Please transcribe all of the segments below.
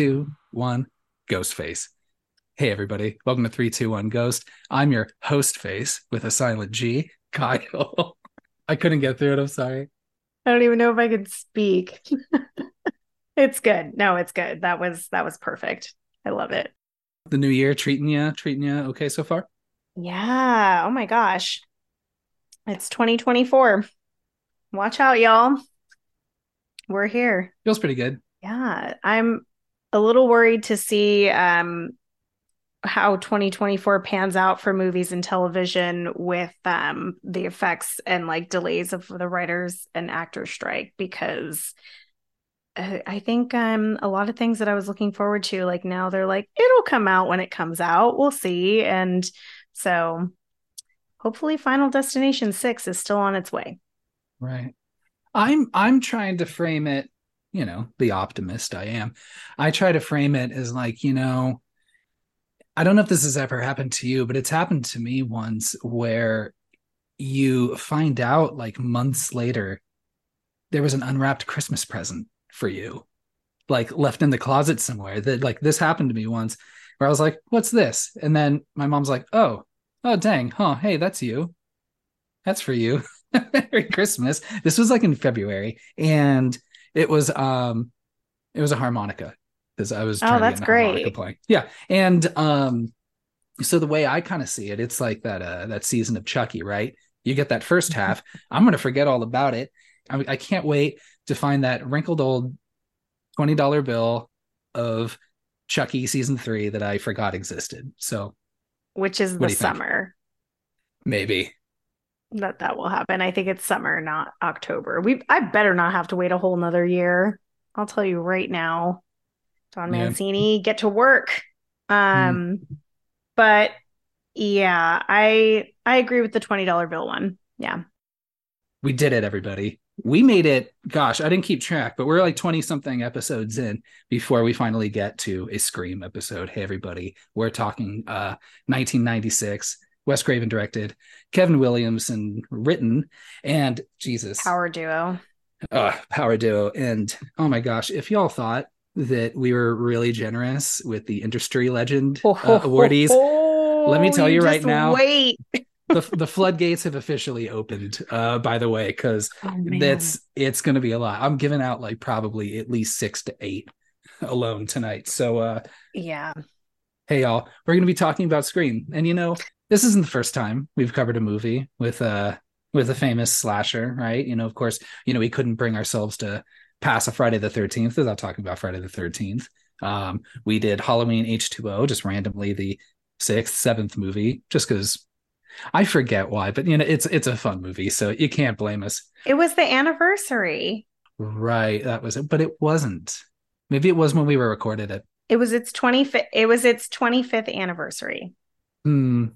Two, one, ghost face. Hey, everybody. Welcome to 321 Ghost. I'm your host face with a silent G, Kyle. I couldn't get through it. I'm sorry. I don't even know if I could speak. it's good. No, it's good. That was that was perfect. I love it. The new year treating you, treating you okay so far? Yeah. Oh my gosh. It's 2024. Watch out, y'all. We're here. Feels pretty good. Yeah. I'm a little worried to see um how 2024 pans out for movies and television with um the effects and like delays of the writers and actors strike because I, I think um a lot of things that I was looking forward to like now they're like it'll come out when it comes out. We'll see. And so hopefully Final Destination 6 is still on its way. Right. I'm I'm trying to frame it, you know, the optimist I am. I try to frame it as like, you know, I don't know if this has ever happened to you, but it's happened to me once where you find out like months later there was an unwrapped Christmas present for you, like left in the closet somewhere. That like this happened to me once where I was like, what's this? And then my mom's like, oh, oh dang, huh, hey, that's you. That's for you. Merry Christmas. This was like in February, and it was um it was a harmonica because I was Oh, that's great. playing. Yeah. And um so the way I kind of see it, it's like that uh that season of Chucky, right? You get that first half. I'm gonna forget all about it. I, I can't wait to find that wrinkled old twenty dollar bill of Chucky season three that I forgot existed. So which is What the you think? summer maybe that that will happen. I think it's summer not October. We I better not have to wait a whole nother year. I'll tell you right now Don Yeah. Mancini get to work. Um but yeah I I agree with the $20 bill one. Yeah. We did it everybody. We made it. Gosh i didn't keep track but we're like 20 something episodes in before we finally get to a scream episode. Hey everybody we're talking uh 1996 wes craven directed kevin williamson written and jesus. Power duo. Uh, power duo. And oh my gosh if y'all thought that we were really generous with the industry legend uh, awardees Let me tell you right now, wait. the, the floodgates have officially opened uh by the way because oh, that's it's going to be a lot. I'm giving out like probably at least six to eight alone tonight. So uh yeah. hey y'all we're going to be talking about scream. And you know this isn't the first time we've covered a movie with uh with a famous slasher right you know of course you know we couldn't bring ourselves to pass a friday the 13th without talking about friday the 13th um we did halloween h2o just randomly the sixth seventh movie just because i forget why but you know it's it's a fun movie so you can't blame us it was the anniversary Right, that was it, but it wasn't. Maybe it was when we were recorded it. It was its 25th it was its 25th anniversary. Hmm.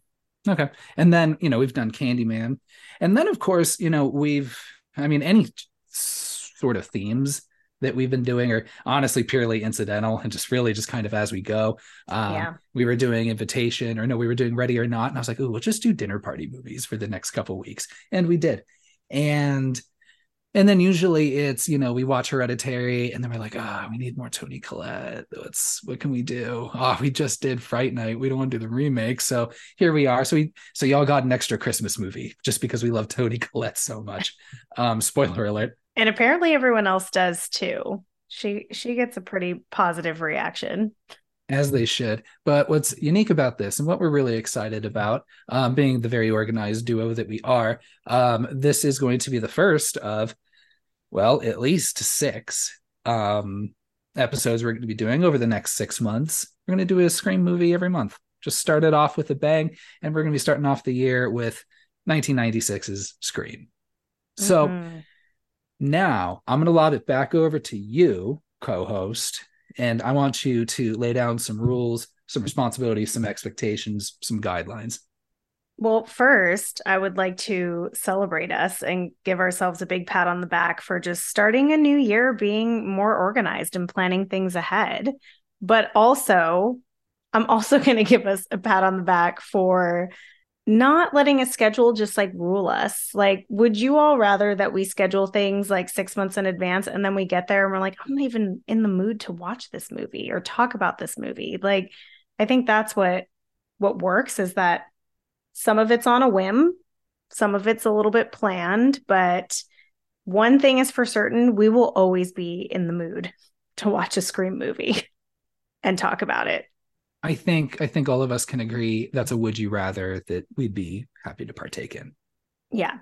Okay, and then you know we've done Candyman, and then of course you know we've. I mean, any sort of themes that we've been doing are honestly purely incidental and just really just kind of as we go. Um, Yeah. We were doing Invitation, or no, we were doing Ready or Not, and I was like, oh, we'll just do dinner party movies for the next couple weeks, and we did, and. And then usually it's, you know, we watch Hereditary and then we're like, ah, we need more Toni Collette. What's what can we do? Oh, we just did Fright Night. We don't want to do the remake. So here we are. So we so y'all got an extra Christmas movie just because we love Toni Collette so much. Um, spoiler alert. And apparently everyone else does too. She she gets a pretty positive reaction. as they should. But what's unique about this and what we're really excited about, um, being the very organized duo that we are, um, this is going to be the first of, well, at least six um, episodes we're going to be doing over the next six months. We're going to do a Scream movie every month. Just start it off with a bang, and we're going to be starting off the year with 1996's Scream. So Mhm. now I'm going to lob it back over to you, co host, and I want you to lay down some rules, some responsibilities, some expectations, some guidelines. Well, first, I would like to celebrate us and give ourselves a big pat on the back for just starting a new year being more organized and planning things ahead. But also, I'm also going to give us a pat on the back for not letting a schedule just like rule us. Like, would you all rather that we schedule things like six months in advance and then we get there and we're like, I'm not even in the mood to watch this movie or talk about this movie? Like, I think that's what what works is that some of it's on a whim, some of it's a little bit planned, but one thing is for certain, we will always be in the mood to watch a Scream movie and talk about it. I think I think all of us can agree that's a would you rather that we'd be happy to partake in. Yeah.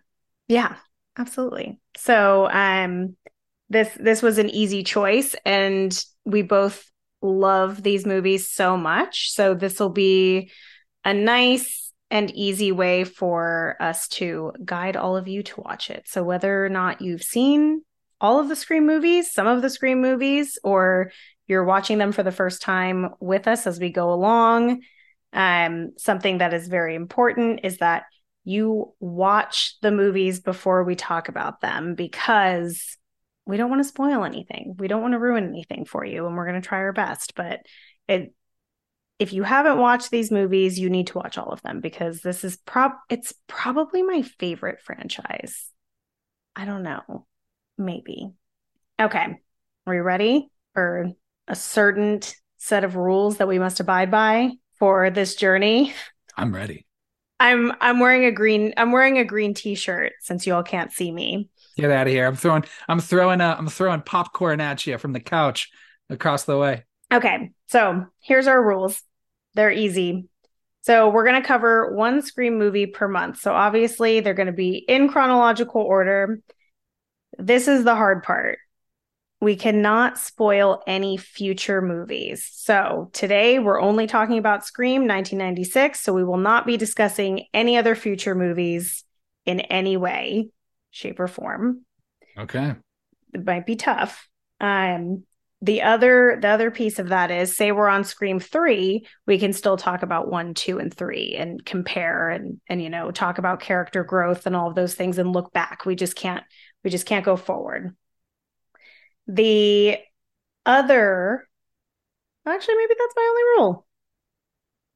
Yeah, absolutely. So um this this was an easy choice and we both love these movies so much. So this will be a nice and easy way for us to guide all of you to watch it. So whether or not you've seen all of the Scream movies, some of the Scream movies, or you're watching them for the first time with us as we go along. Um, something that is very important is that you watch the movies before we talk about them because we don't want to spoil anything. We don't want to ruin anything for you, and we're going to try our best. But it, if you haven't watched these movies, you need to watch all of them because this is prob it's probably my favorite franchise. I don't know, maybe. Okay, are you ready? Or a certain set of rules that we must abide by for this journey. I'm ready. I'm I'm wearing a green I'm wearing a green t-shirt since you all can't see me. Get out of here. I'm throwing I'm throwing a, I'm throwing popcorn at you from the couch across the way. Okay. So, here's our rules. They're easy. So, we're going to cover one Scream movie per month. So, obviously, they're going to be in chronological order. This is the hard part we cannot spoil any future movies. So today we're only talking about Scream 1996. So we will not be discussing any other future movies in any way, shape, or form. Okay. It might be tough. Um, the other the other piece of that is say we're on Scream 3, we can still talk about 1, 2 and 3 and compare and and you know, talk about character growth and all of those things and look back. We just can't we just can't go forward. The other, actually, maybe that's my only rule.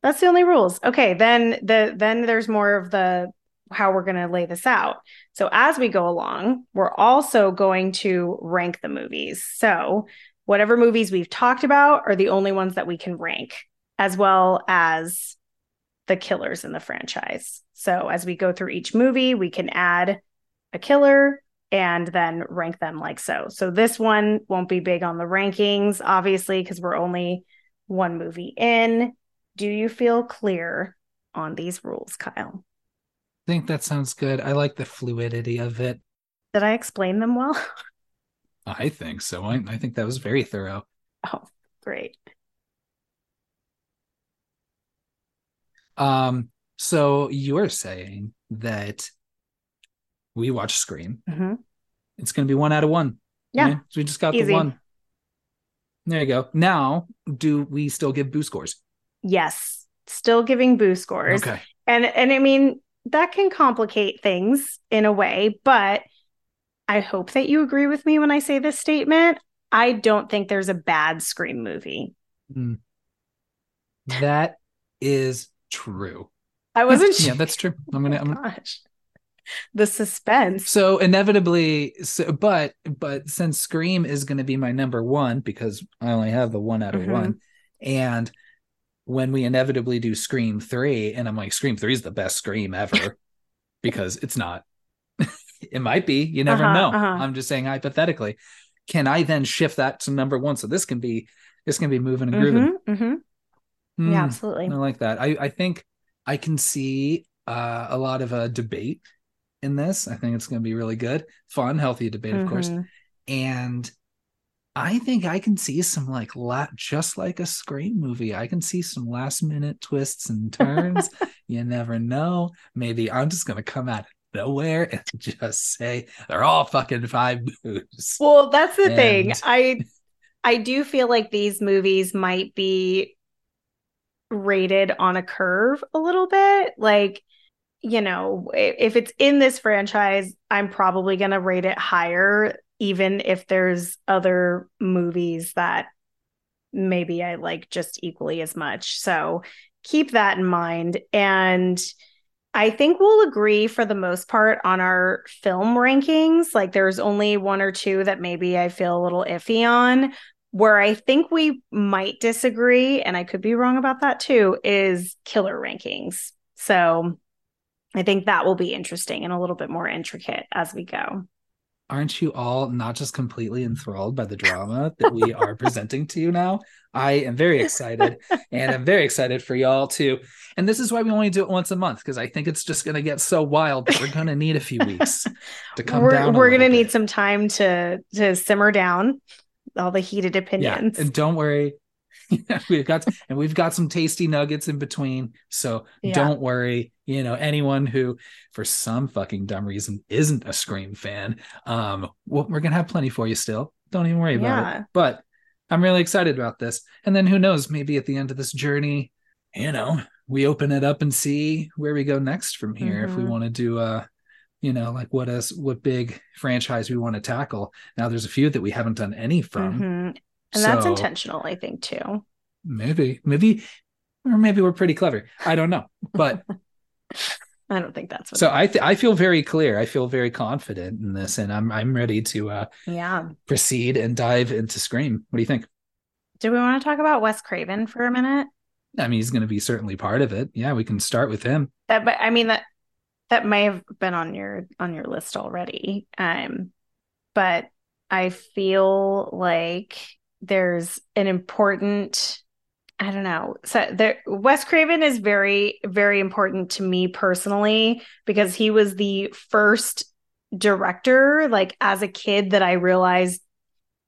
That's the only rules. Okay, then the then there's more of the how we're going to lay this out. So as we go along, we're also going to rank the movies. So whatever movies we've talked about are the only ones that we can rank, as well as the killers in the franchise. So as we go through each movie, we can add a killer, and then rank them like so. So this one won't be big on the rankings, obviously, because we're only one movie in. Do you feel clear on these rules, Kyle? I think that sounds good. I like the fluidity of it. Did I explain them well? I think so. I, I think that was very thorough. Oh, great. Um, so you're saying that we watch Scream. Mm-hmm. It's going to be one out of one. Yeah. Right? So we just got Easy. the one. There you go. Now, do we still give boo scores? Yes. Still giving boo scores. Okay. And and I mean, that can complicate things in a way, but I hope that you agree with me when I say this statement. I don't think there's a bad Scream movie. Mm. That is true. I wasn't. yeah, that's true. I'm gonna. Oh I'm gonna the suspense. So inevitably, so, but but since Scream is going to be my number one because I only have the one out of mm-hmm. one, and when we inevitably do Scream three, and I'm like, Scream three is the best Scream ever because it's not. It might be. You never uh-huh, know. Uh-huh. I'm just saying hypothetically. Can I then shift that to number one? So this can be this can be moving and grooving. Mm-hmm, mm-hmm. Mm, yeah, absolutely. I like that. I I think I can see uh, a lot of a uh, debate in this. I think it's going to be really good, fun, healthy debate, of mm-hmm. course. And I think I can see some like la- just like a Scream movie. I can see some last minute twists and turns. you never know. Maybe I'm just going to come at of nowhere and just say they're all fucking five moves. Well, that's the and... thing. I I do feel like these movies might be rated on a curve a little bit. Like you know, if it's in this franchise, I'm probably going to rate it higher, even if there's other movies that maybe I like just equally as much. So keep that in mind. And I think we'll agree for the most part on our film rankings. Like there's only one or two that maybe I feel a little iffy on. Where I think we might disagree, and I could be wrong about that too, is killer rankings. So I think that will be interesting and a little bit more intricate as we go aren't you all not just completely enthralled by the drama that we are presenting to you now? I am very excited and I'm very excited for y'all too. And this is why we only do it once a month because I think it's just going to get so wild we're going to need a few weeks to come we're, down. We're going to need some time to to simmer down all the heated opinions. Yeah. And don't worry, we've got and we've got some tasty nuggets in between. So yeah. don't worry. You know, anyone who for some fucking dumb reason isn't a Scream fan, um, well, we're gonna have plenty for you still. Don't even worry yeah. about it. But I'm really excited about this. And then who knows, maybe at the end of this journey, you know, we open it up and see where we go next from here. Mm-hmm. If we mm-hmm. want to do uh you know like what us what big franchise we want to tackle now there's a few that we haven't done any from mm-hmm. And so, that's intentional, I think, too. Maybe, maybe, or maybe we're pretty clever. I don't know, but I don't think that's so. I th- I feel very clear. I feel very confident in this, and I'm I'm ready to uh yeah proceed and dive into Scream. What do you think? Do we want to talk about Wes Craven for a minute? I mean, he's going to be certainly part of it. Yeah, we can start with him. That, but I mean that that may have been on your on your list already. Um, but I feel like there's an important I don't know. So there Wes Craven is very very important to me personally because he was the first director like as a kid that I realized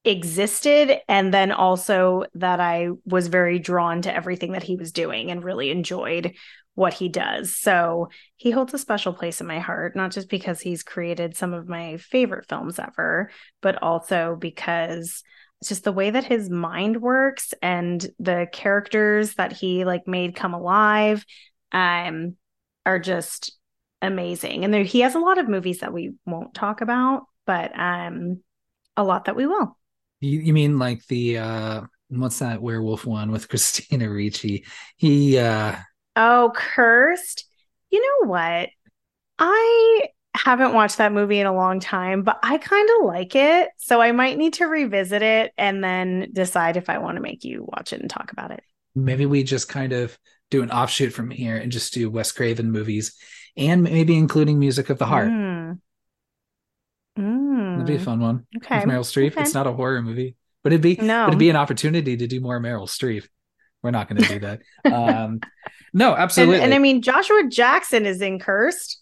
existed and then also that I was very drawn to everything that he was doing and really enjoyed what he does. So he holds a special place in my heart, not just because he's created some of my favorite films ever, but also because just the way that his mind works and the characters that he like made come alive um are just amazing. And there he has a lot of movies that we won't talk about but um a lot that we will. You, you mean like the uh what's that werewolf one with christina ricci? He uh oh cursed? You know what? I haven't watched that movie in a long time, but I kind of like it. So I might need to revisit it and then decide if I want to make you watch it and talk about it. Maybe we just kind of do an offshoot from here and just do Wes Craven movies and maybe including Music of the Heart. Mm. Mm. That'd be a fun one. Okay. With Meryl Streep. Okay. It's not a horror movie, but it'd be no. it'd be an opportunity to do more Meryl Streep. We're not going to do that. um, no, absolutely. And, and I mean, Joshua Jackson is in Cursed.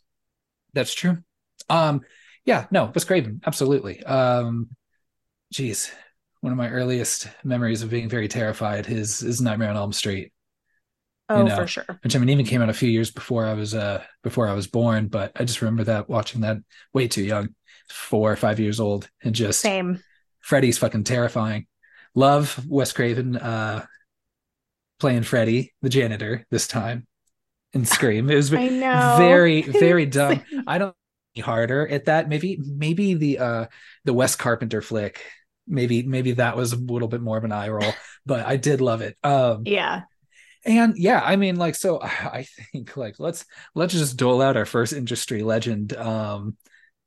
That's true. Um, yeah, no, Wes Craven, absolutely. Um, geez, one of my earliest memories of being very terrified is is Nightmare on Elm Street. Oh, you know, for sure. Which I mean, even came out a few years before I was uh before I was born, but I just remember that watching that way too young, four or five years old, and just same. Freddy's fucking terrifying. Love Wes Craven uh playing Freddy, the janitor, this time in Scream. It was very, very dumb. I don't harder at that. Maybe maybe the uh the Wes Carpenter flick. Maybe maybe that was a little bit more of an eye roll, but I did love it. Um yeah. And yeah, I mean like so I think like let's let's just dole out our first industry legend um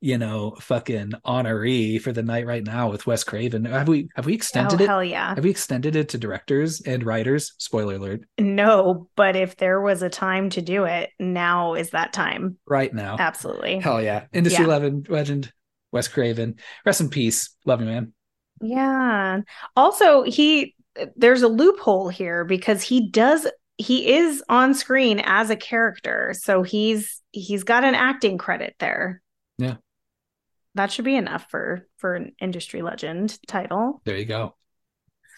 you know, fucking honoree for the night right now with Wes Craven. Have we have we oh, extended oh, it? Hell yeah. Have we extended it to directors and writers? Spoiler alert. No, but if there was a time to do it, now is that time. Right now. Absolutely. Hell yeah. Industry yeah. legend, legend, Wes Craven. Rest in peace. Love you, man. Yeah. Also, he there's a loophole here because he does he is on screen as a character. So he's he's got an acting credit there. Yeah that should be enough for for an industry legend title. There you go.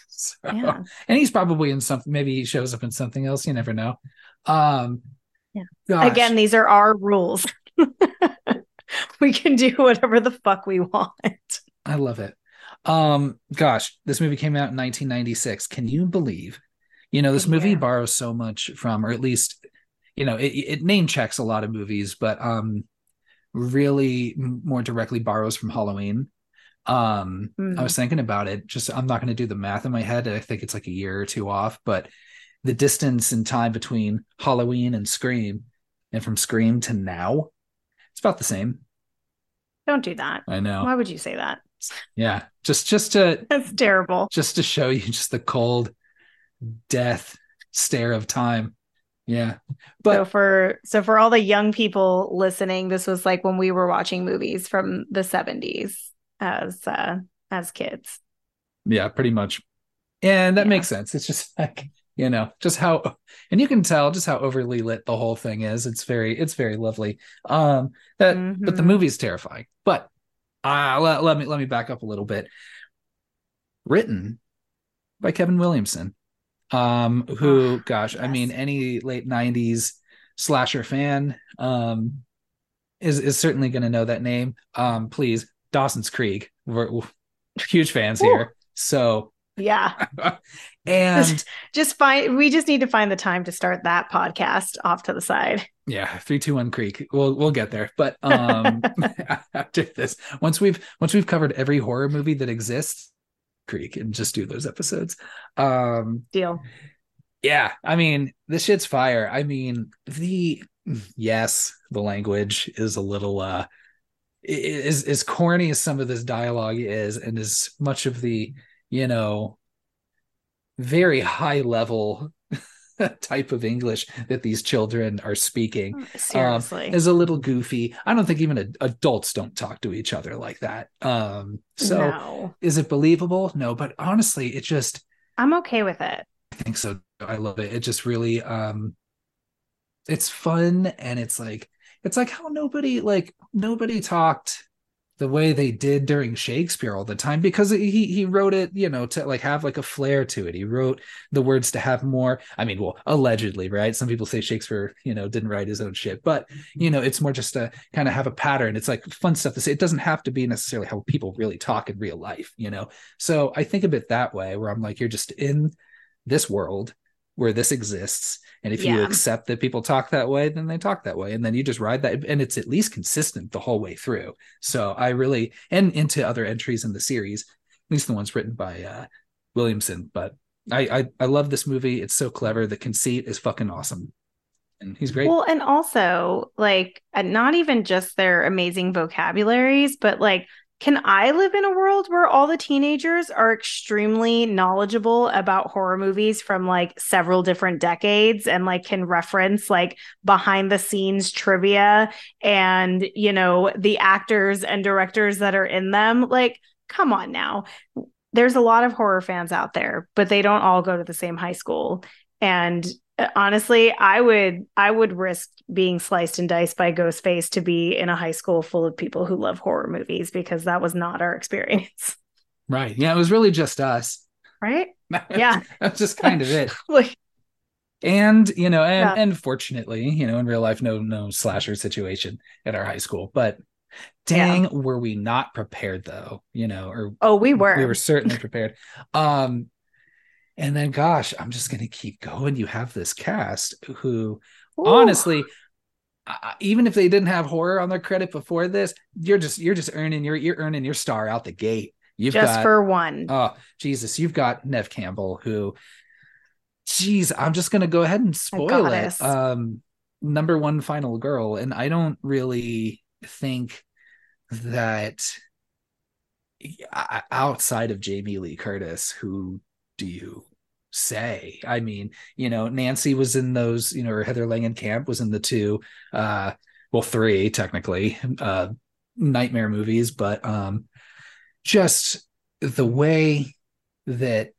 So, yeah. and he's probably in something. Maybe he shows up in something else. You never know. Um, yeah. Gosh. Again, these are our rules. we can do whatever the fuck we want. I love it. Um, gosh, this movie came out in 1996. Can you believe? You know, this movie yeah. borrows so much from, or at least, you know, it, it name checks a lot of movies, but um, really more directly borrows from Halloween. Um, mm. I was thinking about it. Just I'm not going to do the math in my head. I think it's like a year or two off, but the distance in time between Halloween and Scream and from Scream to now, it's about the same. Don't do that. I know. Why would you say that? Yeah, just just to That's terrible. just to show you just the cold death stare of time. Yeah, but so for so for all the young people listening, this was like when we were watching movies from the 70s as uh as kids. yeah, pretty much. And that Yeah. makes sense. It's just like you know just how and you can tell just how overly lit the whole thing is it's very it's very lovely um that but the Mhm. movie is terrifying but uh let, let me let me back up a little bit written by kevin williamson um who Ah, gosh i mean any late 90s slasher fan um is is certainly going to know that name um please dawson's creek we're, we're huge fans Ooh. here so Yeah. and Just find we just need to find the time to start that podcast off to the side. yeah three two one creek we'll we'll get there but um after this once we've once we've covered every horror movie that exists creek and just do those episodes um Deal. yeah i mean this shit's fire i mean the yes the language is a little uh i- i- as as corny as some of this dialogue is and as much of the you know very high level type of english that these children are speaking Seriously. is a little goofy. I don't think even ad- adults don't talk to each other like that. Um, so no. is it believable? No, but honestly, it just I'm okay with it. I think so. I love it. It just really um it's fun and it's like it's like how nobody like nobody talked the way they did during Shakespeare all the time because he he wrote it, you know, to like have like a flair to it. He wrote the words to have more. I mean, well, allegedly, right? Some people say Shakespeare, you know, didn't write his own shit, but you know, it's more just to kind of have a pattern. It's like fun stuff to say. It doesn't have to be necessarily how people really talk in real life, you know. So I think of it that way, where I'm like, you're just in this world where this exists and if you accept that people talk that way then they talk that way and then you just ride that and it's at least consistent the whole way through. So i really and into other entries in the series at least the ones written by uh williamson but i i, I love this movie. It's so clever. The conceit is fucking awesome. And he's great. Well, and also like not even just their amazing vocabularies, but like can I live in a world where all the teenagers are extremely knowledgeable about horror movies from like several different decades and like can reference like behind the scenes trivia and, you know, the actors and directors that are in them? Like, come on now. There's a lot of horror fans out there, but they don't all go to the same high school. And honestly, I would I would risk being sliced and diced by Ghostface to be in a high school full of people who love horror movies because that was not our experience. right yeah it was really just us Right? Yeah. that's just kind of it Like and you know and Yeah. and fortunately you know in real life no no slasher situation at our high school but dang were we not prepared though you know or oh, we were. we were certainly prepared um and then gosh i'm just gonna keep going you have this cast who Ooh. honestly uh, even if they didn't have horror on their credit before this you're just you're just earning your you're earning your star out the gate you've just got for one. Oh, Jesus, you've got Neve Campbell, who, geez, I'm just going to go ahead and spoil it. Um, number one final girl. And I don't really think that outside of Jamie Lee Curtis, who do you say? I mean, you know, Nancy was in those, you know, or Heather Langenkamp was in the two, uh, well, three technically, uh, nightmare movies, but um, just the way that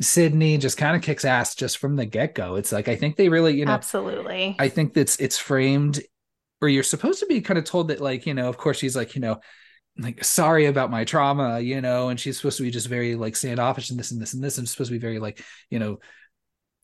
Sidney just kind of kicks ass just from the get go. It's like I think they really, you know, Absolutely. I think that's it's framed or you're supposed to be kind of told that, like, you know, of course she's like, you know, like sorry about my trauma, you know, and she's supposed to be just very like standoffish and this and this and this, and supposed to be very like, you know,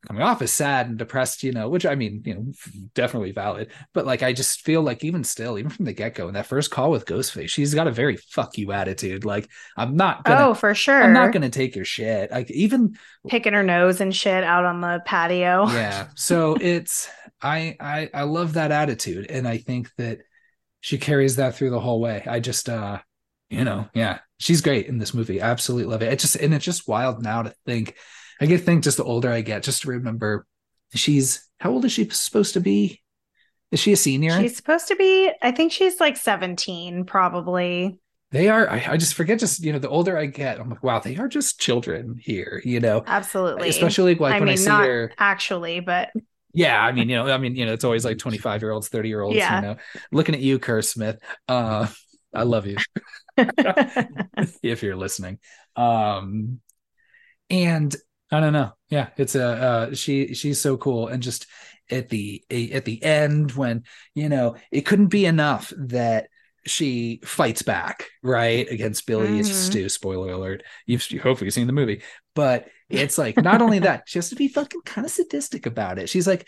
coming off as sad and depressed, you know, which I mean, you know, definitely valid. But like I just feel like even still, even from the get-go, in that first call with Ghostface, she's got a very fuck you attitude. Like, I'm not gonna oh, for sure. I'm not gonna take your shit. Like even picking her nose and shit out on the patio. yeah so it's I, I i love that attitude and i think that she carries that through the whole way i just uh you know yeah she's great in this movie I absolutely love it it just and it's just wild now to think i get think just the older i get just to remember she's how old is she supposed to be Is she a senior? She's supposed to be, I think she's like 17, probably. They are, I, I just forget just, you know, the older I get, I'm like, wow, they are just children here, you know? Absolutely. Especially like I when mean, I see not her. actually, but Yeah, I mean, you know, I mean, you know, it's always like 25 year olds, 30 year olds, Yeah. you know, looking at you, Kerr Smith. Uh, I love you if you're listening. Um, and I don't know. Yeah, it's a uh, she. She's so cool, and just at the at the end when you know it couldn't be enough that she fights back right against Billy Mhm. Stu. Spoiler alert! You've hopefully seen the movie, but it's like not only that she has to be fucking kind of sadistic about it. She's like,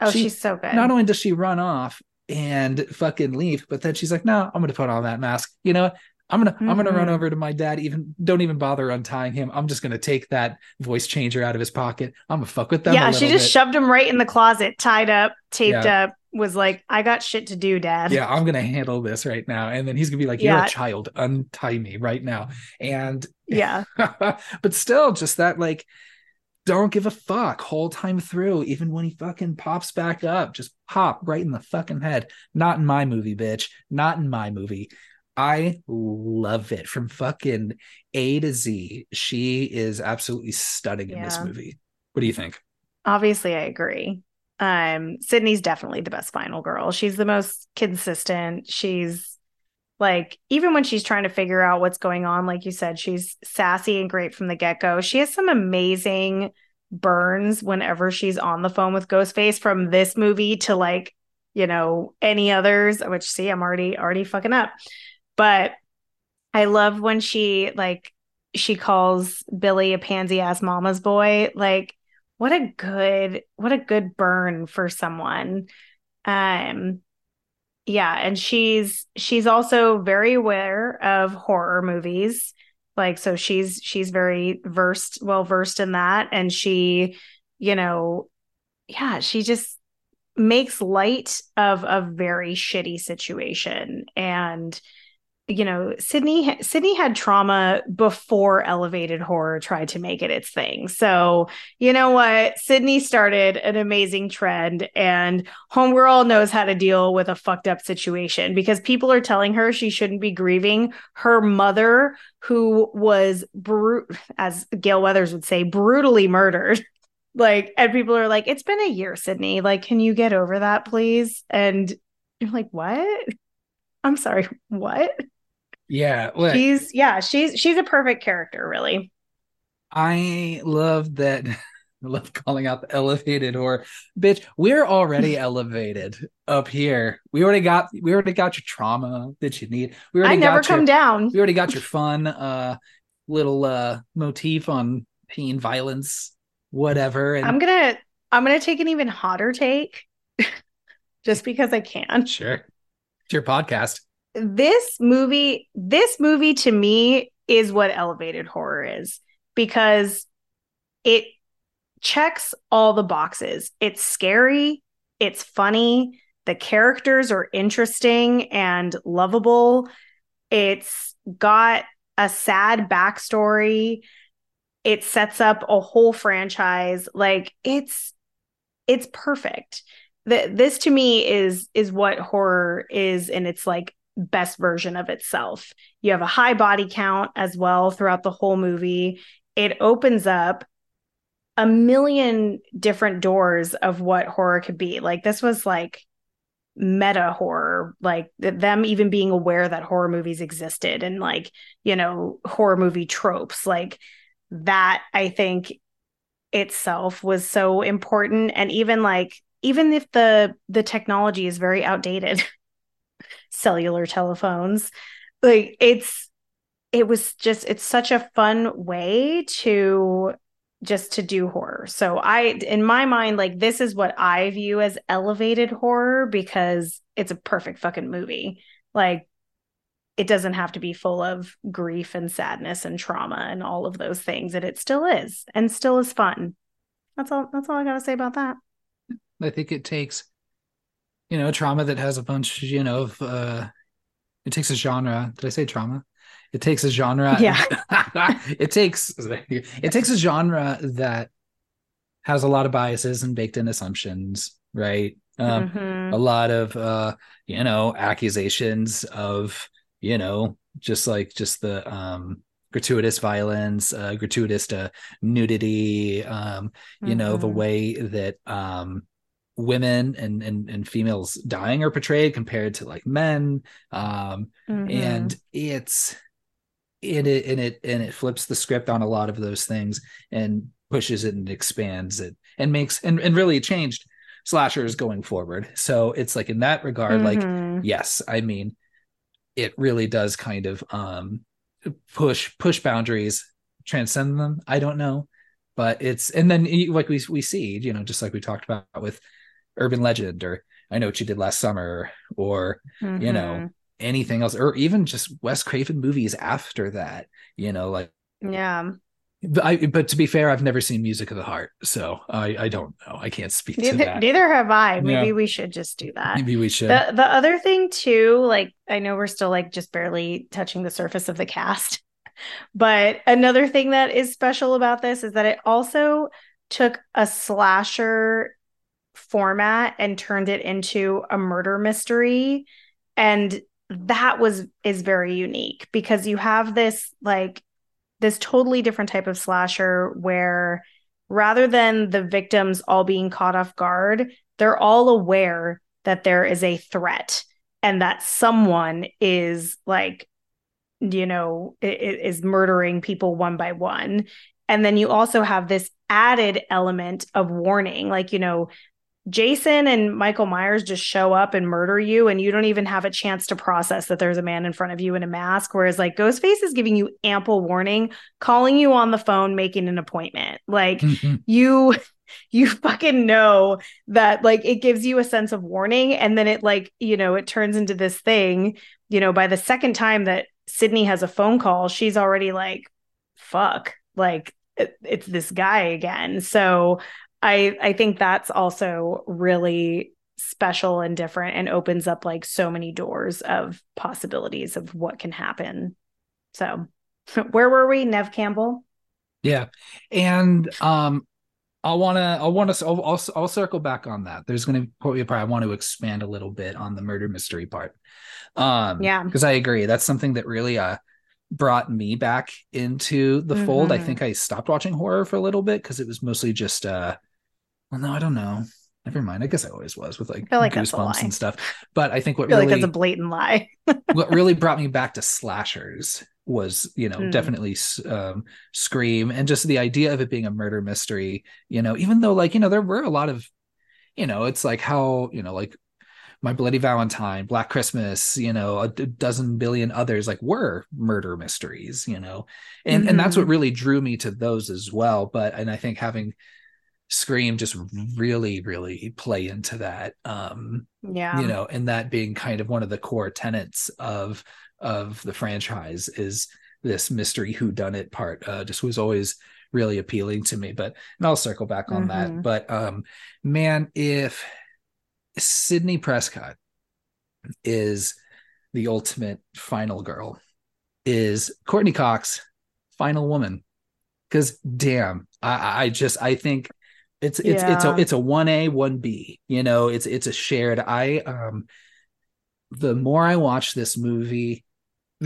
oh, She- she's so good. not only does she run off and fucking leave, but then she's like, no, I'm gonna put on that mask. You know? I'm gonna I'm gonna run Mhm. over to my dad. Even don't even bother untying him. I'm just gonna take that voice changer out of his pocket. I'm gonna fuck with them. yeah, she just bit. shoved him right in the closet, tied up, taped Yeah. up, was like, I got shit to do, dad. yeah, I'm gonna handle this right now. And then he's gonna be like, You're Yeah. a child, untie me right now. And Yeah. but still, just that like don't give a fuck whole time through, even when he fucking pops back up, just pop right in the fucking head. Not in my movie, bitch. Not in my movie. I love it from fucking A to Z. She is absolutely stunning in this movie. What do you think? Obviously, I agree. Um, Sidney's definitely the best final girl. She's the most consistent. She's like, even when she's trying to figure out what's going on, like you said, she's sassy and great from the get go. She has some amazing burns whenever she's on the phone with Ghostface from this movie to like, you know, any others, which see, I'm already already fucking up. But I love when she like she calls Billy a pansy ass mama's boy. Like, what a good, what a good burn for someone. Um yeah, and she's she's also very aware of horror movies. Like so she's she's very versed, well versed in that. And she, you know, yeah, she just makes light of a very shitty situation. And you know, Sidney Sidney had trauma before elevated horror tried to make it its thing. So, you know what? Sidney started an amazing trend and Homegirl knows how to deal with a fucked up situation because people are telling her she shouldn't be grieving her mother who was bru- as Gale Weathers would say brutally murdered. Like and people are like it's been a year, Sidney. Like can you get over that please? And you're like, "What?" I'm sorry, what? Yeah, look, She's yeah, she's she's a perfect character, really. I love that. I love calling out the elevated horror. Bitch, we're already elevated up here. We already got we already got your trauma that you need. We I already never got your, come down. we already got your fun uh little uh motif on pain violence whatever and I'm gonna I'm gonna take an even hotter take, just because I can. sure it's your podcast This movie, this movie to me is what elevated horror is because it checks all the boxes. It's scary, it's funny, the characters are interesting and lovable. It's got a sad backstory. It sets up a whole franchise. Like it's it's perfect. The, this to me is is what horror is in its like best version of itself. You have a high body count as well throughout the whole movie. It opens up a million different doors of what horror could be. Like this was like meta horror, like them even being aware that horror movies existed and like, you know, horror movie tropes. Like that I think itself was so important and even like even if the the technology is very outdated cellular telephones. Like it's it was just it's such a fun way to just to do horror. So i in my mind like this is what i view as elevated horror because it's a perfect fucking movie. Like it doesn't have to be full of grief and sadness and trauma and all of those things and it still is and still is fun. That's all that's all i gotta say about that. I think it takes you know trauma that has a bunch you know of uh it takes a genre did i say trauma it takes a genre Yeah. it takes it takes a genre that has a lot of biases and baked in assumptions right Um, Mhm. a lot of uh, you know accusations of you know just like just the um gratuitous violence, uh, gratuitous uh, nudity, um, you know the Mhm. way that um women and, and and females dying are portrayed compared to like men um Mhm. and it's and it and it and it flips the script on a lot of those things and pushes it and expands it and makes and, and really changed slashers going forward so it's like in that regard like Mhm. yes i mean it really does kind of um push push boundaries transcend them i don't know but it's and then like we we see you know just like we talked about with urban legend or i know what you did last summer or you know Mhm. anything else or even just wes craven movies after that you know like yeah. but I, but to be fair i've never seen music of the heart so i i don't know i can't speak to Neither, that neither have I. Maybe Yeah. we should just do that. maybe we should The the other thing too, like I know we're still like just barely touching the surface of the cast, but another thing that is special about this is that it also took a slasher format and turned it into a murder mystery. And that was is very unique because you have this like this totally different type of slasher where rather than the victims all being caught off guard they're all aware that there is a threat and that someone is like you know is murdering people one by one. And then you also have this added element of warning like you know Jason and Michael Myers just show up and murder you, and you don't even have a chance to process that there's a man in front of you in a mask. Whereas, like, Ghostface is giving you ample warning, calling you on the phone, making an appointment. Like, mm-hmm. you you fucking know that like it gives you a sense of warning and then it like you know it turns into this thing you know by the second time that sidney has a phone call she's already like fuck like it, it's this guy again so i i think that's also really special and different and opens up like so many doors of possibilities of what can happen so where were we neve campbell Yeah, and um, I want to, I want to, I'll, I'll, I'll circle back on that. There's going to probably, I want to expand a little bit on the murder mystery part. Um, Yeah. because I agree, that's something that really uh brought me back into the fold. I Mhm. think I stopped watching horror for a little bit because it was mostly just uh, well, no, I don't know. Never mind. I guess I always was with like like goosebumps and stuff. But I think what i really like that's a blatant lie what really brought me back to slashers was you know Mm. definitely um scream and just the idea of it being a murder mystery you know even though like you know there were a lot of you know it's like how you know like my bloody valentine black christmas you know a dozen billion others like were murder mysteries you know and and that's what Mhm. really drew me to those as well but and i think having scream just really really play into that um yeah you know and that being kind of one of the core tenets of of the franchise is this mystery who done it part uh just was always really appealing to me but and i'll circle back on Mhm. that but um man if sidney prescott is the ultimate final girl is courteney cox final woman because damn i i just i think it's it's it's a it's a 1a 1b you know it's it's a shared i um the more i watch this movie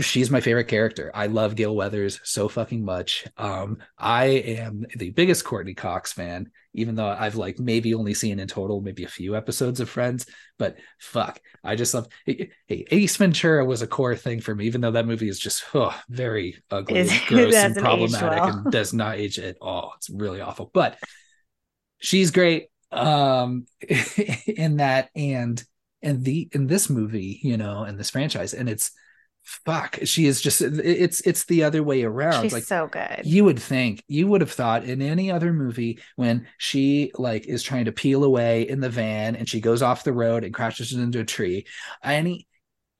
she's my favorite character. I love gale weathers so fucking much. Um i am the biggest courteney cox fan even though i've like maybe only seen in total maybe a few episodes of friends but fuck i just love hey, ace ventura was a core thing for me even though that movie is just oh, very ugly gross and problematic well. and does not age at all. It's really awful but she's great um in that and and the in this movie you know in this franchise. And it's fuck she is just it's it's the other way around. She's like so good. you would think you would have thought in any other movie when she like is trying to peel away in the van and she goes off the road and crashes into a tree any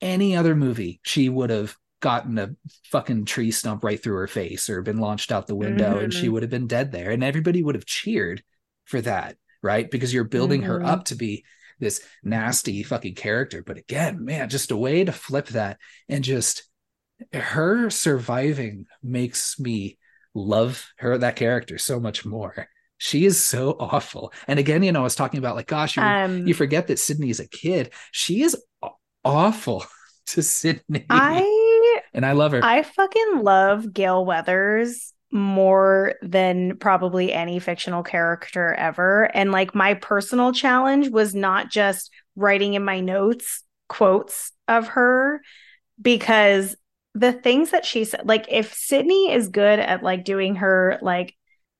any other movie she would have gotten a fucking tree stump right through her face or been launched out the window and she Mhm. would have been dead there. And everybody would have cheered for that right because you're building her Mhm. up to be this nasty fucking character but again man just a way to flip that and just her surviving makes me love her that character so much more she is so awful. And again, you know, I was talking about like, gosh, you, Um, you forget that Sidney's a kid. She is awful to Sidney. I and I love her. I fucking love Gale Weathers more than probably any fictional character ever. And like my personal challenge was not just writing in my notes quotes of her because the things that she said, like if Sidney is good at like doing her like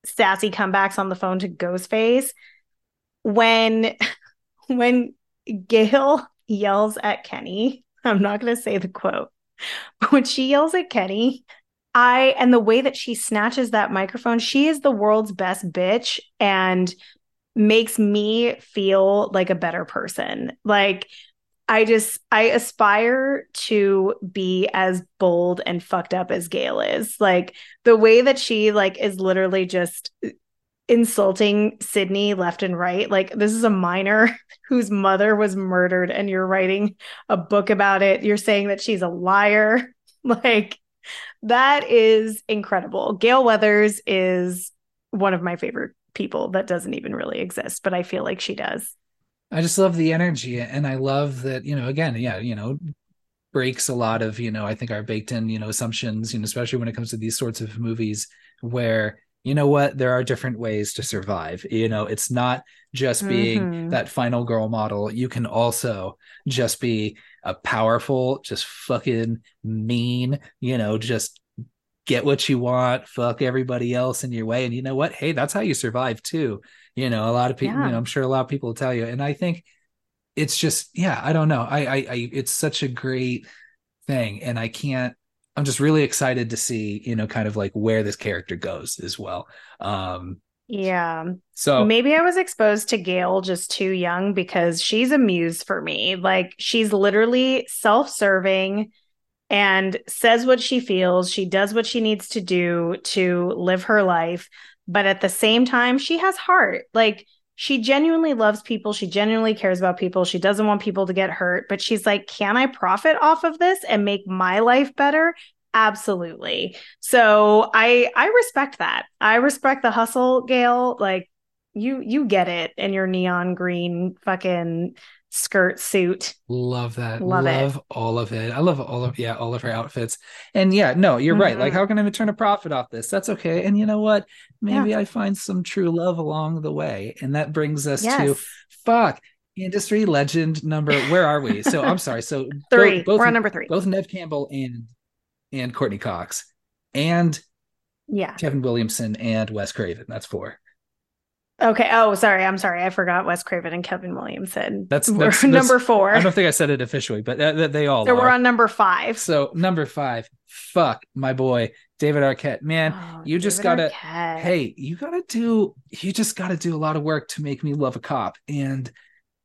sassy comebacks on the phone to Ghostface, when when Gale yells at Kenny, I'm not gonna say the quote, but when she yells at Kenny, I and the way that she snatches that microphone, she is the world's best bitch and makes me feel like a better person. Like I just I aspire to be as bold and fucked up as Gale is. Like the way that she like is literally just insulting Sidney left and right. Like this is a minor whose mother was murdered and you're writing a book about it. You're saying that she's a liar. Like that is incredible. Gale Weathers is one of my favorite people that doesn't even really exist, but I feel like she does. I just love the energy. And I love that, you know, again, yeah, you know, breaks a lot of, you know, I think our baked in, you know, assumptions, you know, especially when it comes to these sorts of movies where you know what there are different ways to survive you know it's not just being Mhm. that final girl model you can also just be a powerful just fucking mean you know just get what you want fuck everybody else in your way. And you know what? Hey that's how you survive too. You know a lot of people Yeah. you know i'm sure a lot of people will tell you. And i think it's just yeah i don't know. I, I i it's such a great thing. And i can't i'm just really excited to see you know kind of like where this character goes as well. Um Yeah. so Maybe I was exposed to Gale just too young because she's a muse for me. Like she's literally self-serving and says what she feels. She does what she needs to do to live her life, but at the same time she has heart. Like she genuinely loves people. She genuinely cares about people. She doesn't want people to get hurt, but she's like, "Can I profit off of this and make my life better?" Absolutely. So I I respect that. I respect the hustle, Gale. Like you you get it in your neon green fucking skirt suit. love that Love love, it. all of it i love all of yeah all of her outfits and yeah no you're right like Mhm. how can i turn a profit off this that's okay and you know what maybe i find some true love along the way and that brings us to fuck industry legend number where are we so i'm sorry so Three. both We're on number three. both Neve Campbell and and Courteney Cox and Yeah. Kevin Williamson and Wes Craven. That's four. Okay. Oh, sorry. I'm sorry. I forgot Wes Craven and Kevin Williamson. That's- We're that's- number four. I don't think I said it officially, but uh, they all so are. we're on number five. so number five, fuck my boy David Arquette. Man, Oh, you just gotta Arquette. hey, you gotta do you just gotta do a lot of work to make me love a cop. And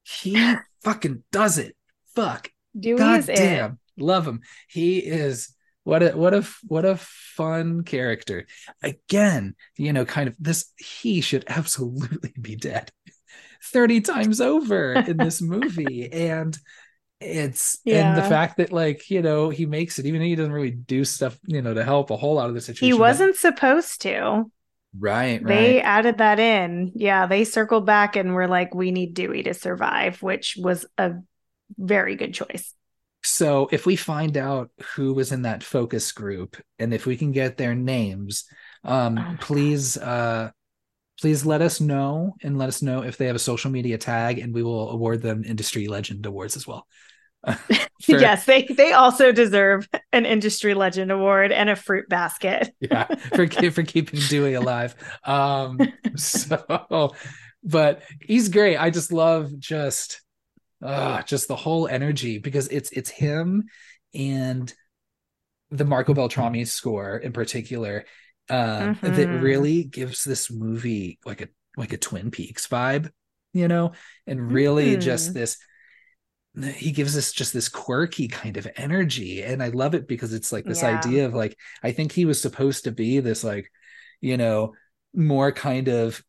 he fucking does it. Fuck. Dewey God is it. damn, love him. He is what a what a what a fun character. Again, you know, kind of this. He should absolutely be dead thirty times over in this movie, and it's and the fact that like you know he makes it even though he doesn't really do stuff you know to help a whole lot of the situation. He wasn't supposed to. right, right. They added that in. Yeah, they circled back and were like, we need Dewey to survive, which was a very good choice. So if we find out who was in that focus group and if we can get their names, um, Oh please uh please let us know and let us know if they have a social media tag and we will award them industry legend awards as well. For- yes, they they also deserve an industry legend award and a fruit basket. yeah, for for keeping Dewey alive. Um so but he's great. I just love just uh just the whole energy because it's it's him and the Marco Beltrami score in particular uh, that Mhm. really gives this movie like a like a Twin Peaks vibe, you know, and really just Mhm. this he gives us just this quirky kind of energy and I love it because it's like this Yeah. idea of like I think he was supposed to be this like you know more kind of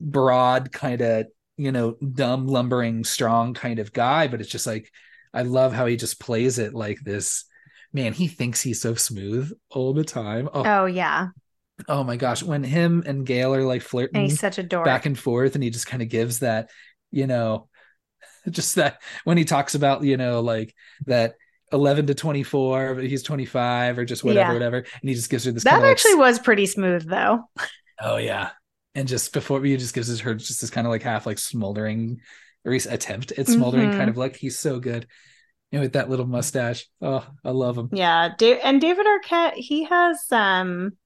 broad kind of you know dumb lumbering strong kind of guy but it's just like I love how he just plays it like this man he thinks he's so smooth all the time oh Oh yeah. Oh my gosh, when him and Gale are like flirting And he's such a dork. back and forth, and he just kind of gives that, you know, just that when he talks about, you know, like that 11 to 24, but he's 25 or just whatever, Yeah. whatever. And he just gives her this that actually like, was pretty smooth though. oh yeah. And just before he just gives her just this kind of like half like smoldering or he's attempt at smoldering Mhm. kind of look. He's so good. You know, with that little mustache. Oh, I love him. Yeah, da- and David Arquette, he has um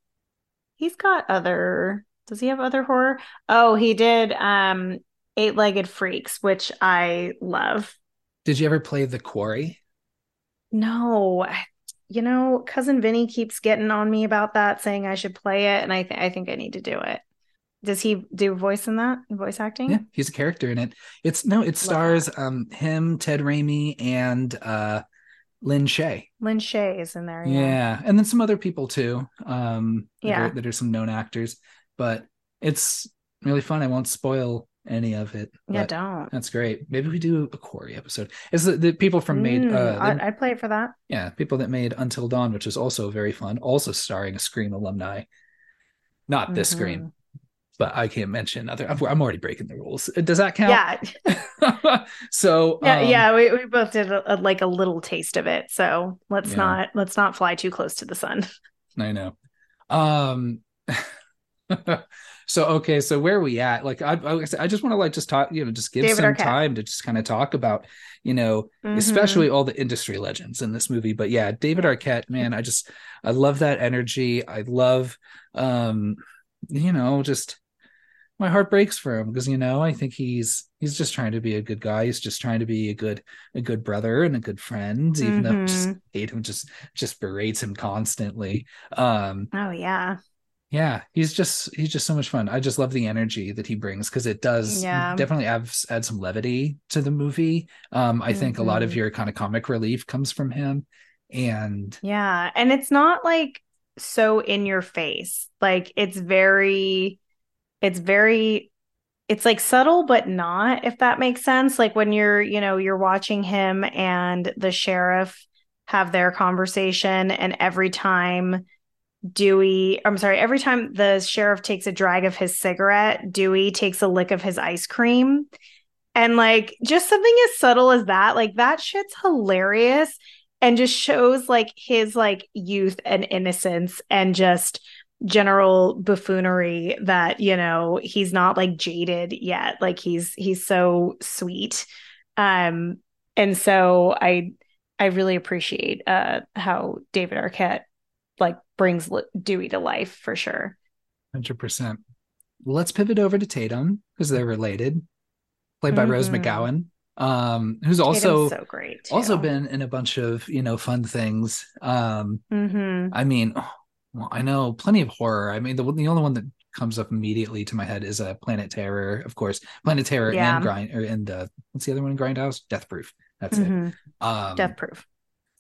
he's got other does he have other horror? Oh, he did um Eight-Legged Freaks, which I love. Did you ever play The Quarry? No, you know, cousin Vinny keeps getting on me about that, saying I should play it, and I th- I think I need to do it. Does he do voice in that? Voice acting? Yeah, he's a character in it. It's no, it stars um him, Ted Raimi, and uh Lin Shaye. Lin Shaye is in there. Yeah. Yeah. and then some other people too. Um, that Yeah. are, that are some known actors, but it's really fun. I won't spoil any of it. Yeah, don't. That's great. Maybe we do a Quarry episode. Is the, the people from made Mm, uh I- I'd play it for that. yeah people that made Until Dawn, which is also very fun, also starring a Scream alumni. Not this Mhm. Scream, but I can't mention other. I'm, already breaking the rules. Does that count? Yeah, so yeah, um, yeah. We, we both did a, a- like a little taste of it, so let's Yeah. not let's not fly too close to the sun. I know. Um so okay, so where are we at? Like I I, I just want to like just talk, you know, just give David some Arquette. time to just kind of talk about, you know, Mhm. especially all the industry legends in this movie. But yeah, David Arquette, man, I just I love that energy. I love um, you know, just my heart breaks for him because you know I think he's he's just trying to be a good guy. He's just trying to be a good a good brother and a good friend, even though just hate him just just berates him constantly. Um, Oh yeah, yeah, he's just he's just so much fun. I just love the energy that he brings because it does Yeah. definitely add, add some levity to the movie. Um, I think a lot of Mhm. your kind of comic relief comes from him, and yeah, and it's not like so in your face. Like it's very, it's very, it's like subtle but not. If that makes sense. Like when you're, you know, you're watching him and the sheriff have their conversation, and every time Dewey, I'm sorry, every time the sheriff takes a drag of his cigarette, Dewey takes a lick of his ice cream. And like just something as subtle as that, like that shit's hilarious and just shows like his like youth and innocence and just general buffoonery that, you know, he's not like jaded yet. Like he's he's so sweet. Um and so I I really appreciate uh how David Arquette like brings Dewey to life for sure. hundred percent. Let's pivot over to Tatum because they're related, played by Rose Mhm. McGowan, um, who's also so great. also been in a bunch of you know fun things. Um, Mhm. I mean, well, I know plenty of horror. I mean, the the only one that comes up immediately to my head is uh, Planet Terror, of course. Planet Terror Yeah. and Grind, or and uh, what's the other one in Grindhouse? Death Proof. That's it. Mhm. Um, Death proof.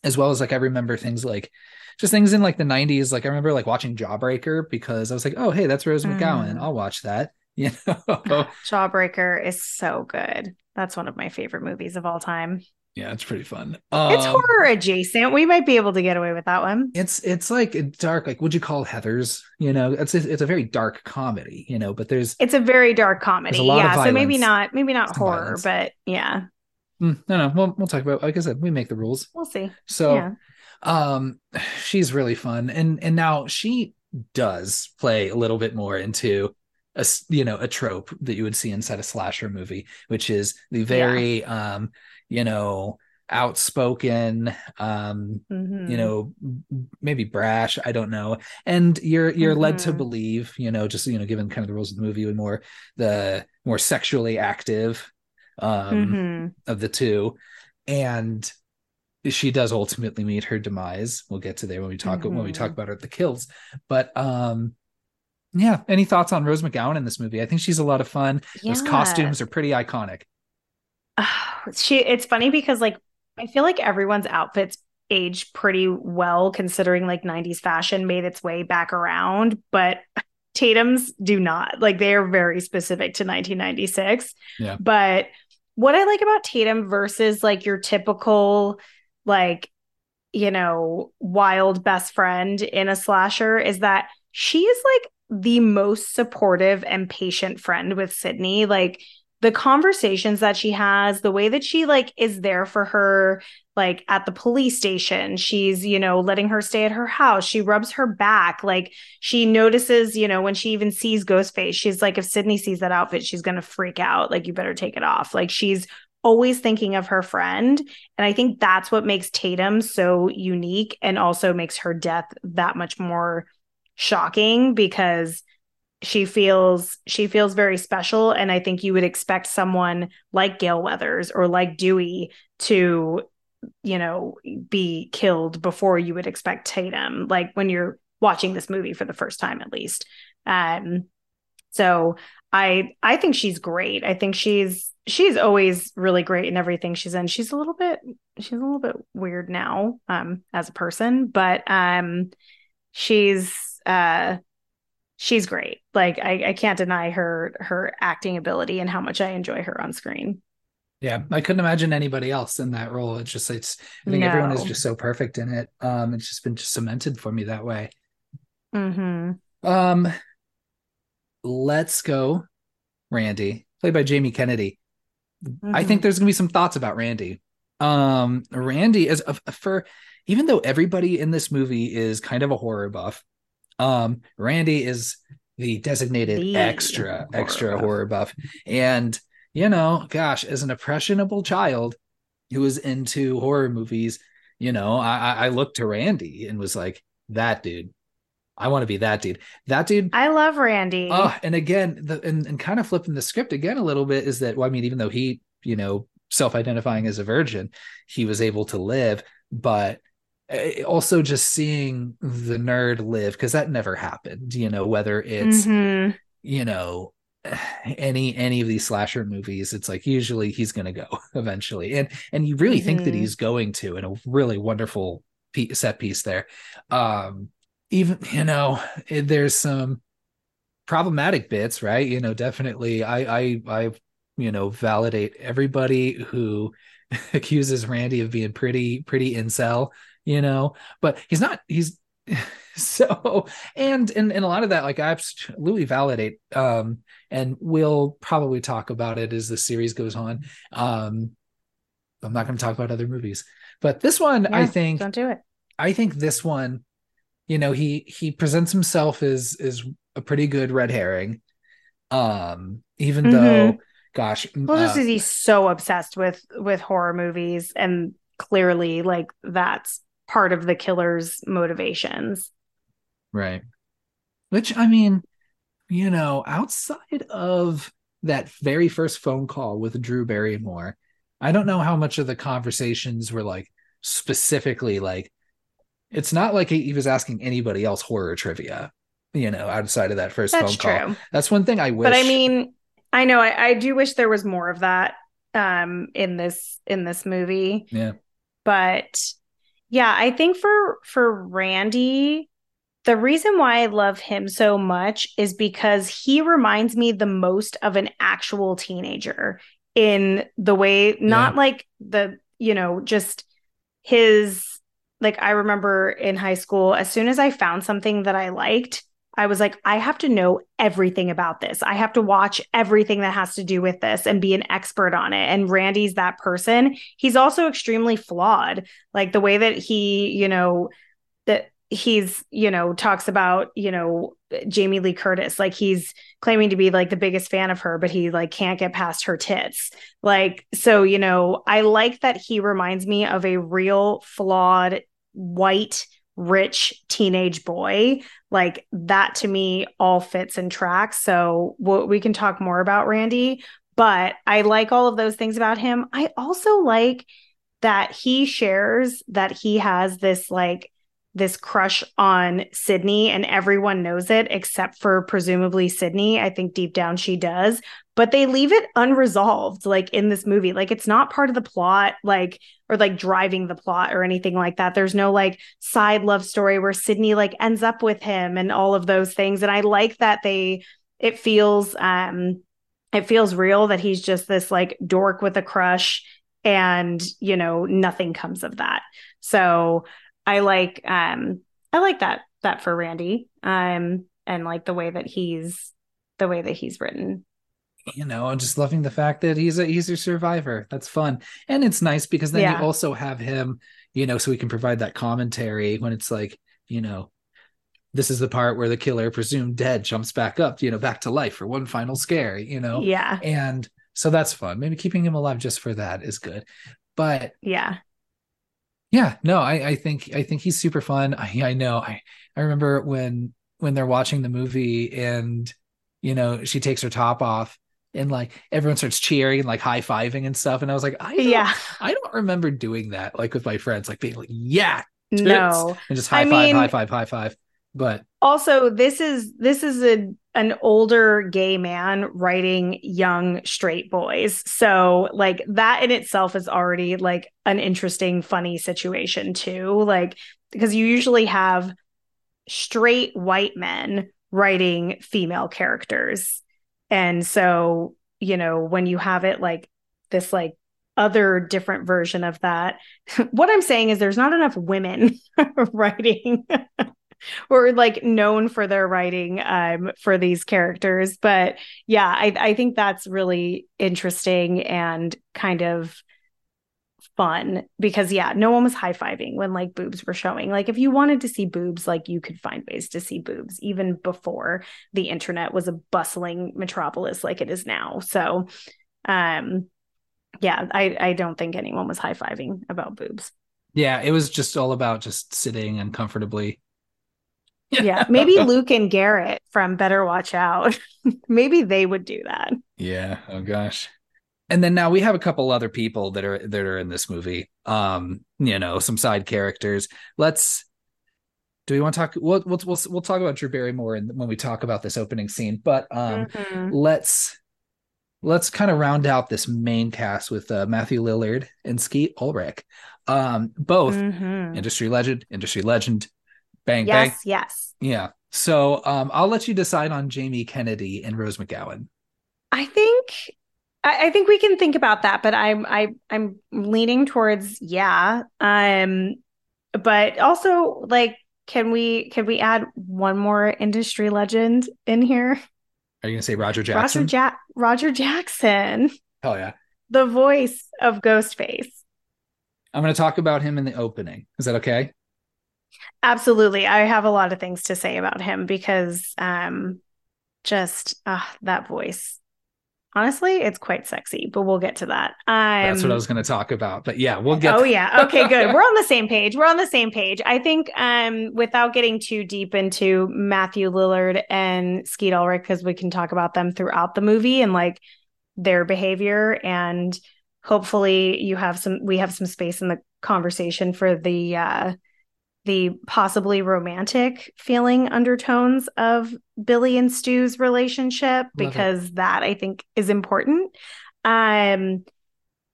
as well as like I remember things like just things in like the 90s. Like I remember like watching Jawbreaker because I was like, oh hey, that's Rose McGowan. Mm. I'll watch that. You know, Jawbreaker is so good. That's one of my favorite movies of all time. Yeah, it's pretty fun. it's Um, horror adjacent. We might be able to get away with that one. it's it's like dark like would you call heather's you know it's it's a very dark comedy you know but there's It's a very dark comedy. A lot of Yeah, so maybe not maybe not Some horror, violence. but yeah, Mm, no no we'll, we'll talk about like i said we make the rules we'll see. so yeah. um she's really fun and and now she does play a little bit more into a you know a trope that you would see inside a slasher movie which is the very um you know outspoken um Mhm. you know maybe brash i don't know and you're you're led to Mhm. believe you know just you know given kind of the rules of the movie more the more sexually active um Mhm. of the two and she does ultimately meet her demise we'll get to there when we talk when we talk Mhm. about her at the kills but um yeah any thoughts on rose mcgowan in this movie i think she's a lot of fun those costumes are pretty iconic she it's funny because like I feel like everyone's outfits age pretty well considering like 90s fashion made its way back around, but Tatum's do not. Like they are very specific to 1996. Yeah. But what I like about Tatum versus like your typical like you know, wild best friend in a slasher is that she is like the most supportive and patient friend with Sidney. Like the conversations that she has, the way that she like is there for her, like at the police station, she's, you know, letting her stay at her house. She rubs her back. Like she notices, you know, when she even sees Ghostface, she's like, if Sidney sees that outfit, she's going to freak out. Like, you better take it off. Like she's always thinking of her friend. And I think that's what makes Tatum so unique and also makes her death that much more shocking because she feels she feels very special. And i think you would expect someone like gale weathers or like dewey to you know be killed before you would expect tatum like when you're watching this movie for the first time at least. Um so i i think she's great. I think she's she's always really great in everything she's in. She's a little bit she's a little bit weird now um as a person but um she's uh she's great. Like I, I can't deny her her acting ability and how much I enjoy her on screen. Yeah, I couldn't imagine anybody else in that role. It's just it's I think no. everyone is just so perfect in it. Um it's just been just cemented for me that way. Mm-hmm. Um let's go Randy, played by Jamie Kennedy. Mm-hmm. I think there's gonna be some thoughts about Randy. Um Randy is a, for even though everybody in this movie is kind of a horror buff, um, Randy is the designated the extra, horror extra buff. horror buff. And, you know, gosh, as an impressionable child who was into horror movies, you know, I, I looked to Randy and was like, that dude. I want to be that dude. That dude. I love Randy. Oh, and again, the and, and kind of flipping the script again a little bit is that well, I mean, even though he, you know, self-identifying as a virgin, he was able to live, but also just seeing the nerd live because that never happened you know whether it's mm-hmm. you know any any of these slasher movies it's like usually he's going to go eventually and and you really mm-hmm. think that mm-hmm. he's going to in a really wonderful set piece there um even you know eh, there's some problematic bits right you know definitely i i i you know validate everybody who accuses randy of being pretty pretty incel you know, but he's not, he's so, and, and, and a lot of that, like I absolutely validate, um, and we'll probably talk about it as the series goes on. Um, I'm not going to talk about other movies, but this one, yeah, I think, don't do it. I think this one, you know, he, he presents himself as, is a pretty good red herring. Um, even mm-hmm. though, gosh, well, just uh, he's so obsessed with, with horror movies and clearly like that's part of the killer's motivations. Right. Which I mean, you know, outside of that very first phone call with Drew Barrymore, I don't know how much of the conversations were like specifically like it's not like he, was asking anybody else horror trivia, you know, outside of that first That's phone call. True. That's one thing I wish. But I mean, I know I, I do wish there was more of that um in this in this movie. Yeah. But yeah, I think for for Randy, the reason why I love him so much is because he reminds me the most of an actual teenager in the way not yeah. like the, you know, just his like I remember in high school as soon as I found something that I liked, I was like, I have to know everything about this. I have to watch everything that has to do with this and be an expert on it. And Randy's that person. He's also extremely flawed. Like the way that he, you know, that he's, you know, talks about, you know, Jamie Lee Curtis. Like he's claiming to be like the biggest fan of her, but he like can't get past her tits. Like, so, you know, I like that he reminds me of a real flawed white rich teenage boy like that to me all fits and tracks. So what we can talk more about randy but i like all of those things about him. I also like that he shares that he has this like this crush on Sidney and everyone knows it except for presumably Sidney. I think deep down she does, but they leave it unresolved like in this movie. Like it's not part of the plot like or like driving the plot or anything like that. There's no like side love story where Sidney like ends up with him and all of those things and I like that they it feels um it feels real that he's just this like dork with a crush and you know nothing comes of that. So I like um I like that. that for Randy. Um, and like the way that he's the way that he's written. You know, I'm just loving the fact that he's a he's a survivor. That's fun. And it's nice because then Yeah. you also have him, you know, so we can provide that commentary when it's like, you know, this is the part where the killer presumed dead jumps back up, you know, back to life for one final scare, you know. Yeah. And so that's fun. Maybe keeping him alive just for that is good. But Yeah. Yeah, no, I, I think I think he's super fun. I I know. I I remember when when they're watching the movie and you know she takes her top off and like everyone starts cheering and like high fiving and stuff. And I was like, I don't, Yeah. I don't remember doing that like with my friends, like being like, yeah, tits, No. and just high I five, mean- high five, high five. But Also, this is this is a an older gay man writing young straight boys. So like that in itself is already like an interesting funny situation too. Like because you usually have straight white men writing female characters. And so, you know, when you have it like this like other different version of that, what I'm saying is there's not enough women writing or like known for their writing um for these characters. But yeah, I, I think that's really interesting and kind of fun because yeah, no one was high-fiving when like boobs were showing. Like if you wanted to see boobs, like you could find ways to see boobs even before the internet was a bustling metropolis like it is now. So um yeah, I I don't think anyone was high-fiving about boobs. yeah, it was just all about just sitting and comfortably. Yeah, maybe Luke and Garrett from Better Watch Out. maybe they would do that. Yeah. Oh gosh. And then now we have a couple other people that are that are in this movie. Um, you know, some side characters. Let's. Do we want to talk? We'll we'll we'll, we'll talk about Drew Barrymore in, when we talk about this opening scene. But um, Mhm. let's let's kind of round out this main cast with uh, Matthew Lillard and Skeet Ulrich. Um, both Mhm. industry legend, industry legend. Bang Yes, bang. yes. Yeah. So um, I'll let you decide on Jamie Kennedy and Rose McGowan. I think I, I think we can think about that, but I'm I I'm leaning towards yeah. Um, but also like, can we can we add one more industry legend in here? Are you gonna say Roger Jackson? Roger Jack Roger Jackson, Hell yeah. the voice of Ghostface. I'm going to talk about him in the opening. Is that okay? Absolutely. I have a lot of things to say about him because um just uh, that voice. Honestly, it's quite sexy, but we'll get to that. Um, That's what I was going to talk about. But yeah, we'll get. Oh yeah. Okay, good. We're on the same page. We're on the same page. I think um without getting too deep into Matthew Lillard and Skeet Ulrich because we can talk about them throughout the movie and like their behavior and hopefully you have some we have some space in the conversation for the uh the possibly romantic feeling undertones of Billy and Stu's relationship it. because that I think is important. Um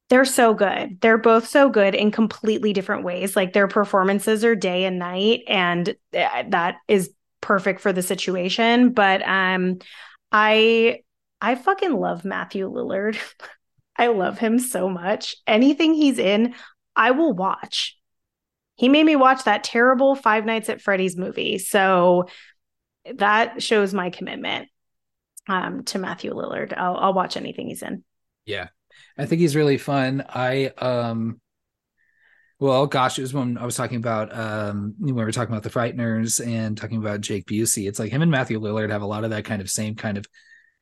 they're so good. They're both so good in completely different ways. Like their performances are day and night and uh, that is perfect for the situation, but um I I fucking love Matthew Lillard. I love him so much. Anything he's in, I will watch. He made me watch that terrible Five Nights at Freddy's movie. So that shows my commitment um, to Matthew Lillard. I'll, I'll watch anything he's in. Yeah, I think he's really fun. I um, well, gosh, it was when I was talking about um when we were talking about the Frighteners and talking about Jake Busey. It's like him and Matthew Lillard have a lot of that kind of same kind of,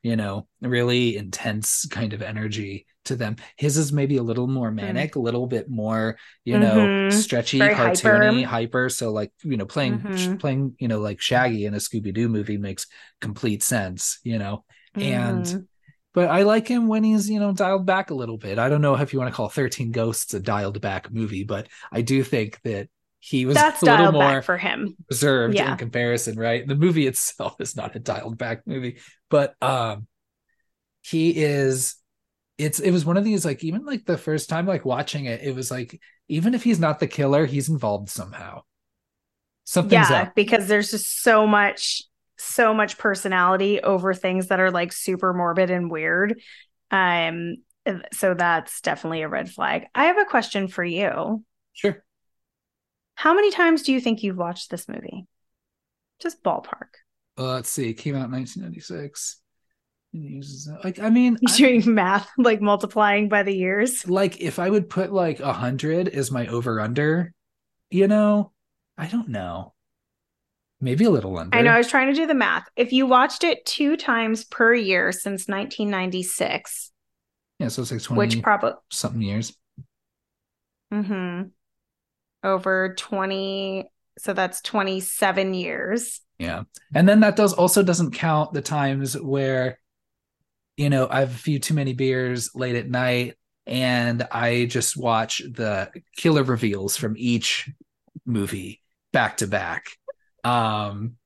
you know, really intense kind of energy to them. His is maybe a little more manic, a little bit more, you know, Mhm. stretchy, Very cartoony, hyper. hyper. So like, you know, playing Mhm. playing, you know, like Shaggy in a Scooby Doo movie makes complete sense, you know. And Mhm. but I like him when he's, you know, dialed back a little bit. I don't know if you want to call 13 Ghosts a dialed back movie, but I do think that he was that's a little more for him. reserved Yeah. in comparison, right? The movie itself is not a dialed back movie, but um he is it's it was one of these like even like the first time like watching it, it was like even if he's not the killer, he's involved somehow. Something's yeah, up. because there's just so much, so much personality over things that are like super morbid and weird. Um, so that's definitely a red flag. I have a question for you. Sure. How many times do you think you've watched this movie? Just ballpark. Uh, let's see. It came out in 1996. Like, I mean, You're doing math, like multiplying by the years. Like, if I would put like a hundred as my over under, you know, I don't know. Maybe a little under. I know. I was trying to do the math. If you watched it two times per year since 1996, yeah, so it's like 20 which probably something years. Mm-hmm. Over 20, so that's 27 years. Yeah. And then that does also doesn't count the times where, you know, I have a few too many beers late at night and I just watch the killer reveals from each movie back to back. Um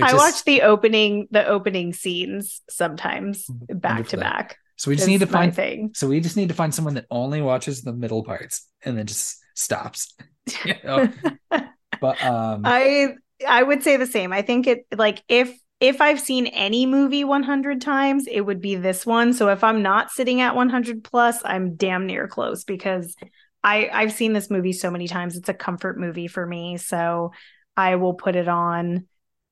I watch the opening the opening scenes sometimes back to back. So we just need to find thing. So we just need to find someone that only watches the middle parts and then just stops. you know? but um I I would say the same. I think it like if if I've seen any movie 100 times, it would be this one. So if I'm not sitting at 100 plus, I'm damn near close because I I've seen this movie so many times. It's a comfort movie for me. So I will put it on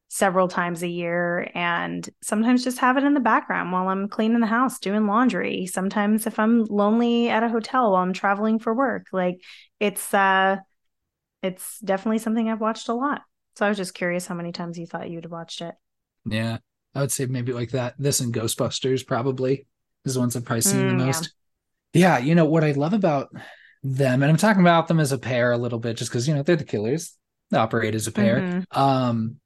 several times a year and sometimes just have it in the background while I'm cleaning the house, doing laundry. Sometimes if I'm lonely at a hotel while I'm traveling for work, like it's uh it's definitely something I've watched a lot. So I was just curious how many times you thought you'd watched it. Yeah. I would say maybe like that. This and Ghostbusters probably is the ones I've probably seen mm, the most. Yeah. yeah, you know what I love about them, and I'm talking about them as a pair a little bit just because you know they're the killers. They operate as a pair. Mm-hmm. Um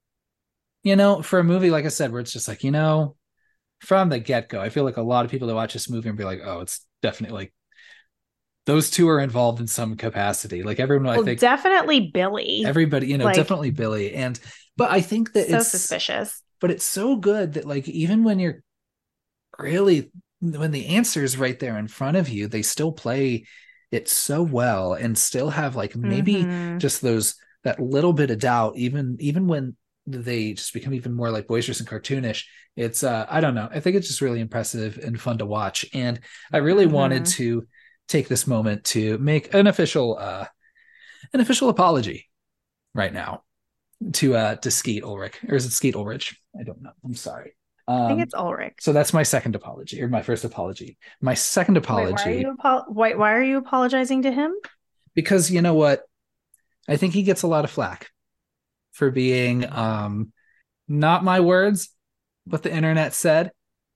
you know, for a movie, like I said, where it's just like, you know, from the get go, I feel like a lot of people that watch this movie and be like, oh, it's definitely like those two are involved in some capacity. Like everyone, well, I think definitely Billy. Everybody, you know, like, definitely Billy. And but I think that so it's suspicious. But it's so good that like even when you're really when the answer is right there in front of you, they still play it so well and still have like maybe mm-hmm. just those that little bit of doubt, even even when they just become even more like boisterous and cartoonish it's uh i don't know i think it's just really impressive and fun to watch and i really mm-hmm. wanted to take this moment to make an official uh an official apology right now to uh to Skeet Ulrich or is it Skeet Ulrich? I don't know. I'm sorry. Um, I think um, it's Ulrich. So that's my second apology or my first apology. My second apology. Wait, why, are you apo- why, why are you apologizing to him? Because you know what? I think he gets a lot of flack for being um not my words, but the internet said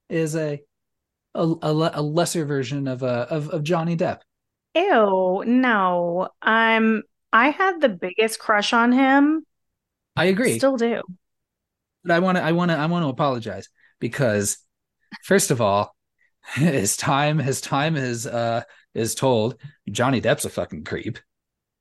is a a, a, a lesser version of uh of, of Johnny Depp. Ew, no. I'm I had the biggest crush on him. I agree. Still do. But I want to I want to I want to apologize because first of all, his time his time is uh is told Johnny Depp's a fucking creep.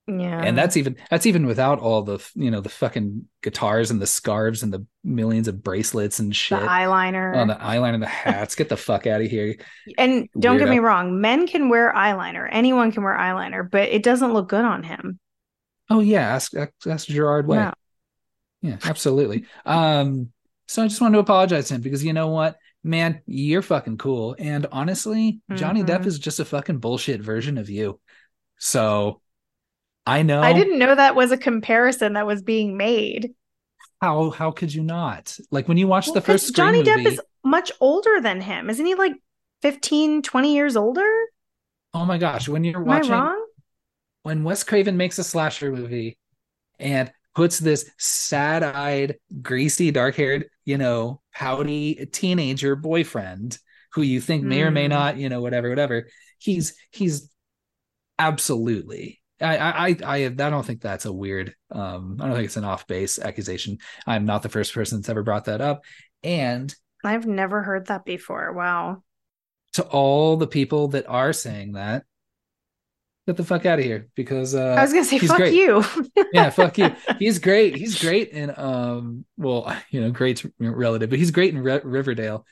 Yeah. And that's even that's even without all the you know the fucking guitars and the scarves and the millions of bracelets and shit. The eyeliner. Oh, the eyeliner, the hats. Get the fuck out of here. And don't Weirdo. get me wrong, men can wear eyeliner. Anyone can wear eyeliner, but it doesn't look good on him. Oh yeah, ask ask, ask Gerard Way. No. Yeah, absolutely. um, so I just wanted to apologize to him because you know what? Man, you're fucking cool. And honestly, Johnny mm-hmm. Depp is just a fucking bullshit version of you. So I know. I didn't know that was a comparison that was being made. How how could you not? Like when you watch well, the first Johnny movie, Depp is much older than him. Isn't he like 15, 20 years older? Oh my gosh, when you're Am watching when Wes Craven makes a slasher movie and puts this sad-eyed, greasy, dark-haired, you know, pouty teenager boyfriend who you think may mm. or may hmm. not, you know, whatever, whatever. He's he's absolutely I, I, I, I don't think that's a weird. Um, I don't think it's an off base accusation. I'm not the first person that's ever brought that up, and I've never heard that before. Wow. To all the people that are saying that, get the fuck out of here because uh, I was gonna say fuck great. you. yeah, fuck you. He's great. He's great in um, well, you know, great relative, but he's great in Re- Riverdale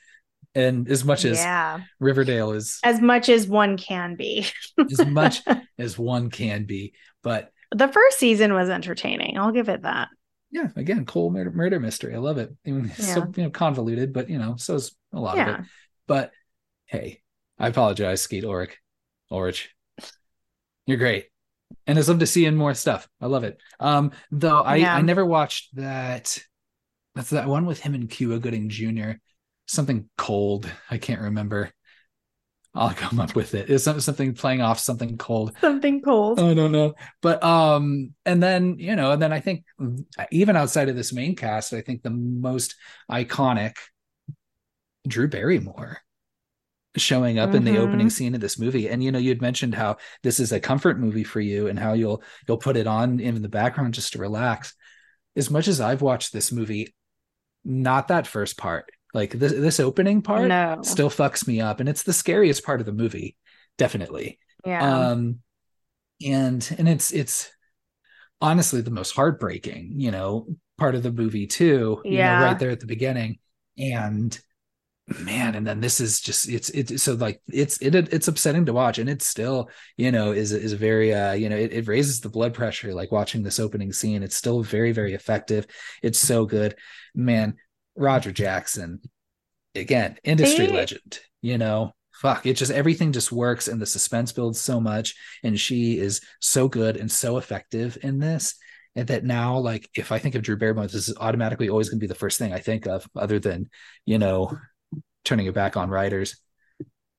and as much as yeah. Riverdale is as much as one can be, as much as one can be. But the first season was entertaining. I'll give it that. Yeah, again, cool murder, murder mystery. I love it. I mean, yeah. so you know, convoluted, but you know, so's a lot yeah. of it. But hey, I apologize, Skeet Ulrich. Ulrich. You're great. And I love to see in more stuff. I love it. Um, though I, yeah. I never watched that that's that one with him and Cuba Gooding Jr. Something cold. I can't remember. I'll come up with it. It's something playing off something cold. Something cold. I don't know. But um, and then you know, and then I think even outside of this main cast, I think the most iconic Drew Barrymore showing up mm-hmm. in the opening mm-hmm. scene of this movie and you know you'd mentioned how this is a comfort movie for you and how you'll you'll put it on in the background just to relax as much as i've watched this movie not that first part like this this opening part no. still fucks me up and it's the scariest part of the movie definitely. Yeah. Um and and it's it's honestly the most heartbreaking you know part of the movie too you yeah. know right there at the beginning. And man and then this is just it's it's so like it's it it's upsetting to watch and it's still you know is is very uh you know it, it raises the blood pressure like watching this opening scene. It's still very very effective. It's so good. Man roger jackson again industry hey. legend you know fuck it just everything just works and the suspense builds so much and she is so good and so effective in this and that now like if i think of drew barrymore this is automatically always going to be the first thing i think of other than you know turning it back on writers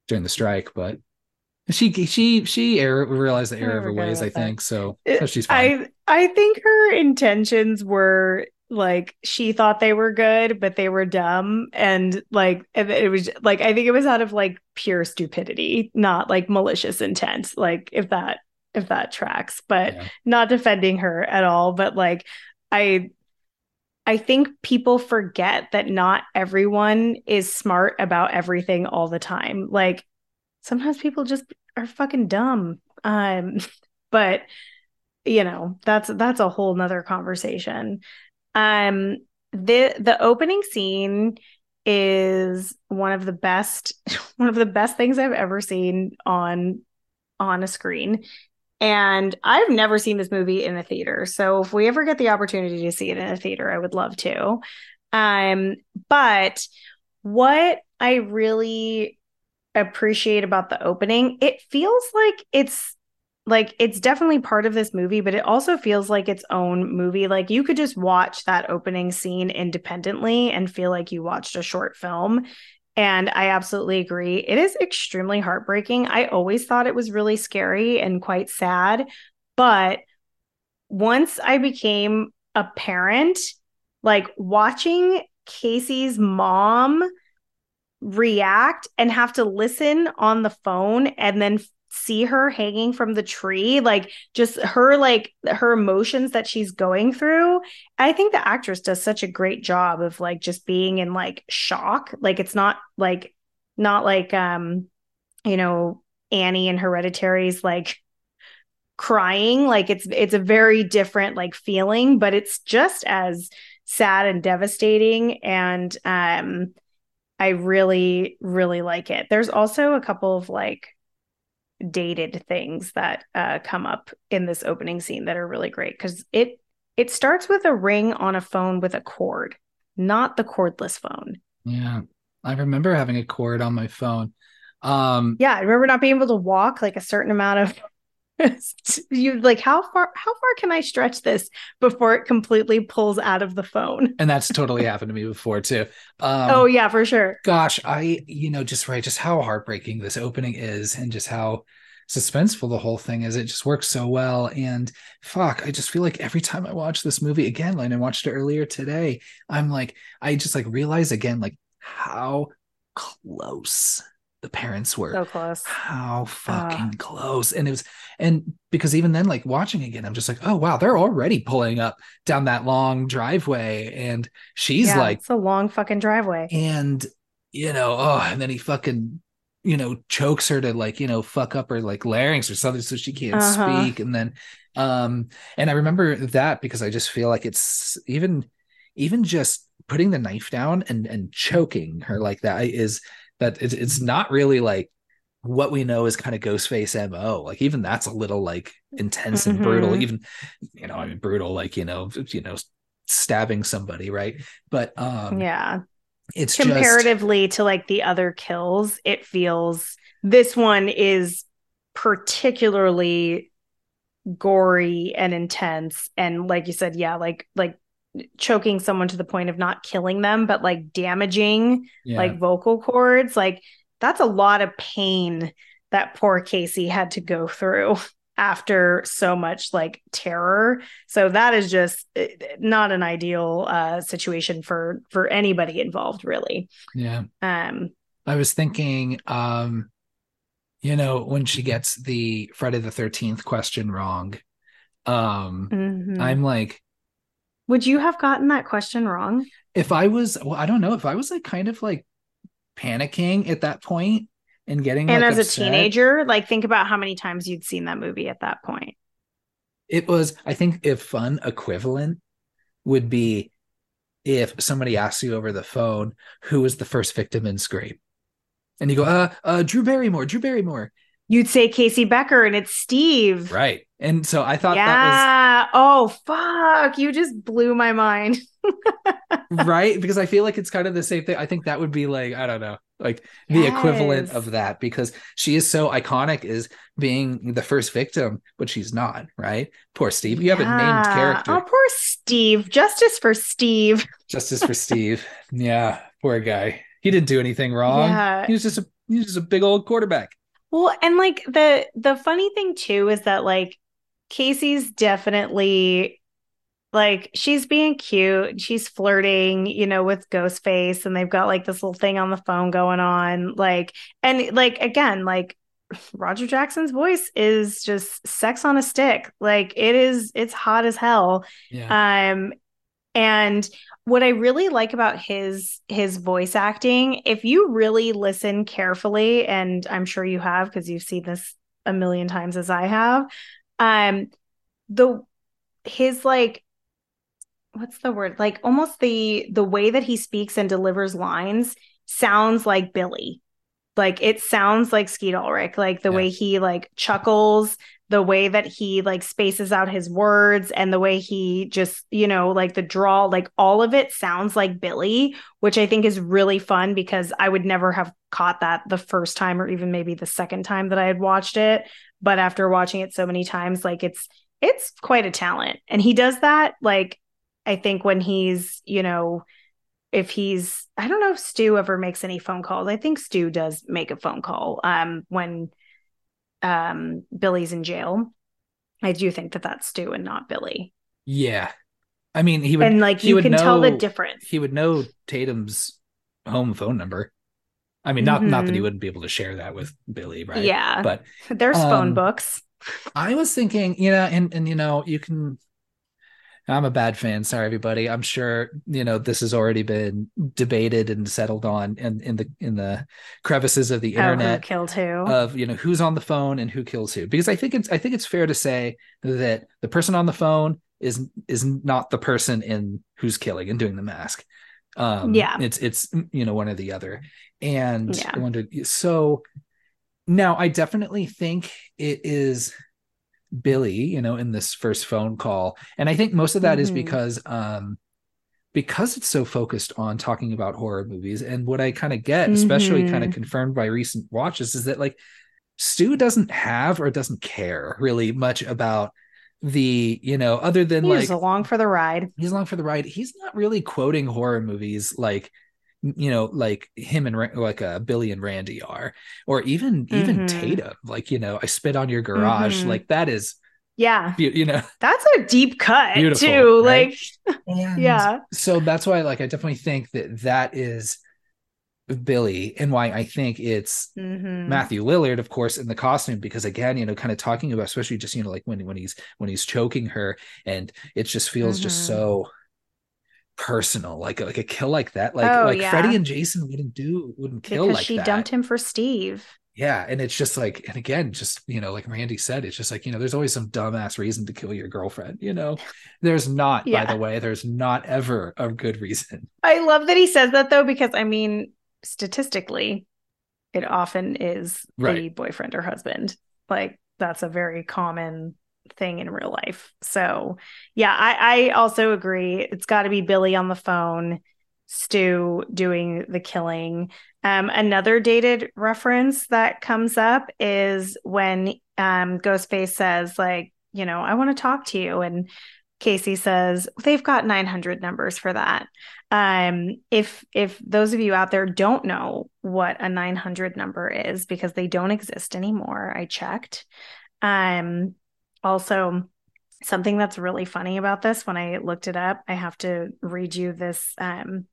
during the strike, but she she she error, realized the error of her ways. I think so. so she's fine. I I think her intentions were like she thought they were good, but they were dumb, and like it was like I think it was out of like pure stupidity, not like malicious intent. Like if that if that tracks, but yeah. not defending her at all. But like I I think people forget that not everyone is smart about everything all the time. Like sometimes people just are fucking dumb. Um, but you know, that's that's a whole nother conversation. Um the the opening scene is one of the best one of the best things I've ever seen on on a screen. And I've never seen this movie in a theater. So if we ever get the opportunity to see it in a theater, I would love to. Um, but what I really appreciate about the opening, it feels like it's like it's definitely part of this movie, but it also feels like its own movie. Like you could just watch that opening scene independently and feel like you watched a short film. And I absolutely agree. It is extremely heartbreaking. I always thought it was really scary and quite sad. But once I became a parent, like watching Casey's mom react and have to listen on the phone and then see her hanging from the tree like just her like her emotions that she's going through i think the actress does such a great job of like just being in like shock. Like it's not like not like um you know annie and hereditary's like crying. Like it's it's a very different like feeling but it's just as sad and devastating. And um i really really like it. There's also a couple of like dated things that uh, come up in this opening scene that are really great because it it starts with a ring on a phone with a cord, not the cordless phone. Yeah, I remember having a cord on my phone. Um, yeah, I remember not being able to walk like a certain amount of. you like how far how far can i stretch this before it completely pulls out of the phone and that's totally happened to me before too um, oh yeah for sure gosh i you know just right just how heartbreaking this opening is and just how suspenseful the whole thing is. It just works so well. And fuck, I just feel like every time I watch this movie again, like I watched it earlier today, I'm like, I just like realize again, like how close the parents were. So close. How fucking uh. close. And it was, and because even then, like watching again, I'm just like, oh wow, they're already pulling up down that long driveway. And she's yeah, like, it's a long fucking driveway. And you know, oh, and then he fucking you know chokes her to like you know fuck up her like larynx or something so she can't uh-huh. speak and then um and i remember that because i just feel like it's even even just putting the knife down and and choking her like that is that it's, it's not really like what we know is kind of ghostface mo like even that's a little like intense and mm-hmm. brutal even you know i mean brutal like you know you know stabbing somebody right? But um yeah. it's comparatively just... to like the other kills, it feels this one is particularly gory and intense. And like you said yeah like like choking someone to the point of not killing them, but like damaging Yeah. like vocal cords. Like that's a lot of pain that poor Casey had to go through after so much like terror. So that is just eh, not an ideal uh situation for for anybody involved really. yeah. Um I was thinking, um, you know, when she gets the Friday the 13th question wrong, um, mhm. I'm like, would you have gotten that question wrong? if I was, well, I don't know, if I was like kind of like panicking at that point and getting And like, as a teenager, like think about how many times you'd seen that movie at that point. it was, I think, if fun equivalent would be if somebody asks you over the phone who was the first victim in Scream, and you go, uh, uh, Drew Barrymore, Drew Barrymore, You'd say Casey Becker and it's Steve. right? And so I thought that yeah. Oh fuck. You just blew my mind. right because I feel like it's kind of the same thing. I think that would be like, I don't know, like the equivalent of that because she is so iconic as being the first victim, but she's not, right? Poor Steve. You have a named character. Oh, poor Steve. Justice for Steve. Justice for Steve. Yeah, poor guy. He didn't do anything wrong. Yeah. He was just a he was just a big old quarterback. Well, and like the the funny thing too is that like Casey's definitely like she's being cute, she's flirting, you know, with Ghostface, and they've got like this little thing on the phone going on. Like, and like again, like Roger Jackson's voice is just sex on a stick. Like it is, it's hot as hell. Yeah. Um, and what I really like about his his voice acting, if you really listen carefully, and I'm sure you have because you've seen this a million times as I have, um, the his like what's the word like almost the the way that he speaks and delivers lines sounds like Billy. Like it sounds like Skeet Ulrich, like the Yeah. way he like chuckles, the way that he like spaces out his words, and the way he just, you know, like the draw, like all of it sounds like Billy, which I think is really fun because I would never have caught that the first time or even maybe the second time that I had watched it. But after watching it so many times, like it's it's quite a talent. And he does that like I think when he's, you know, if he's I don't know if Stu ever makes any phone calls. I think Stu does make a phone call um when um Billy's in jail. I do think that that's Stu and not Billy. Yeah. I mean, he would and like he you would can tell the difference. he would know Tatum's home phone number. I mean, not not that he Mhm. wouldn't be able to share that with Billy, right? Yeah. But There's phone um, books. I was thinking, you know, and and you know, you can. I'm a bad fan. Sorry, everybody. I'm sure you know this has already been debated and settled on in in the in the crevices of the Oh, who internet killed who? of you know who's on the phone and who kills who. Because I think it's I think it's fair to say that the person on the phone is is not the person in who's killing and doing the mask. Um, Yeah. it's it's you know one or the other. And Yeah. I wondered so now I definitely think it is Billy, you know, in this first phone call. And I think most of that is Mhm. because um because it's so focused on talking about horror movies and what I kind of get, especially kind of confirmed by recent watches is that like Stu doesn't have or doesn't care really much about the, you know, other than He like along for the ride. he's along for the ride. He's not really quoting horror movies like you know like him and Ra- like uh, Billy and Randy are or even even Mhm. Tatum like you know I spit on your garage Mhm. like that is Yeah. beau- you know That's a deep cut Beautiful, too. right? Like and yeah. so that's why like I definitely think that that is Billy and why I think it's Mhm. Matthew Lillard, of course, in the costume, because again, you know, kind of talking about, especially just you know, like when when he's when he's choking her, and it just feels just Mhm. so personal, like like a kill like that, like Oh, like yeah. Freddie and Jason wouldn't do wouldn't kill because like she that. dumped him for Steve. Yeah, and it's just like, and again, just you know, like Randy said, it's just like you know, there's always some dumbass reason to kill your girlfriend. You know, there's not, Yeah. by the way, there's not ever a good reason. I love that he says that though, because I mean, statistically, it often is the boyfriend or husband. Like that's a very common thing in real life. So yeah, I, I also agree. It's got to be Billy on the phone, Stu doing the killing. Um, another dated reference that comes up is when um, Ghostface says, like, you know, I want to talk to you. And Casey says they've got 900 numbers for that. Um, if if those of you out there don't know what a 900 number is because they don't exist anymore, I checked. Um, also, something that's really funny about this when I looked it up, I have to read you this. Um,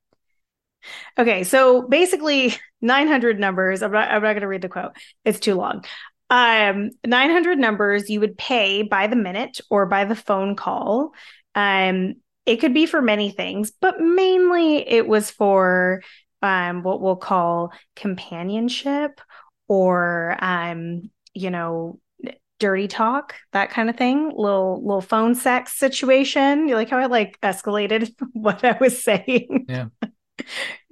okay, so basically, 900 numbers. I'm not, I'm not going to read the quote, it's too long. Um, 900 numbers you would pay by the minute or by the phone call. Um, it could be for many things, but mainly it was for um, what we'll call companionship or, um, you know, dirty talk, that kind of thing, little little phone sex situation. You like how I like escalated what I was saying. Yeah.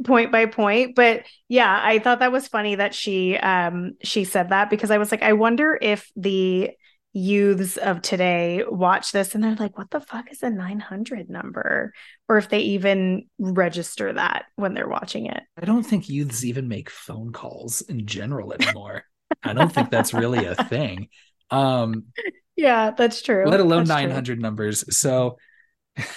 point by point but yeah i thought that was funny that she um she said that because i was like i wonder if the youths of today watch this and they're like what the fuck is a 900 number or if they even register that when they're watching it i don't think youths even make phone calls in general anymore i don't think that's really a thing um yeah that's true. let alone that's 900 true. numbers so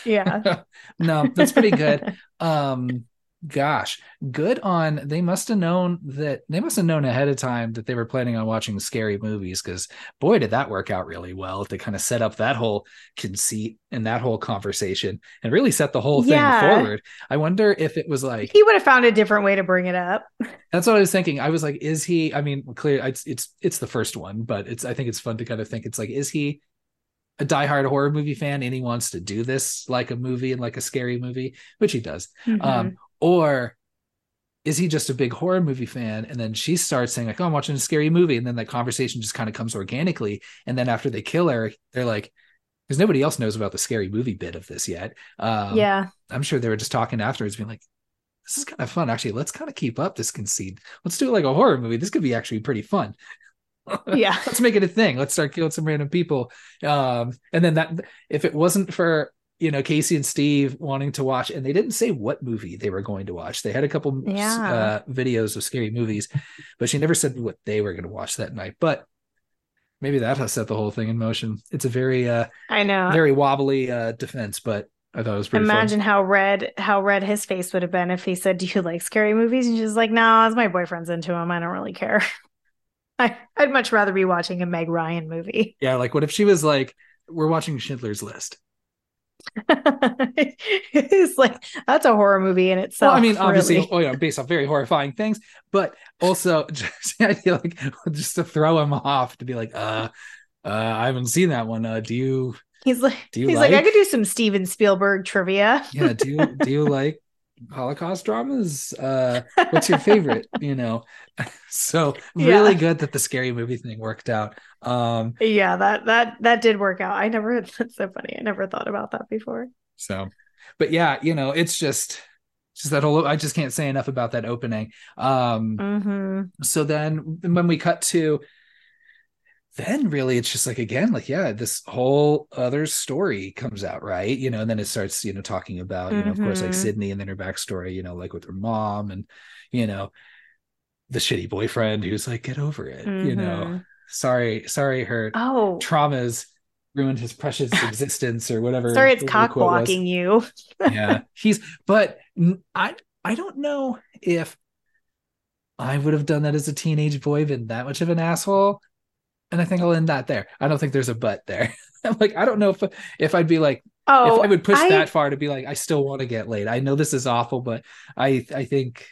yeah. no that's pretty good. Um gosh, good on they must have known that they must have known ahead of time that they were planning on watching scary movies because boy did that work out really well to kind of set up that whole conceit and that whole conversation and really set the whole thing yeah. forward. I wonder if it was like he would have found a different way to bring it up. That's what I was thinking. I was like, is he? I mean, clear it's it's it's the first one, but it's I think it's fun to kind of think it's like, is he a diehard horror movie fan and he wants to do this like a movie and like a scary movie, which he does. Mm-hmm. Um, or is he just a big horror movie fan? And then she starts saying like oh i'm watching a scary movie. And then that conversation just kind of comes organically. And then after they kill her they're like because nobody else knows about the scary movie bit of this yet. Um, yeah. I'm sure they were just talking afterwards being like this is kind of fun. Actually let's kind of keep up this conceit. Let's do it like a horror movie. This could be actually pretty fun. Yeah. Let's make it a thing. Let's start killing some random people. Um, and then that if it wasn't for you know Casey and Steve wanting to watch, and they didn't say what movie they were going to watch. They had a couple yeah. uh, videos of scary movies, but she never said what they were going to watch that night. But maybe that has set the whole thing in motion. It's a very, uh, I know, very wobbly uh, defense, but I thought it was pretty. Imagine fun. how red how red his face would have been if he said, "Do you like scary movies?" And she's like, "No, as my boyfriend's into them. I don't really care. I, I'd much rather be watching a Meg Ryan movie." Yeah, like what if she was like, "We're watching Schindler's List." it's like that's a horror movie in itself. Well, I mean, obviously, really. oh, you know, based on very horrifying things, but also just I feel like just to throw him off to be like, uh, uh, I haven't seen that one. Uh, do you? He's like, do you he's like, like I could do some Steven Spielberg trivia. yeah. Do you do you like Holocaust dramas? Uh, what's your favorite? you know, so really yeah. good that the scary movie thing worked out. Um, yeah, that that that did work out. I never. That's so funny. I never thought about that before. So, but yeah, you know, it's just just that whole. I just can't say enough about that opening. Um, mm-hmm. So then, when we cut to then really it's just like again like yeah this whole other story comes out right you know and then it starts you know talking about you know mm-hmm. of course like mm-hmm. sidney and then her backstory you know like with her mom and you know the shitty boyfriend who's like get over it mm-hmm. you know mm-hmm. sorry sorry her oh traumas ruined his precious existence or whatever sorry it's cock blocking you yeah he's but i i don't know if i would have done that as a teenage boy been that much of an asshole and I think oh, I'll end that there. I don't think there's a but there. I'm like, I don't know if if I'd be like, oh, if I would push I, that far to be like, I still want to get laid. I know this is awful, but I I think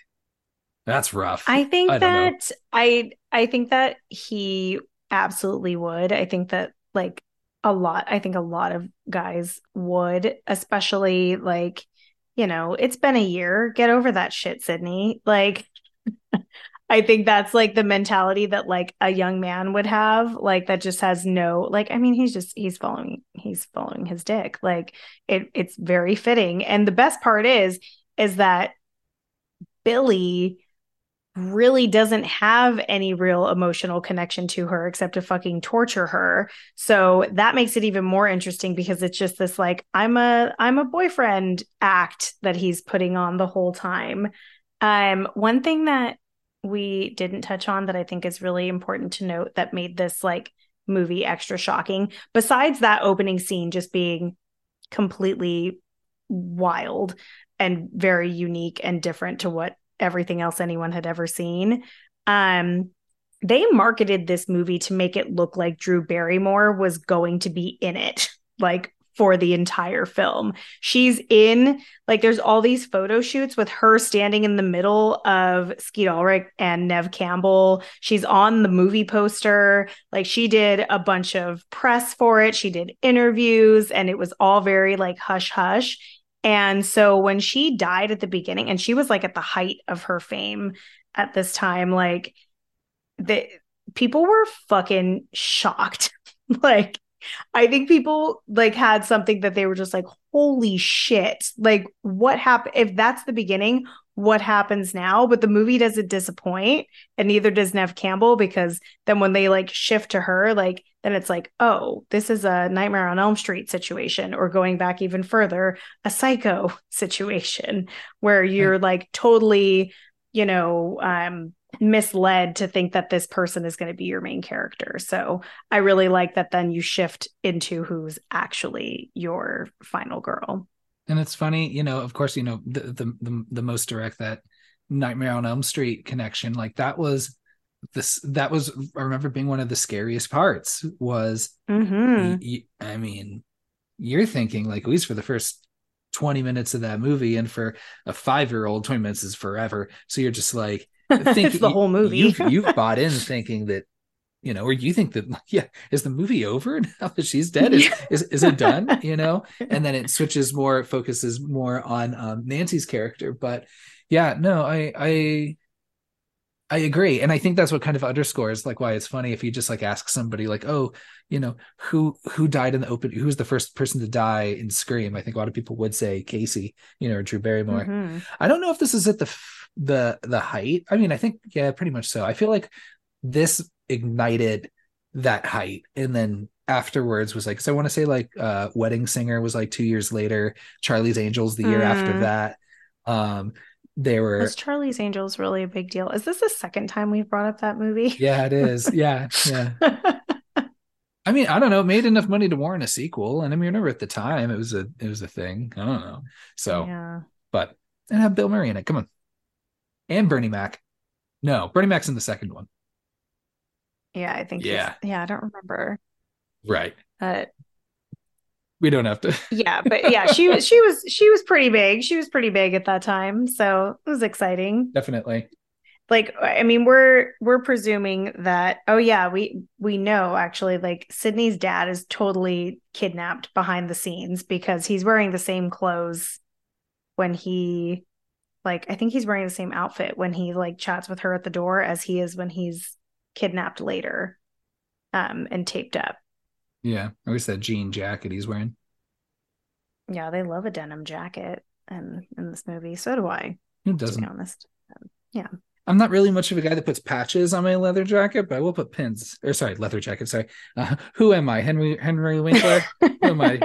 that's rough. I think I that know. I I think that he absolutely would. I think that like a lot. I think a lot of guys would, especially like, you know, it's been a year. Get over that shit, Sidney. Like I think that's like the mentality that like a young man would have, like that just has no like I mean he's just he's following he's following his dick. Like it it's very fitting. And the best part is is that Billy really doesn't have any real emotional connection to her except to fucking torture her. So that makes it even more interesting because it's just this like I'm a I'm a boyfriend act that he's putting on the whole time. Um one thing that we didn't touch on that I think is really important to note that made this like movie extra shocking. Besides that opening scene just being completely wild and very unique and different to what everything else anyone had ever seen. Um, they marketed this movie to make it look like Drew Barrymore was going to be in it, like for the entire film. She's in, like, there's all these photo shoots with her standing in the middle of Skeet Ulrich and Neve Campbell. She's on the movie poster. Like, she did a bunch of press for it, she did interviews, and it was all very like hush hush. And so when she died at the beginning, and she was like at the height of her fame at this time, like the people were fucking shocked. like I think people like had something that they were just like, holy shit. Like, what happened? If that's the beginning, what happens now? But the movie doesn't disappoint, and neither does Neve Campbell, because then when they like shift to her, like, then it's like, oh, this is a Nightmare on Elm Street situation, or going back even further, a psycho situation where you're like totally, you know, um, misled to think that this person is going to be your main character. So I really like that then you shift into who's actually your final girl. And it's funny, you know, of course, you know, the the the, the most direct that Nightmare on Elm Street connection, like that was this that was I remember being one of the scariest parts was mm-hmm. y- y- I mean, you're thinking like at least for the first 20 minutes of that movie and for a 5-year-old 20 minutes is forever. So you're just like it's the whole movie. you've, you've bought in thinking that, you know, or you think that, yeah, is the movie over now that she's dead? Is, is, is it done? You know, and then it switches more, focuses more on um, Nancy's character. But yeah, no, I, I, I agree. And I think that's what kind of underscores like why it's funny if you just like ask somebody like, oh, you know, who who died in the open who was the first person to die in Scream? I think a lot of people would say Casey, you know, or Drew Barrymore. Mm-hmm. I don't know if this is at the the the height. I mean, I think yeah, pretty much so. I feel like this ignited that height and then afterwards was like so I want to say like uh Wedding Singer was like 2 years later, Charlie's Angels the year mm. after that. Um they were Was Charlie's Angels really a big deal? Is this the second time we've brought up that movie? Yeah, it is. Yeah, yeah. I mean, I don't know, it made enough money to warrant a sequel. And I mean, remember at the time it was a it was a thing. I don't know. So yeah. but and have Bill Murray in it. Come on and Bernie Mac. No, Bernie Mac's in the second one. Yeah, I think. Yeah, yeah, I don't remember. Right. But we don't have to. yeah, but yeah, she was she was she was pretty big. She was pretty big at that time, so it was exciting. Definitely. Like, I mean, we're we're presuming that. Oh yeah, we we know actually. Like, Sidney's dad is totally kidnapped behind the scenes because he's wearing the same clothes when he like I think he's wearing the same outfit when he like chats with her at the door as he is when he's kidnapped later um and taped up. Yeah, I wish that jean jacket he's wearing. Yeah, they love a denim jacket and in this movie. So do I. Who doesn't? To be honest. Um, yeah. I'm not really much of a guy that puts patches on my leather jacket, but I will put pins. Or sorry, leather jacket. Sorry. Uh, who am I? Henry Henry Winkler? who am I?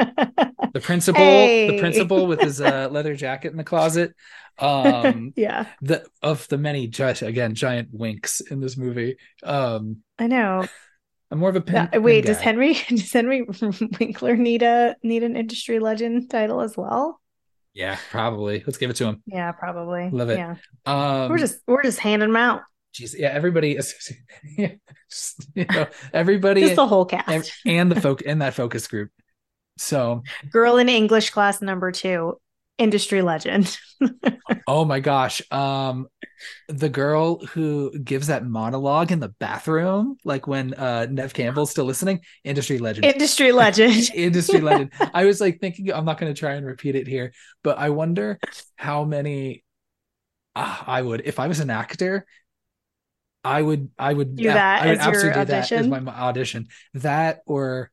The principal. Hey. The principal with his uh, leather jacket in the closet. Um, yeah. The of the many again giant winks in this movie. Um, I know. I'm more of a pin. Uh, wait, does Henry does Henry Winkler need a need an industry legend title as well? Yeah, probably. Let's give it to him. Yeah, probably. Love it. Yeah. Um, we're just we're just handing them out. Jeez, yeah, everybody is, you know, everybody, just the whole cast, and the folk and that focus group. So, girl in English class number two, industry legend. oh my gosh. Um the girl who gives that monologue in the bathroom, like when uh Neve Campbell's still listening, industry legend. Industry legend. industry legend. I was like thinking I'm not going to try and repeat it here, but I wonder how many uh, I would if I was an actor I would I would do that I would absolutely do that as my audition. That or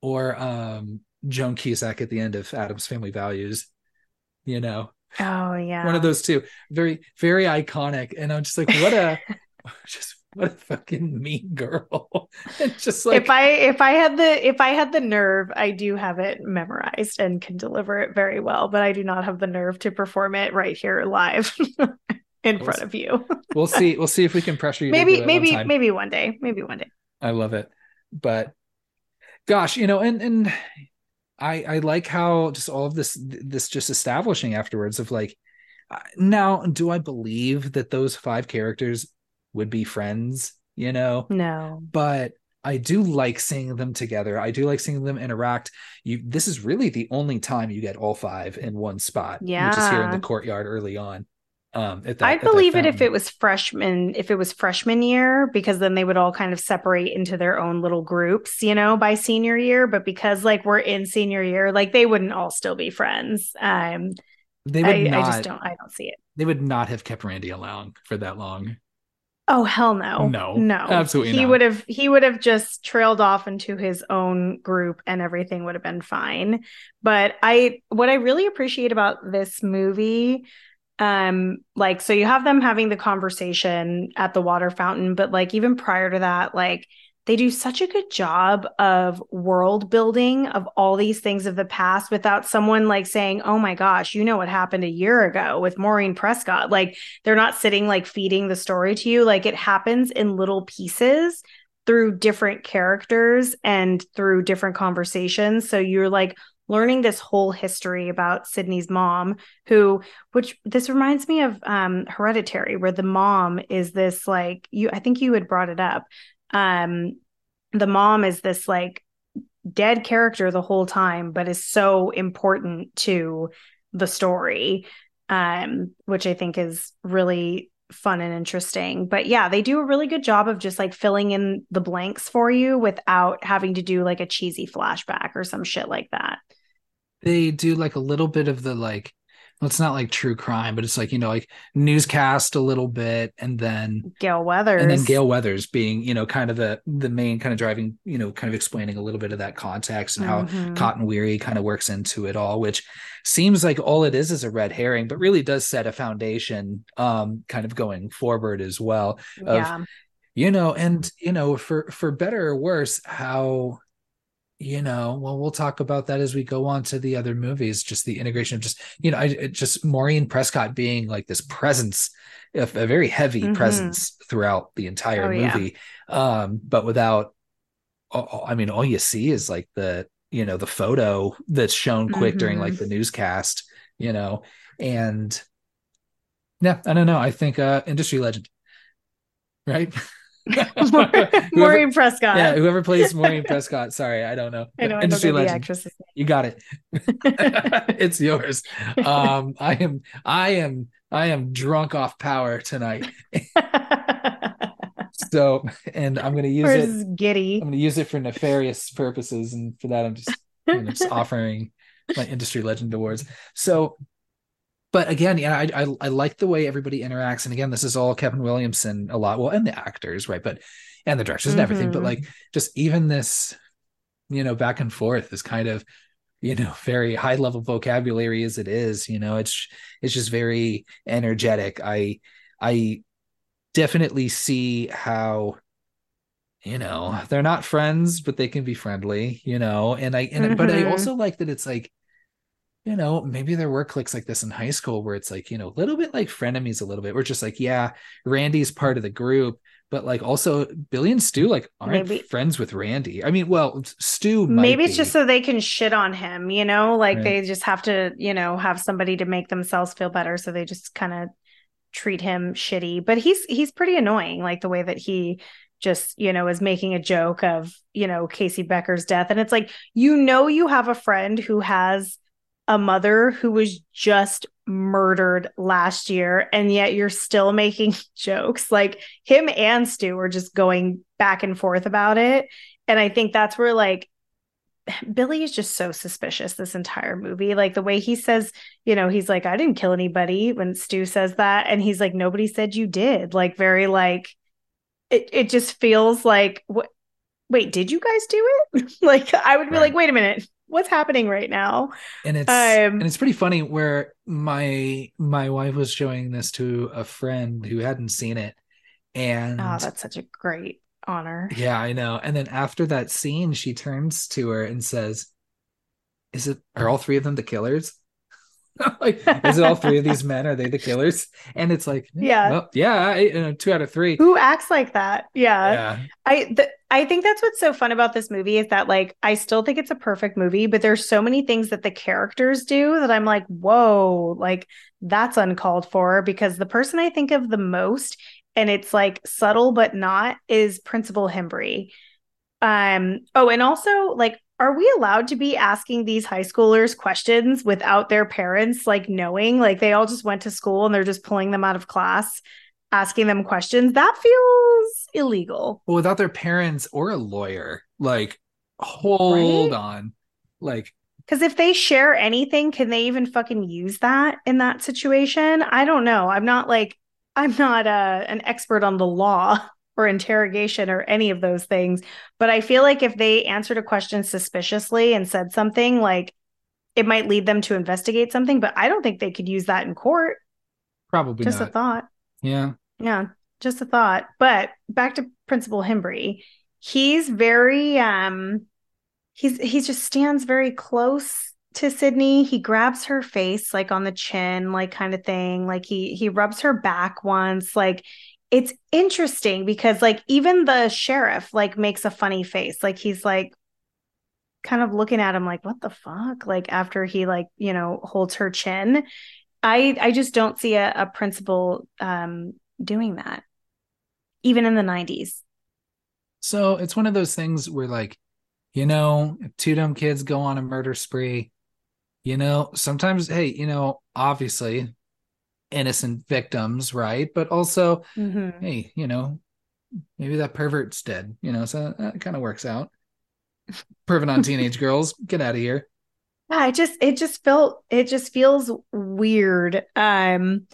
or um Joan Cusack at the end of Addams Family Values you know oh yeah. one of those two. Very very iconic. And i'm just like what a just what a fucking mean girl. Just like if i if i had the if i had the nerve i do have it memorized and can deliver it very well but i do not have the nerve to perform it right here live in we'll front see. of you. we'll see. We'll see if we can pressure you maybe maybe one maybe one day maybe one day. I love it. But gosh you know and and I I like how just all of this this just establishing afterwards of like uh, now do I believe that those five characters would be friends, you know? No. But I do like seeing them together. I do like seeing them interact. You this is really the only time you get all five in one spot, yeah. which is here in the courtyard early on. Um, that, I'd believe it if it was freshman, if it was freshman year, because then they would all kind of separate into their own little groups, you know, by senior year. But because like we're in senior year, like they wouldn't all still be friends. Um, they would I, not, I just don't. I don't see it. They would not have kept Randy along for that long. Oh hell no. No. No. Absolutely he not. would have he would have just trailed off into his own group and everything would have been fine. But I what I really appreciate about this movie um like so you have them having the conversation at the water fountain but like even prior to that like they do such a good job of world building of all these things of the past without someone like saying, "Oh my gosh, you know what happened a year ago with Maureen Prescott." Like they're not sitting like feeding the story to you. Like it happens in little pieces through different characters and through different conversations. So you're like learning this whole history about Sidney's mom, who, which this reminds me of um, Hereditary, where the mom is this like you. I think you had brought it up um the mom is this like dead character the whole time but is so important to the story um which i think is really fun and interesting but yeah they do a really good job of just like filling in the blanks for you without having to do like a cheesy flashback or some shit like that they do like a little bit of the like well, it's not like true crime, but it's like, you know, like newscast a little bit and then Gale Weathers. And then Gale Weathers being, you know, kind of the the main kind of driving, you know, kind of explaining a little bit of that context and mm-hmm. how Cotton Weary kind of works into it all, which seems like all it is is a red herring, but really does set a foundation um kind of going forward as well. Of, yeah. you know, and you know, for for better or worse, how you know, well, we'll talk about that as we go on to the other movies. Just the integration of just, you know, I just Maureen Prescott being like this presence, a, very heavy mm-hmm. presence throughout the entire oh, movie. Yeah. Um, but without, I mean, all you see is like the, you know, the photo that's shown quick mm-hmm. during like the newscast, you know, and yeah, I don't know. I think uh industry legend, right? Maureen Prescott. Yeah, whoever plays Maureen Prescott. Sorry, I don't know. I know. Industry I don't legend. actress. You got it. it's yours. Um, I am. I am. I am drunk off power tonight. so, and I'm going to use it. Giddy. I'm going to use it for nefarious purposes, and for that, I'm just, know, just offering my industry legend awards. So but again, yeah, I, I, I like the way everybody interacts. And again, this is all Kevin Williamson a lot. Well, and the actors, right? But and the directors mm-hmm. and everything. But like just even this, you know, back and forth is kind of, you know, very high level vocabulary as it is. You know, it's it's just very energetic. I I definitely see how you know they're not friends but they can be friendly you know and i and mm-hmm. but i mm-hmm. also like that it's like you know, maybe there were clicks like this in high school where it's like, you know, a little bit like frenemies, a little bit. We're just like, yeah, Randy's part of the group, but like also Billy and Stu like aren't maybe. friends with Randy. I mean, well, Stu maybe it's be. just so they can shit on him, you know, like right. they just have to, you know, have somebody to make themselves feel better. So they just kind of treat him shitty. But he's he's pretty annoying, like the way that he just you know is making a joke of you know Casey Becker's death and it's like you know you have a friend who has a mother who was just murdered last year and yet you're still making jokes. Like him and stu are just going back and forth about it. And i think that's where like billy is just so suspicious this entire movie. Like the way he says you know he's like i didn't kill anybody when stu says that and he's like nobody said you did. Like very like it, it just feels like what wait did you guys do it? Like i would be right. like wait a minute what's happening right now and it's um, and it's pretty funny where my my wife was showing this to a friend who hadn't seen it and oh that's such a great honor yeah i know and then after that scene she turns to her and says is it are all three of them the killers like, is it all three of these men? Are they the killers? And it's like, Yeah. well, yeah, I, you know, two out of three. Who acts like that? Yeah. Yeah, I I think that's what's so fun about this movie is that like I still think it's a perfect movie, but there's so many things that the characters do that I'm like, whoa, like that's uncalled for because the person I think of the most, and it's like subtle but not, is Principal Himbry. Um, oh, and also like are we allowed to be asking these high schoolers questions without their parents like knowing like they all just went to school and they're just pulling them out of class asking them questions that feels illegal. Well, without their parents or a lawyer, like, hold Right? on, like, because if they share anything can they even fucking use that in that situation? I don't know. I'm not like i'm not uh, an expert on the law or interrogation or any of those things but i feel like if they answered a question suspiciously and said something like it might lead them to investigate something but i don't think they could use that in court. Probably just a thought yeah, Yeah, just a thought. But back to Principal Himbry. He's very um he's he just stands very close to Sidney. He grabs her face like on the chin, like kind of thing. Like he he rubs her back once. Like it's interesting because like even the sheriff like makes a funny face. Like he's like kind of looking at him like what the fuck? Like after he like, you know, holds her chin. I I just don't see a, a principal um doing that. Even in the 90s. So it's one of those things where, like, you know, two dumb kids go on a murder spree, you know, sometimes, hey, you know, obviously innocent victims, right? But also, Mhm. hey, you know, maybe that pervert's dead, you know, so that kind of works out. Pervert on teenage girls, get out of here. Yeah, it just it just felt it just feels weird. Um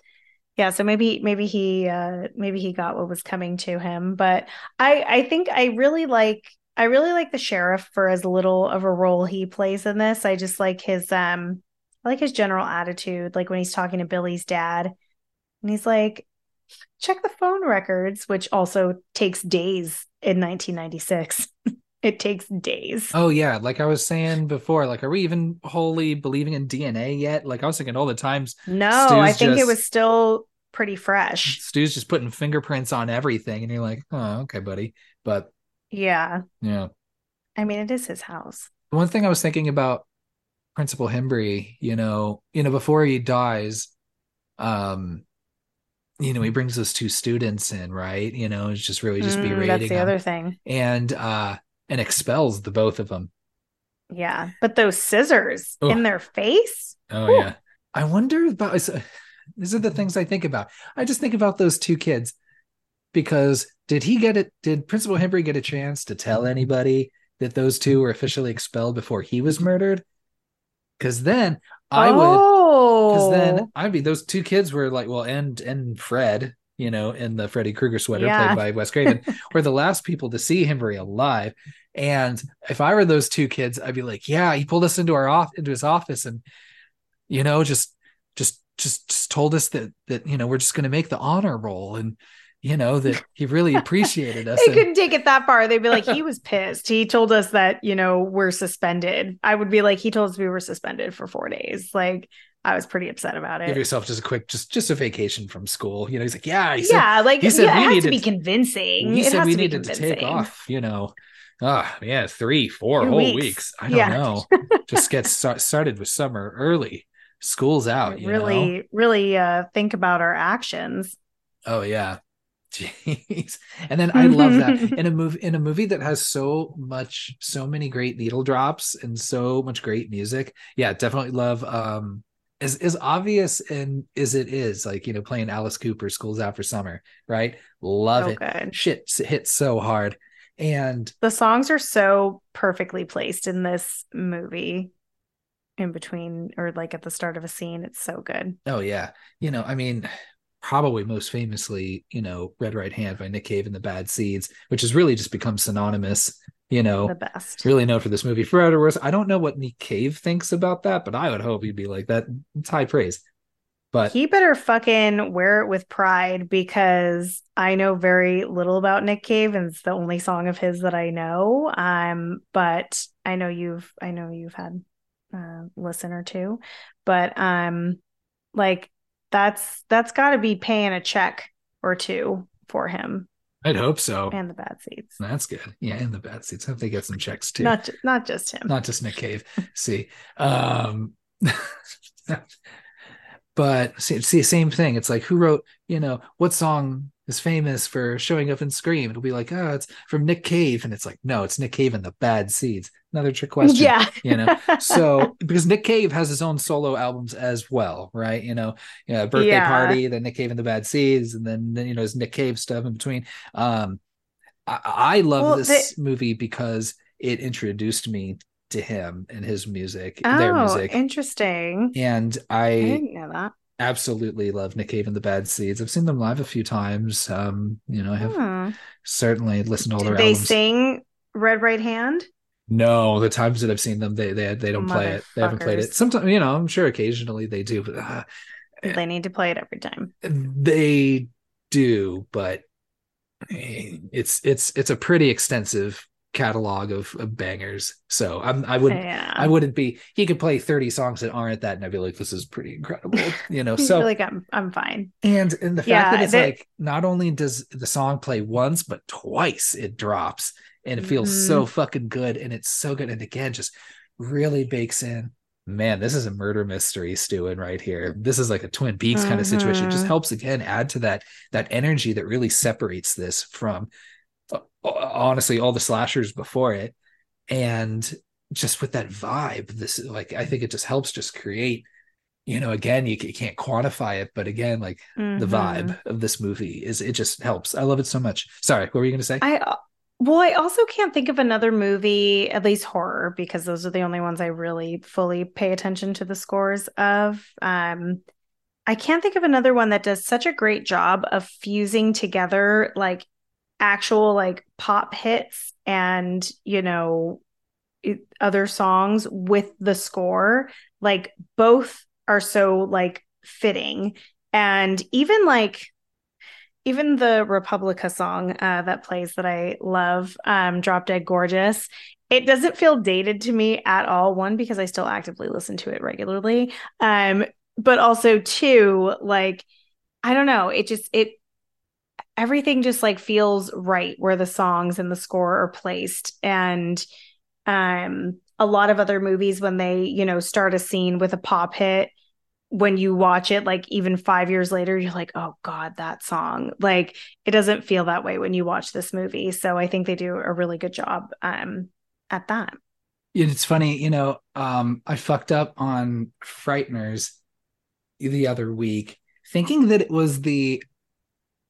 yeah, so maybe maybe he uh maybe he got what was coming to him, but I I think I really like I really like the sheriff for as little of a role he plays in this. I just like his um I like his general attitude like when he's talking to Billy's dad and he's like check the phone records, which also takes days in 1996. it takes days. Oh yeah, like I was saying before, like are we even wholly believing in DNA yet? Like I was thinking all the times No, Stu's I think it was still pretty fresh. Stu's just putting fingerprints on everything, and you're like, oh, okay, buddy. But Yeah. yeah. I mean, it is his house. One thing I was thinking about Principal Himbry, you know, you know, before he dies, um, you know, he brings those two students in, right? You know, it's just really just Mm, berating that's the them other thing. and uh and expels the both of them. Yeah. But those scissors Ugh. in their face? Oh Whew. yeah. I wonder about these are the things I think about. I just think about those two kids because did he get it? Did Principal Himbry get a chance to tell anybody that those two were officially expelled before he was murdered? Because then I would oh. because then I'd be those two kids were like, well, and and Fred, you know, in the Freddy Krueger sweater Yeah. played by Wes Craven, were the last people to see Himbry alive. And if I were those two kids, I'd be like, yeah, he pulled us into our off into his office and you know, just just just just told us that that you know we're just going to make the honor roll and you know that he really appreciated us. They and- couldn't take it that far. They'd be like, he was pissed. He told us that, you know, we're suspended. I would be like, he told us we were suspended for four days. Like, I was pretty upset about it. give yourself just a quick just just a vacation from school. You know, he's like, yeah, he said, Yeah, like he said yeah, we it has to be convincing. he it said we needed to take off, you know. Ah, yeah, three, four whole weeks. weeks. I don't Yeah. know. Just get start, started with summer early. School's out, you really, know. really uh think about our actions. Oh yeah. Jeez. And then I love that in a movie in a movie that has so much so many great needle drops and so much great music. Yeah, definitely love um as as obvious and as it is like, you know, playing Alice Cooper School's Out for Summer, right? Love So it. good. Shit hits so hard. And The songs are so perfectly placed in this movie in between or like at the start of a scene. It's so good. Oh yeah. You know, I mean, probably most famously, you know, Red Right Hand by Nick Cave and the Bad Seeds, which has really just become synonymous, you know, The best. really known for this movie for better or worse. I don't know what Nick Cave thinks about that, but I would hope he'd be like that. It's high praise. But He better fucking wear it with pride because I know very little about Nick Cave and it's the only song of his that I know. Um, but I know you've I know you've had uh, listen or two, but um, like that's that's got to be paying a check or two for him I'd hope so. and the Bad Seeds. That's good. Yeah, and the Bad Seeds. I hope they get some checks too. Not ju- not just him. not just Nick Cave. see, um, but see, see, same thing. It's like who wrote, you know, what song is famous for showing up in Scream? It'll be like, oh, it's from Nick Cave, and it's like, no, it's Nick Cave and the Bad Seeds. Another trick question. yeah, you know. So because Nick Cave has his own solo albums as well, right? You know, yeah, birthday Yeah. party, then Nick Cave and the Bad Seeds, and then then you know his Nick Cave stuff in between. Um, I, I love Well, this movie because it introduced me to him and his music, oh, their music, interesting. and I I didn't know that. Absolutely love Nick Cave and the Bad Seeds. I've seen them live a few times. Um, you know, I have Hmm. certainly listened to all Did their they albums. sing Red Right Hand? No, the times that I've seen them, they they they don't play it. They haven't played it. Sometimes, you know, I'm sure occasionally they do, but uh, They need to play it every time. they do. But eh, it's it's it's a pretty extensive catalog of, of bangers. So I'm I wouldn't yeah. I wouldn't be. He could play 30 songs that aren't that, and I'd be like, this is pretty incredible. You know, so like I'm I'm fine. and and the fact Yeah, that it's that- like not only does the song play once, but twice it drops, and it feels Mhm. so fucking good, and it's so good, and again, just really bakes in. Man, this is a murder mystery stewing right here. This is like a Twin Peaks kind of situation. It just Mhm. helps again add to that that energy that really separates this from honestly all the slashers before it, and just with that vibe, this like I think it just helps just create. You know, again, you, you can't quantify it, but again, like the Mhm. vibe of this movie is it just helps. I love it so much. Sorry, what were you going to say? I well, I also can't think of another movie, at least horror, because those are the only ones I really fully pay attention to the scores of. Um, I can't think of another one that does such a great job of fusing together like actual like pop hits and you know it- other songs with the score. Like both are so like fitting, and even like even the Republica song uh, that plays that I love, um, Drop Dead Gorgeous, it doesn't feel dated to me at all. One, because I still actively listen to it regularly. Um, but also two, like, I don't know, it just it everything just like feels right where the songs and the score are placed. And um a lot of other movies when they, you know, start a scene with a pop hit, when you watch it like even 5 years later you're like oh god that song. Like it doesn't feel that way when you watch this movie. So i think they do a really good job um at that. It's funny, you know, um, I fucked up on Frighteners the other week, thinking that it was the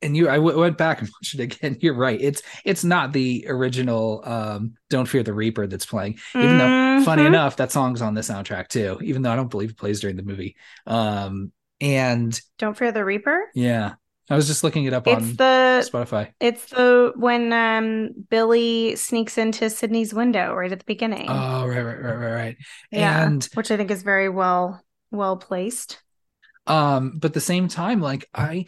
and you I w- went back and watched it again. You're right. It's it's not the original um Don't Fear the Reaper that's playing. Even though funny enough, that song's on the soundtrack too, even though I don't believe it plays during the movie. Um and don't fear the reaper yeah, I was just looking it up it's on the Spotify. it's the when um billy sneaks into sidney's window right at the beginning Oh, right, right, right, right, right. yeah And which i think is very well well placed um but at the same time like i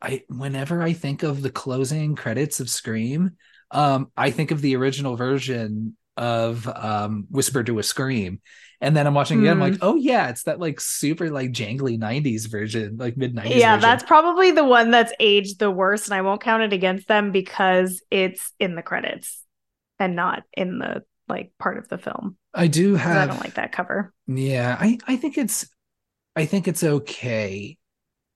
i whenever i think of the closing credits of scream um i think of the original version of um whisper to a scream. And then i'm watching it again i'm like oh yeah it's that like super like jangly 90s version like mid 90s yeah version. that's probably the one that's aged the worst and i won't count it against them because it's in the credits and not in the like part of the film. I do have i don't like that cover. Yeah i i think it's i think it's okay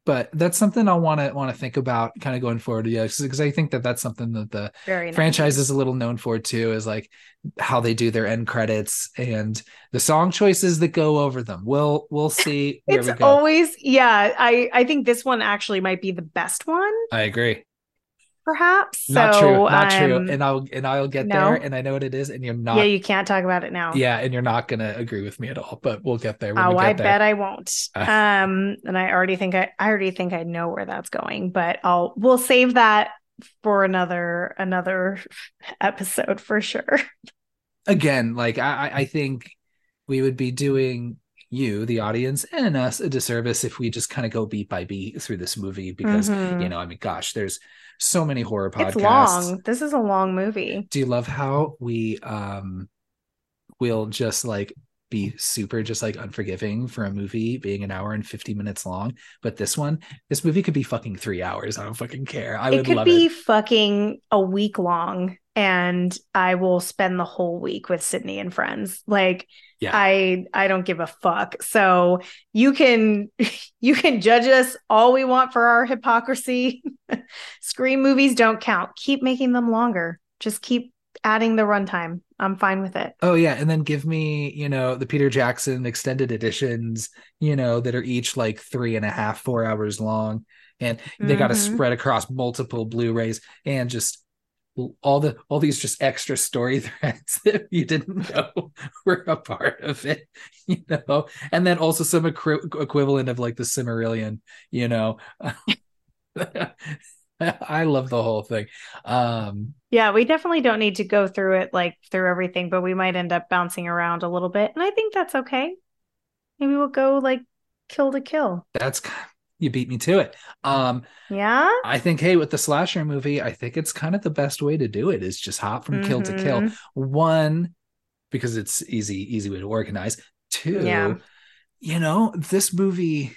but that's something i want to want to think about kind of going forward yeah because i think that that's something that the very franchise is a little known for too is like how they do their end credits and the song choices that go over them. We'll we'll see. Where it's we go. always yeah i i think this one actually might be the best one. I agree perhaps not so, true not true um, and i'll and i'll get no. there and i know what it is and you're not yeah you can't talk about it now Yeah, and you're not gonna agree with me at all but we'll get there Oh, get I there. bet I won't. Uh. Um, and I already think I, I already think I know where that's going, but I'll we'll save that for another another episode for sure. again like I- i think we would be doing you the audience and us a disservice if we just kind of go beat by beat through this movie because Mhm. you know i mean gosh there's so many horror podcasts It's long. This is a long movie. do you love how we um will just like be super just like unforgiving for a movie being an hour and 50 minutes long. But this one, this movie could be fucking three hours. I don't fucking care. I it would could love be it. fucking a week long and I will spend the whole week with Sidney and friends. Like Yeah. I I don't give a fuck. So you can you can judge us all we want for our hypocrisy. Scream movies don't count. Keep making them longer. Just keep adding the runtime. I'm fine with it. Oh yeah, and then give me, you know, the Peter Jackson extended editions, you know, that are each like three and a half, four hours long, and they got to mm-hmm. spread across multiple Blu-rays and just all the all these just extra story threads that you didn't know were a part of it, you know, and then also some equi- equivalent of like the Silmarillion, you know. I love the whole thing. Um, Yeah, we definitely don't need to go through it like through everything, but we might end up bouncing around a little bit. And I think that's okay. Maybe we'll go like kill to kill. that's you beat me to it. Um, Yeah. I think, hey, with the slasher movie, I think it's kind of the best way to do it is just hop from kill to kill. Mhm. One, because it's easy, easy way to organize. Two, Yeah. you know, this movie,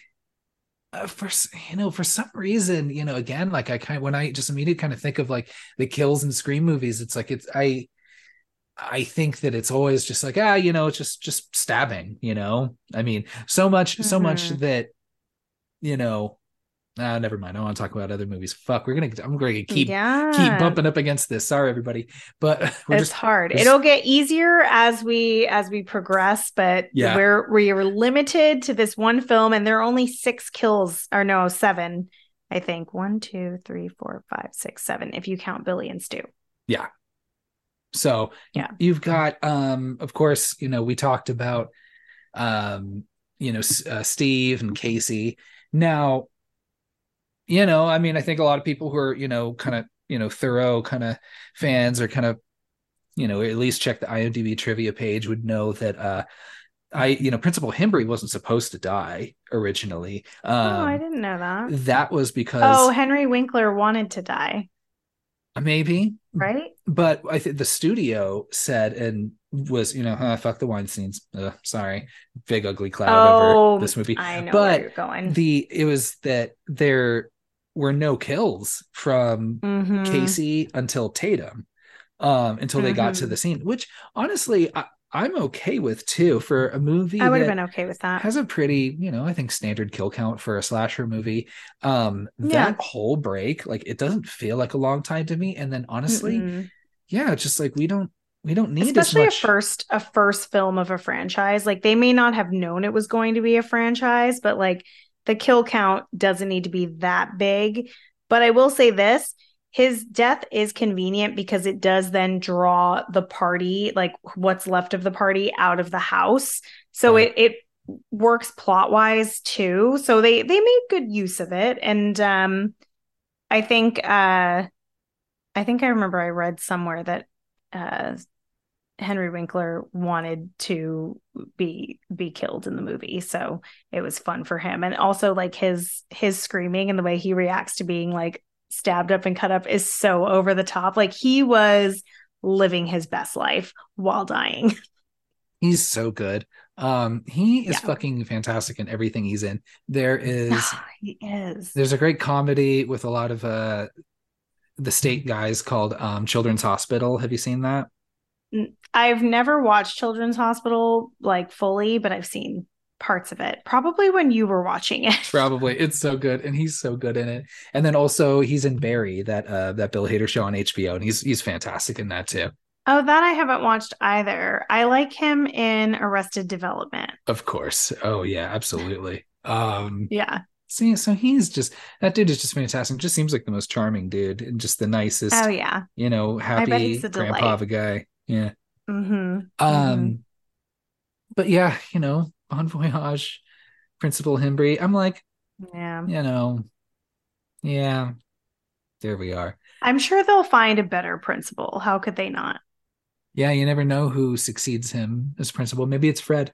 uh, for you know, for some reason, you know, again, like I kind of when I just immediately kind of think of like the kills and scream movies, it's like it's I. I think that it's always just like ah, you know, it's just just stabbing, you know. I mean, so much, so much Mhm. that, you know, ah, never mind. I want to talk about other movies. Fuck, we're gonna, I'm going to keep yeah. keep bumping up against this. Sorry, everybody, but it's just hard. It'll get easier as we as we progress, but Yeah. we're we are limited to this one film, and there are only six kills, or no, seven. I think one, two, three, four, five, six, seven. If you count Billy and Stu. Yeah. So Yeah. You've got, um, of course, you know, we talked about, um, you know, uh, Steve and Casey. Now, you know, I mean, I think a lot of people who are, you know, kind of, you know, thorough kind of fans or kind of, you know, at least check the IMDb trivia page would know that, uh, I, you know, Principal Himbry wasn't supposed to die originally. Um, oh, I didn't know that. that was because Oh, Henry Winkler wanted to die, maybe right? but I think the studio said and was you know huh, fuck the Weinstein's uh, sorry big ugly cloud Oh, over this movie I know but where you're going. the it was that there were no kills from Mhm. Casey until Tatum um until they got to Mhm. the scene which honestly I, I'm okay with too for a movie I would have been okay with that. has a pretty you know i think standard kill count for a slasher movie um Yeah. that whole break like it doesn't feel like a long time to me and then honestly Mm-mm. yeah just like we don't we don't need especially a first a first film of a franchise like they may not have known it was going to be a franchise but like the kill count doesn't need to be that big but i will say this his death is convenient because it does then draw the party like what's left of the party out of the house so Right. it it works plot wise too so they they made good use of it and um i think uh i think i remember i read somewhere that uh Henry Winkler wanted to be be killed in the movie, so it was fun for him. And also like his his screaming and the way he reacts to being like stabbed up and cut up is so over the top. Like he was living his best life while dying. he's so good um he is Yeah. fucking fantastic in everything he's in there is he is. there's a great comedy with a lot of uh the state guys called um children's hospital have you seen that I've never watched Children's Hospital like fully, but I've seen parts of it. Probably when you were watching it. probably it's so good and he's so good in it and then also he's in barry that uh that bill hader show on hbo and he's he's fantastic in that too Oh, that I haven't watched either. I like him in Arrested Development. of course oh yeah absolutely um Yeah. see so he's just that dude is just fantastic just seems like the most charming dude and just the nicest Oh yeah. you know happy grandpa of a guy yeah Mm-hmm. um but yeah you know bon voyage principal himbry i'm like Yeah. you know yeah there we are I'm sure they'll find a better principal. How could they not? yeah you never know who succeeds him as principal maybe it's fred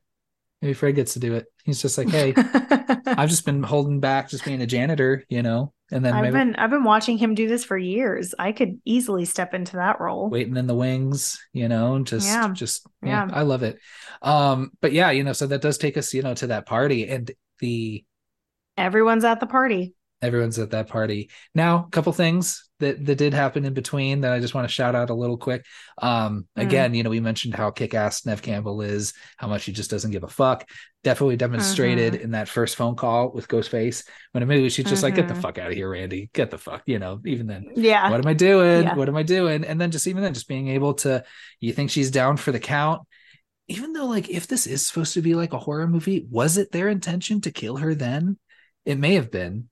maybe Fred gets to do it. He's just like, hey, I've just been holding back, just being a janitor, you know. And then I've maybe been I've been watching him do this for years. I could easily step into that role. waiting in the wings, you know, just Yeah. just yeah, Yeah. I love it. Um, but yeah, you know, so that does take us, you know, to that party and the Everyone's at the party. Everyone's at that party. Now, a couple things that that did happen in between that I just want to shout out a little quick. Um, Mm. again, you know, we mentioned how kick-ass Neve Campbell is, how much he just doesn't give a fuck. Definitely demonstrated Mhm. in that first phone call with Ghostface when immediately she's just like, "Get the Mhm. fuck out of here, Randy. Get the fuck." You know, even then, Yeah. what am I doing? Yeah. What am I doing? And then just even then, just being able to, you think she's down for the count. Even though, like, if this is supposed to be like a horror movie, was it their intention to kill her then? It may have been.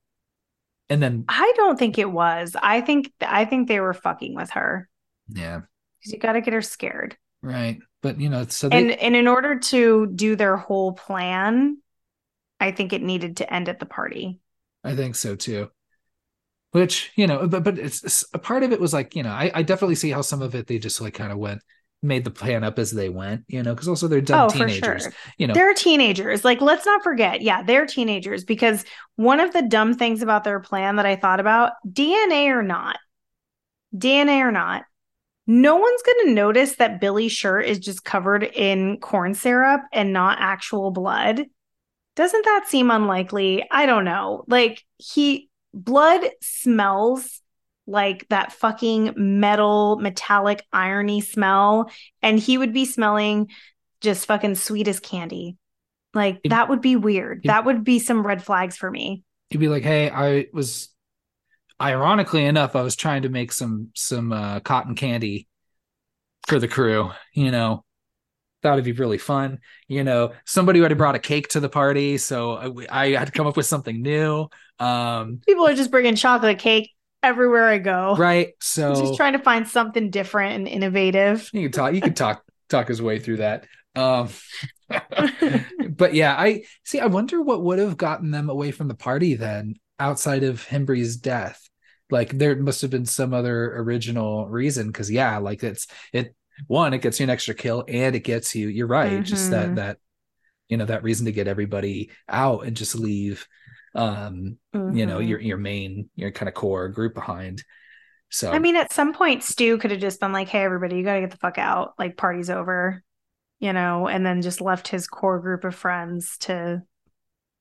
And then, I don't think it was. I think I think they were fucking with her. yeah, Because you gotta get her scared. right. But, you know, so they, And and in order to do their whole plan, I think it needed to end at the party. I think so too. Which, you know, but, but it's, it's- a part of it was like, you know, I, I definitely see how some of it they just like kind of went, made the plan up as they went, you know, because also they're dumb oh, for teenagers, sure. you know. They're teenagers. Like, let's not forget. Yeah, they're teenagers because one of the dumb things about their plan that I thought about DNA or not, DNA or not, no one's going to notice that Billy's shirt is just covered in corn syrup and not actual blood. Doesn't that seem unlikely? I don't know. Like, he, blood smells like that fucking metal, metallic, irony smell. And he would be smelling just fucking sweet as candy. Like It- that would be weird. it- that would be some red flags for me. He'd be like, hey, I was, ironically enough, I was trying to make some, some uh, cotton candy for the crew, you know. Thought it'd be really fun, you know. Somebody already brought a cake to the party, so I, I had to come up with something new. Um, People are just bringing chocolate cake everywhere I go. right. He's So just trying to find something different and innovative. You can talk. You can talk talk his way through that. Um, but yeah, I see. I wonder what would have gotten them away from the party then, outside of Himbry's death. Like there must have been some other original reason. Because yeah, like it's it. One, it gets you an extra kill, and it gets you. You're right. Just that Mhm. that you know that reason to get everybody out and just leave. Um, you know Mhm. your your main your kind of core group behind. So I mean, at some point, Stu could have just been like, "Hey, everybody, you got to get the fuck out. Like, party's over," you know, and then just left his core group of friends to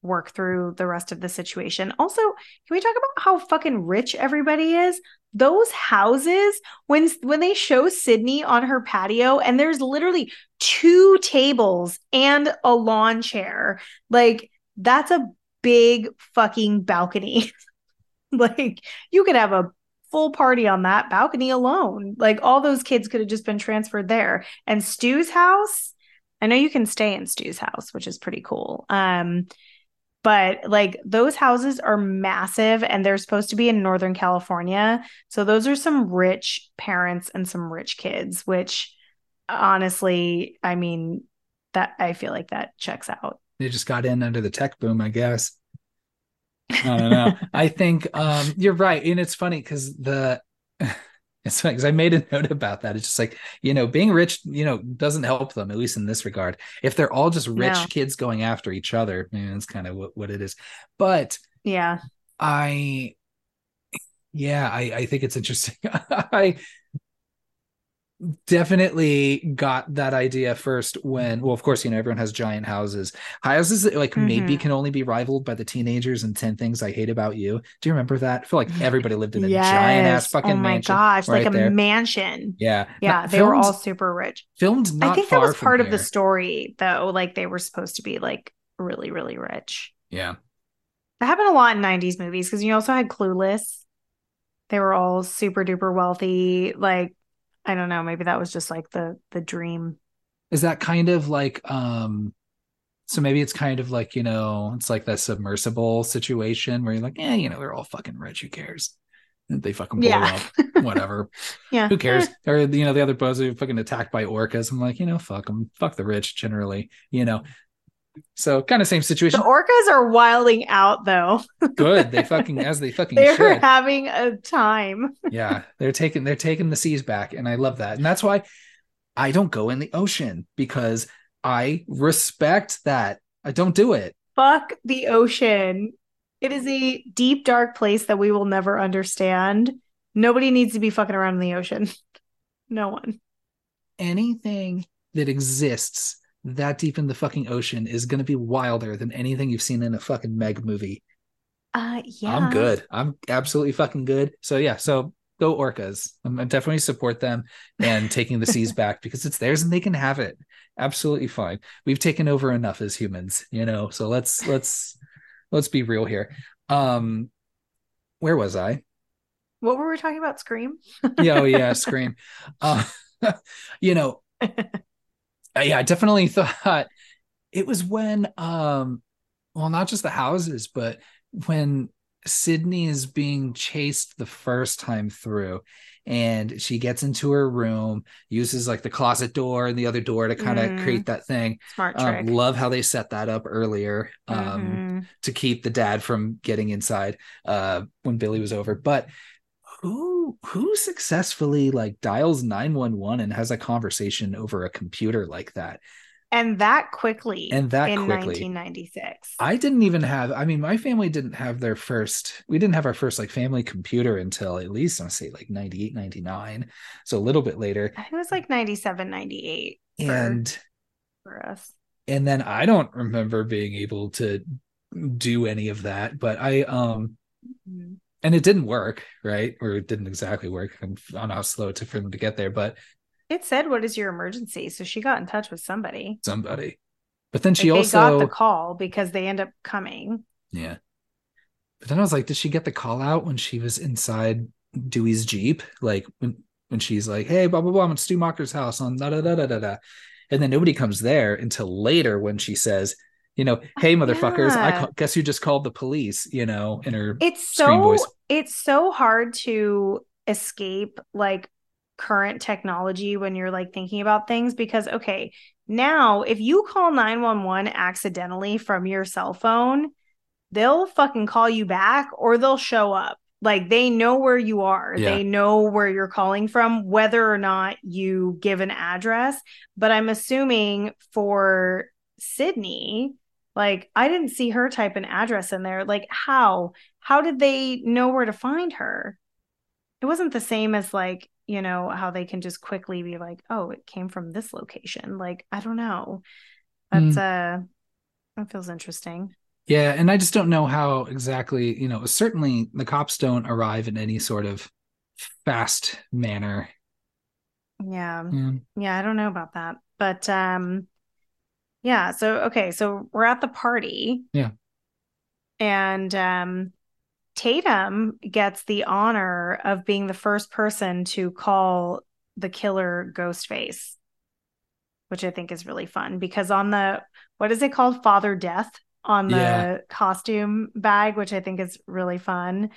work through the rest of the situation. Also, can we talk about how fucking rich everybody is? Those houses, when when they show Sidney on her patio, and there's literally two tables and a lawn chair, like that's a big fucking balcony. like you could have a full party on that balcony alone. Like all those kids could have just been transferred there. And Stu's house, I know you can stay in Stu's house, which is pretty cool. Um, but like those houses are massive and they're supposed to be in Northern California. So those are some rich parents and some rich kids, which honestly, I mean, that I feel like that checks out. They just got in under the tech boom, I guess. I don't know. I think um, you're right, and it's funny because the it's funny because I made a note about that. It's just like you know, being rich, you know, doesn't help them at least in this regard. If they're all just rich No. kids going after each other, man, that's kind of what, what it is. But Yeah. I, yeah, I I think it's interesting. I definitely got that idea first when well of course you know everyone has giant houses houses that like maybe Mhm. can only be rivaled by the teenagers and 10 things i hate about you do you remember that i feel like everybody lived in a Yes. giant ass fucking oh my mansion gosh, like right a there. mansion. yeah Yeah, they were all super rich. filmed not I think that was part of the story, though. Like they were supposed to be like really, really rich. yeah That happened a lot in 90s movies because you also had Clueless. They were all super duper wealthy. Like, I don't know, maybe that was just like the the dream. is that kind of like um so maybe it's kind of like you know it's like that submersible situation where you're like yeah you know they're all fucking rich who cares they fucking blow Yeah. up whatever Yeah. who cares or you know the other boats are fucking attacked by orcas i'm like you know fuck them fuck the rich generally you know so kind of same The situation orcas are wilding out though. good they fucking as they fucking They're should having a time. yeah they're taking they're taking the seas back and i love that and that's why i don't go in the ocean because I respect that. I don't do it. Fuck the ocean. It is a deep, dark place that we will never understand. Nobody needs to be fucking around in the ocean. No one. Anything that exists that deep in the fucking ocean is going to be wilder than anything you've seen in a fucking Meg movie. Uh, yeah. I'm good. I'm absolutely fucking good. So yeah, so go orcas. I'm, I definitely support them and taking the seas back because it's theirs and they can have it. Absolutely fine. We've taken over enough as humans, you know. So let's let's let's be real here. Um, where was I? What were we talking about? Scream? yeah, oh yeah, Scream. Uh, you know, yeah, I definitely thought it was when um well, not just the houses, but when Sidney is being chased the first time through and she gets into her room, uses like the closet door and the other door to kind of mm. create that thing. Smart um, trick. Um, love how they set that up earlier um, mm-hmm. to keep the dad from getting inside uh, when Billy was over. But who who successfully like dials 911 and has a conversation over a computer like that? and that quickly and that in quickly 1996 i didn't even have i mean my family didn't have their first we didn't have our first like family computer until at least i say like 98 99 so a little bit later i it was like 97 98 and for, for us and then i don't remember being able to do any of that but i um mm-hmm. And it didn't work right or it didn't exactly work i don't know how slow it took for them to get there but it said, "What is your emergency?" So she got in touch with somebody. Somebody, but then she like also got the call because they end up coming. Yeah, but then I was like, did she get the call out when she was inside Dewey's jeep? Like when when she's like, "Hey, blah blah blah, I'm at Stu Macher's house on da da da da da da," and then nobody comes there until later when she says, you know, hey motherfuckers, yeah. I guess you just called the police, you know, in her It's so it's so hard to escape like current technology when you're like thinking about things because okay now if you call 911 accidentally from your cell phone they'll fucking call you back or they'll show up like they know where you are yeah. they know where you're calling from whether or not you give an address but i'm assuming for sidney like i didn't see her type an address in there. Like how? How did they know where to find her? It wasn't the same as like you know how they can just quickly be like oh it came from this location. Like i don't know. That's mm. uh that feels interesting. Yeah and i just don't know how exactly you know certainly the cops don't arrive in any sort of fast manner. Yeah. Yeah, yeah i don't know about that. But um yeah so okay so we're at the party yeah and um Tatum gets the honor of being the first person to call the killer Ghostface, which I think is really fun because on the what is it called? Father Death on the yeah. costume bag, which I think is really fun.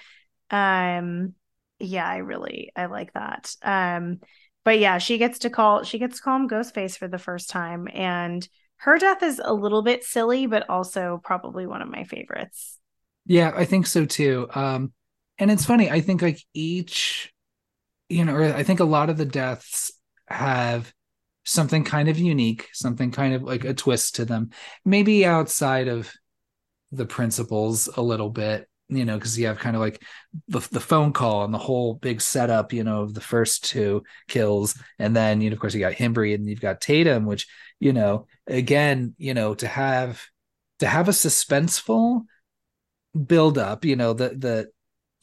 Um yeah, I really I like that. Um but yeah, she gets to call she gets to call him Ghostface for the first time and her death is a little bit silly but also probably one of my favorites. Yeah, I think so too. Um, and it's funny. I think like each, you know, or I think a lot of the deaths have something kind of unique, something kind of like a twist to them, maybe outside of the principles a little bit, you know, because you have kind of like the the phone call and the whole big setup, you know, of the first two kills, and then you know, of course, you got Himbry and you've got Tatum, which you know, again, you know, to have to have a suspenseful build up, you know, the the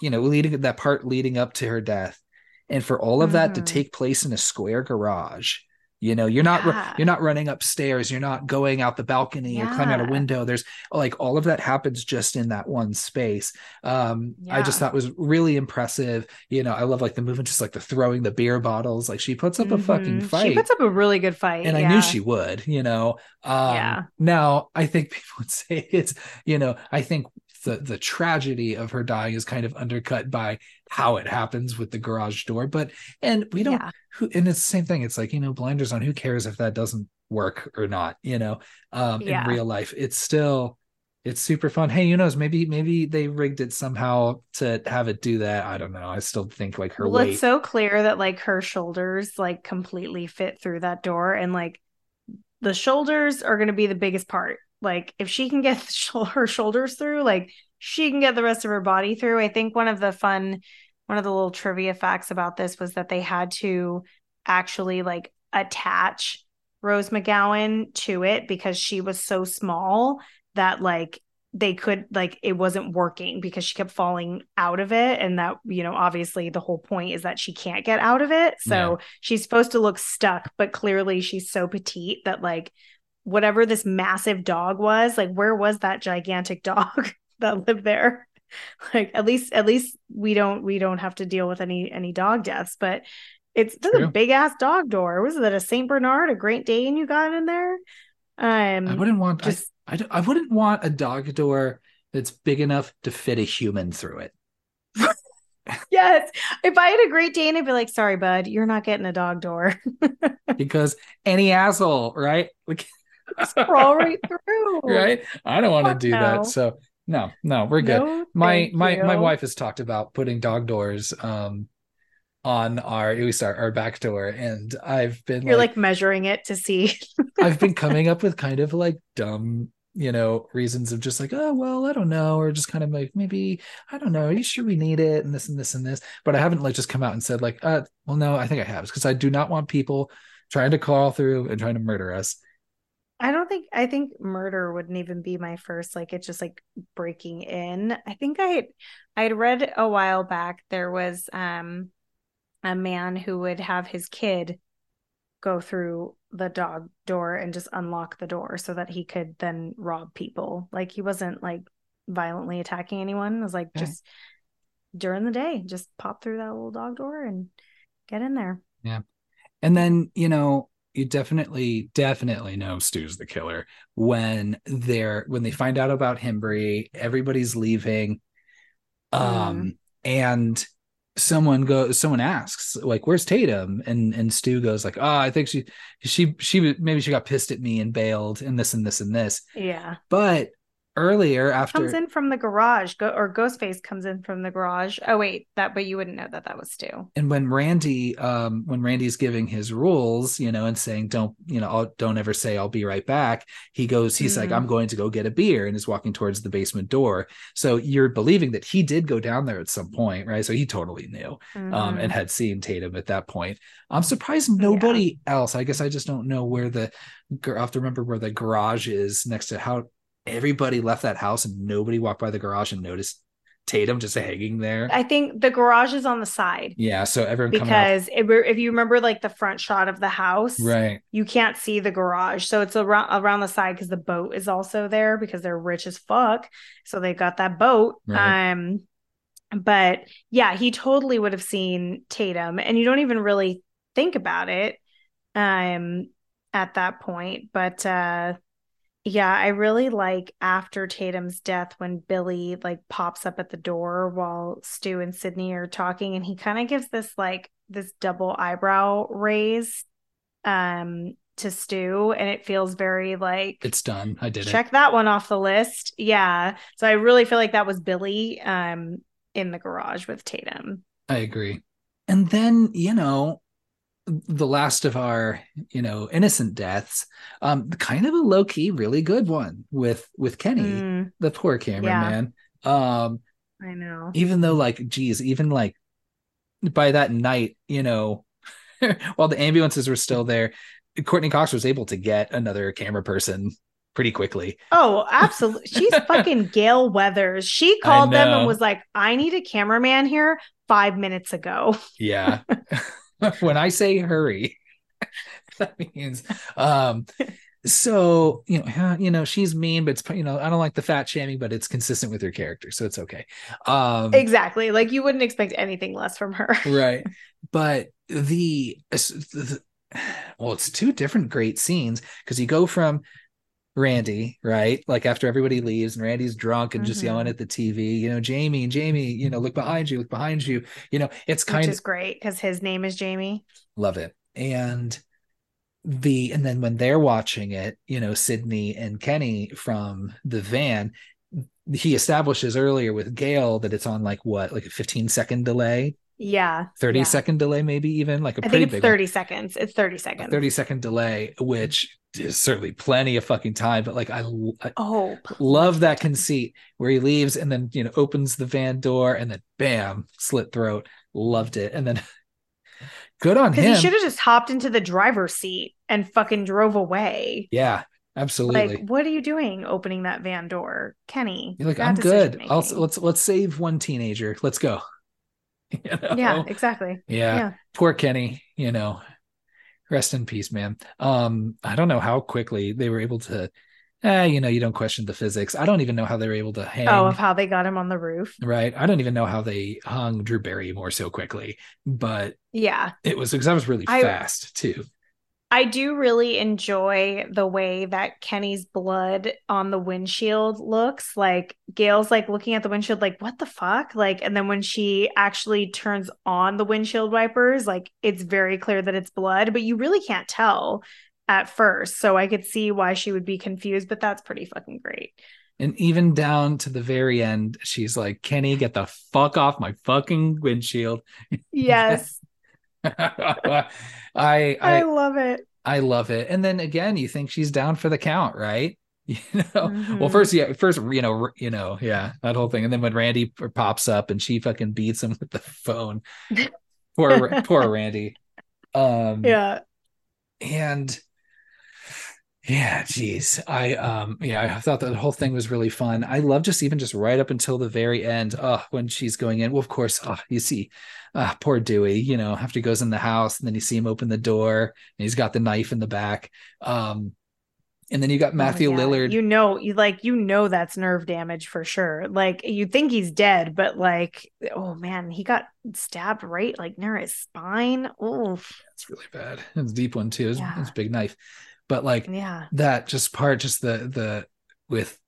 you know, leading that part leading up to her death. And for all of mm-hmm. that to mm-hmm. take place in a square garage, you know, you're not yeah. you're not running upstairs, you're not going out the balcony yeah. or climbing out a window. There's like all of that happens just in that one space. Um, yeah. I just thought was really impressive. You know, I love like the movement, just like the throwing the beer bottles. Like she puts up mm-hmm. a fucking fight. She puts up a really good fight. And I knew she would, you know. Um, yeah. now I think people would say it's, you know, I think the the tragedy of her dying is kind of undercut by how it happens with the garage door but and we don't yeah. who and it's the same thing it's like you know blinders on who cares if that doesn't work or not you know um yeah. in real life it's still it's super fun hey you knows maybe maybe they rigged it somehow to have it do that i don't know i still think like her well, weight... it's so clear that like her shoulders like completely fit through that door and like the shoulders are going to be the biggest part. Like if she can get her shoulders through, like she can get the rest of her body through. I think one of the fun, one of the little trivia facts about this was that they had to actually like attach Rose McGowan to it because she was so small that like they could like it wasn't working because she kept falling out of it and that you know obviously the whole point is that she can't get out of it so yeah. she's supposed to look stuck but clearly she's so petite that like whatever this massive dog was like where was that gigantic dog that lived there like at least at least we don't we don't have to deal with any any dog deaths but it's a big ass dog door was it a saint bernard a great dane you got in there um i wouldn't want just I, I wouldn't want a dog door that's big enough to fit a human through it. yes. If I had a Great Dane, I'd be like, sorry, bud, you're not getting a dog door. because any asshole, right? Scroll right through. Right. I don't want to do that. So no, no, we're good. No, my my you. my wife has talked about putting dog doors um on our we start our back door and i've been you're like, like measuring it to see i've been coming up with kind of like dumb you know reasons of just like oh well i don't know or just kind of like maybe i don't know are you sure we need it and this and this and this but i haven't like just come out and said like uh well no i think i have because i do not want people trying to crawl through and trying to murder us I don't think I think murder wouldn't even be my first like it's just like breaking in. I think I had I'd read a while back there was um a man who would have his kid go through the dog door and just unlock the door so that he could then rob people. Like he wasn't like violently attacking anyone. It was like okay. just during the day, just pop through that little dog door and get in there. Yeah. And then, you know, you definitely, definitely know Stu's the killer when they're when they find out about Himbry, everybody's leaving. Mm. Um mm. and someone goes someone asks like where's tatum and and stu goes like oh i think she she she maybe she got pissed at me and bailed and this and this and this yeah but earlier after comes in from the garage go or ghostface comes in from the garage oh wait that but you wouldn't know that that was stu and when randy um when randy's giving his rules you know and saying don't you know I'll, don't ever say i'll be right back he goes he's mm-hmm. like i'm going to go get a beer and is walking towards the basement door so you're believing that he did go down there at some point right so he totally knew mm-hmm. um and mm-hmm. had seen tatum at that point i'm surprised nobody yeah. else i guess i just don't know where the i have to remember where the garage is next to how everybody left that house and nobody walked by the garage and noticed Tatum just hanging there. I think the garage is on the side. Yeah, so everyone because if, if you remember like the front shot of the house, right, you can't see the garage, so it's around around the side because the boat is also there because they're rich as fuck, so they got that boat. Right. Um, but yeah, he totally would have seen Tatum, and you don't even really think about it, um, at that point, but uh yeah, I really like after Tatum's death when Billy like pops up at the door while Stu and Sidney are talking and he kind of gives this like this double eyebrow raise um to Stu and it feels very like it's done. I did check it. that one off the list. Yeah. So I really feel like that was Billy um in the garage with Tatum. I agree. And then, you know, the last of our you know innocent deaths um kind of a low-key really good one with with kenny mm. the poor cameraman. Yeah. um i know. even though like geez even like by that night you know while the ambulances were still there courteney cox was able to get another camera person pretty quickly. Oh absolutely she's fucking gale weathers. She called them and was like i need a cameraman here five minutes ago. Yeah when I say hurry, that means um so you know you know she's mean but it's you know i don't like the fat shaming but it's consistent with her character so it's okay. Um exactly. Like you wouldn't expect anything less from her. Right. But the, the well it's two different great scenes because you go from Randy, right? Like after everybody leaves and Randy's drunk and mm-hmm. just yelling at the TV, you know, Jamie, Jamie, you know, look behind you, look behind you. You know, it's kind Which of great because his name is Jamie. Love it. And the and then when they're watching it, you know, Sidney and Kenny from the van, he establishes earlier with Gale that it's on like what, like a 15 second delay. Yeah. 30 yeah. second delay, maybe even like a I think it's 30 one. seconds. It's 30 seconds. 30 second delay, which there's certainly plenty of fucking time, but like I, I Oh, love that plenty of time. conceit where he leaves and then you know opens the van door and then bam, slit throat. Loved it. And then good on him. he should have just hopped into the driver's seat and fucking drove away. yeah, absolutely. Like, what are you doing opening that van door, Kenny? You're like, I'm good. I'll, let's let's save one teenager. Let's go. You know? Yeah, exactly. yeah. Yeah. Poor Kenny. You know, rest in peace, man. Um, I don't know how quickly they were able to. Eh, you know, you don't question the physics. I don't even know how they were able to hang. Oh, of how they got him on the roof. right. I don't even know how they hung Drew Barrymore so quickly, but Yeah. it was because that was really I- fast too. I do really enjoy the way that Kenny's blood on the windshield looks. Like Gale's like looking at the windshield, like, what the fuck? Like, and then when she actually turns on the windshield wipers, like it's very clear that it's blood, but you really can't tell at first. So I could see why she would be confused, but that's pretty fucking great. And even down to the very end, she's like, Kenny, get the fuck off my fucking windshield. Yes. I I I love it. I love it. And then again, you think she's down for the count, right? You know, well, Mhm. first, yeah, first, you know, you know, yeah, that whole thing. And then when Randy pops up and she fucking beats him with the phone, poor, poor Randy. Um, Yeah. and yeah, geez, I um, yeah, I thought that whole thing was really fun. I love just even just right up until the very end. Oh, when she's going in, well, of course, oh, you see, uh, poor Dewey. You know, after he goes in the house, and then you see him open the door, and he's got the knife in the back. Um, and then you got Matthew Oh, yeah. Lillard. You know, you like you know that's nerve damage for sure. Like you think he's dead, but like, oh man, he got stabbed right like near his spine. Oof. It's really bad. It's a deep one too. It's, Yeah. it's a big knife, but like Yeah. that just part, just the the with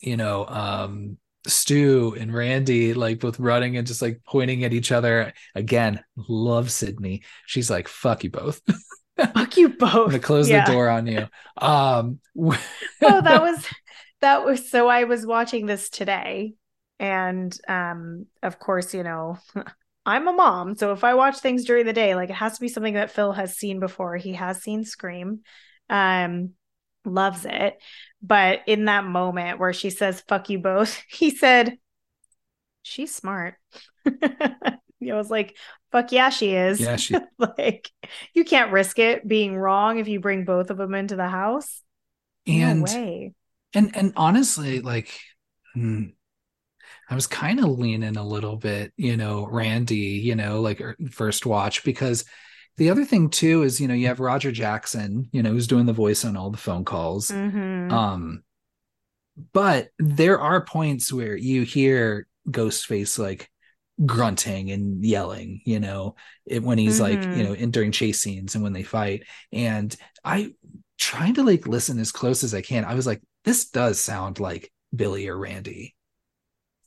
you know um Stu and Randy like both running and just like pointing at each other again. Love Sidney. She's like, "Fuck you both." Fuck you I'm both. gonna close Yeah. the door on you. Um, oh, that was that was so I was watching this today and um of course, you know, I'm a mom, so if I watch things during the day, like it has to be something that Phil has seen before. He has seen Scream. Um loves it. But in that moment where she says fuck you both, he said she's smart. I was like, fuck yeah, she is. yeah, she like you can't risk it being wrong if you bring both of them into the house. and no way. and and honestly, like, hmm, I was kind of leaning a little bit, you know, Randy, you know, like er, first watch because the other thing too is, you know, you have Roger Jackson, you know, who's doing the voice on all the phone calls. Mhm. Um, but there are points where you hear Ghostface like grunting and yelling, you know, it, when he's like, Mhm. you know, in during chase scenes and when they fight. And I trying to like listen as close as I can. I was like, this does sound like Billy or Randy.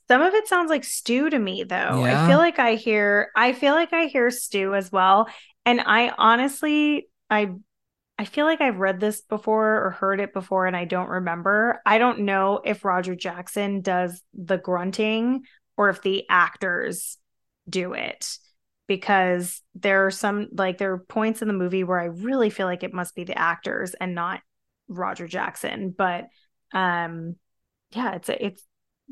Some of it sounds like Stu to me though. I feel like I hear I feel like I hear Stu as well. And I honestly I I feel like I've read this before or heard it before and I don't remember. I don't know if Roger Jackson does the grunting or if the actors do it because there are some like there are points in the movie where I really feel like it must be the actors and not Roger Jackson, but um yeah, it's it's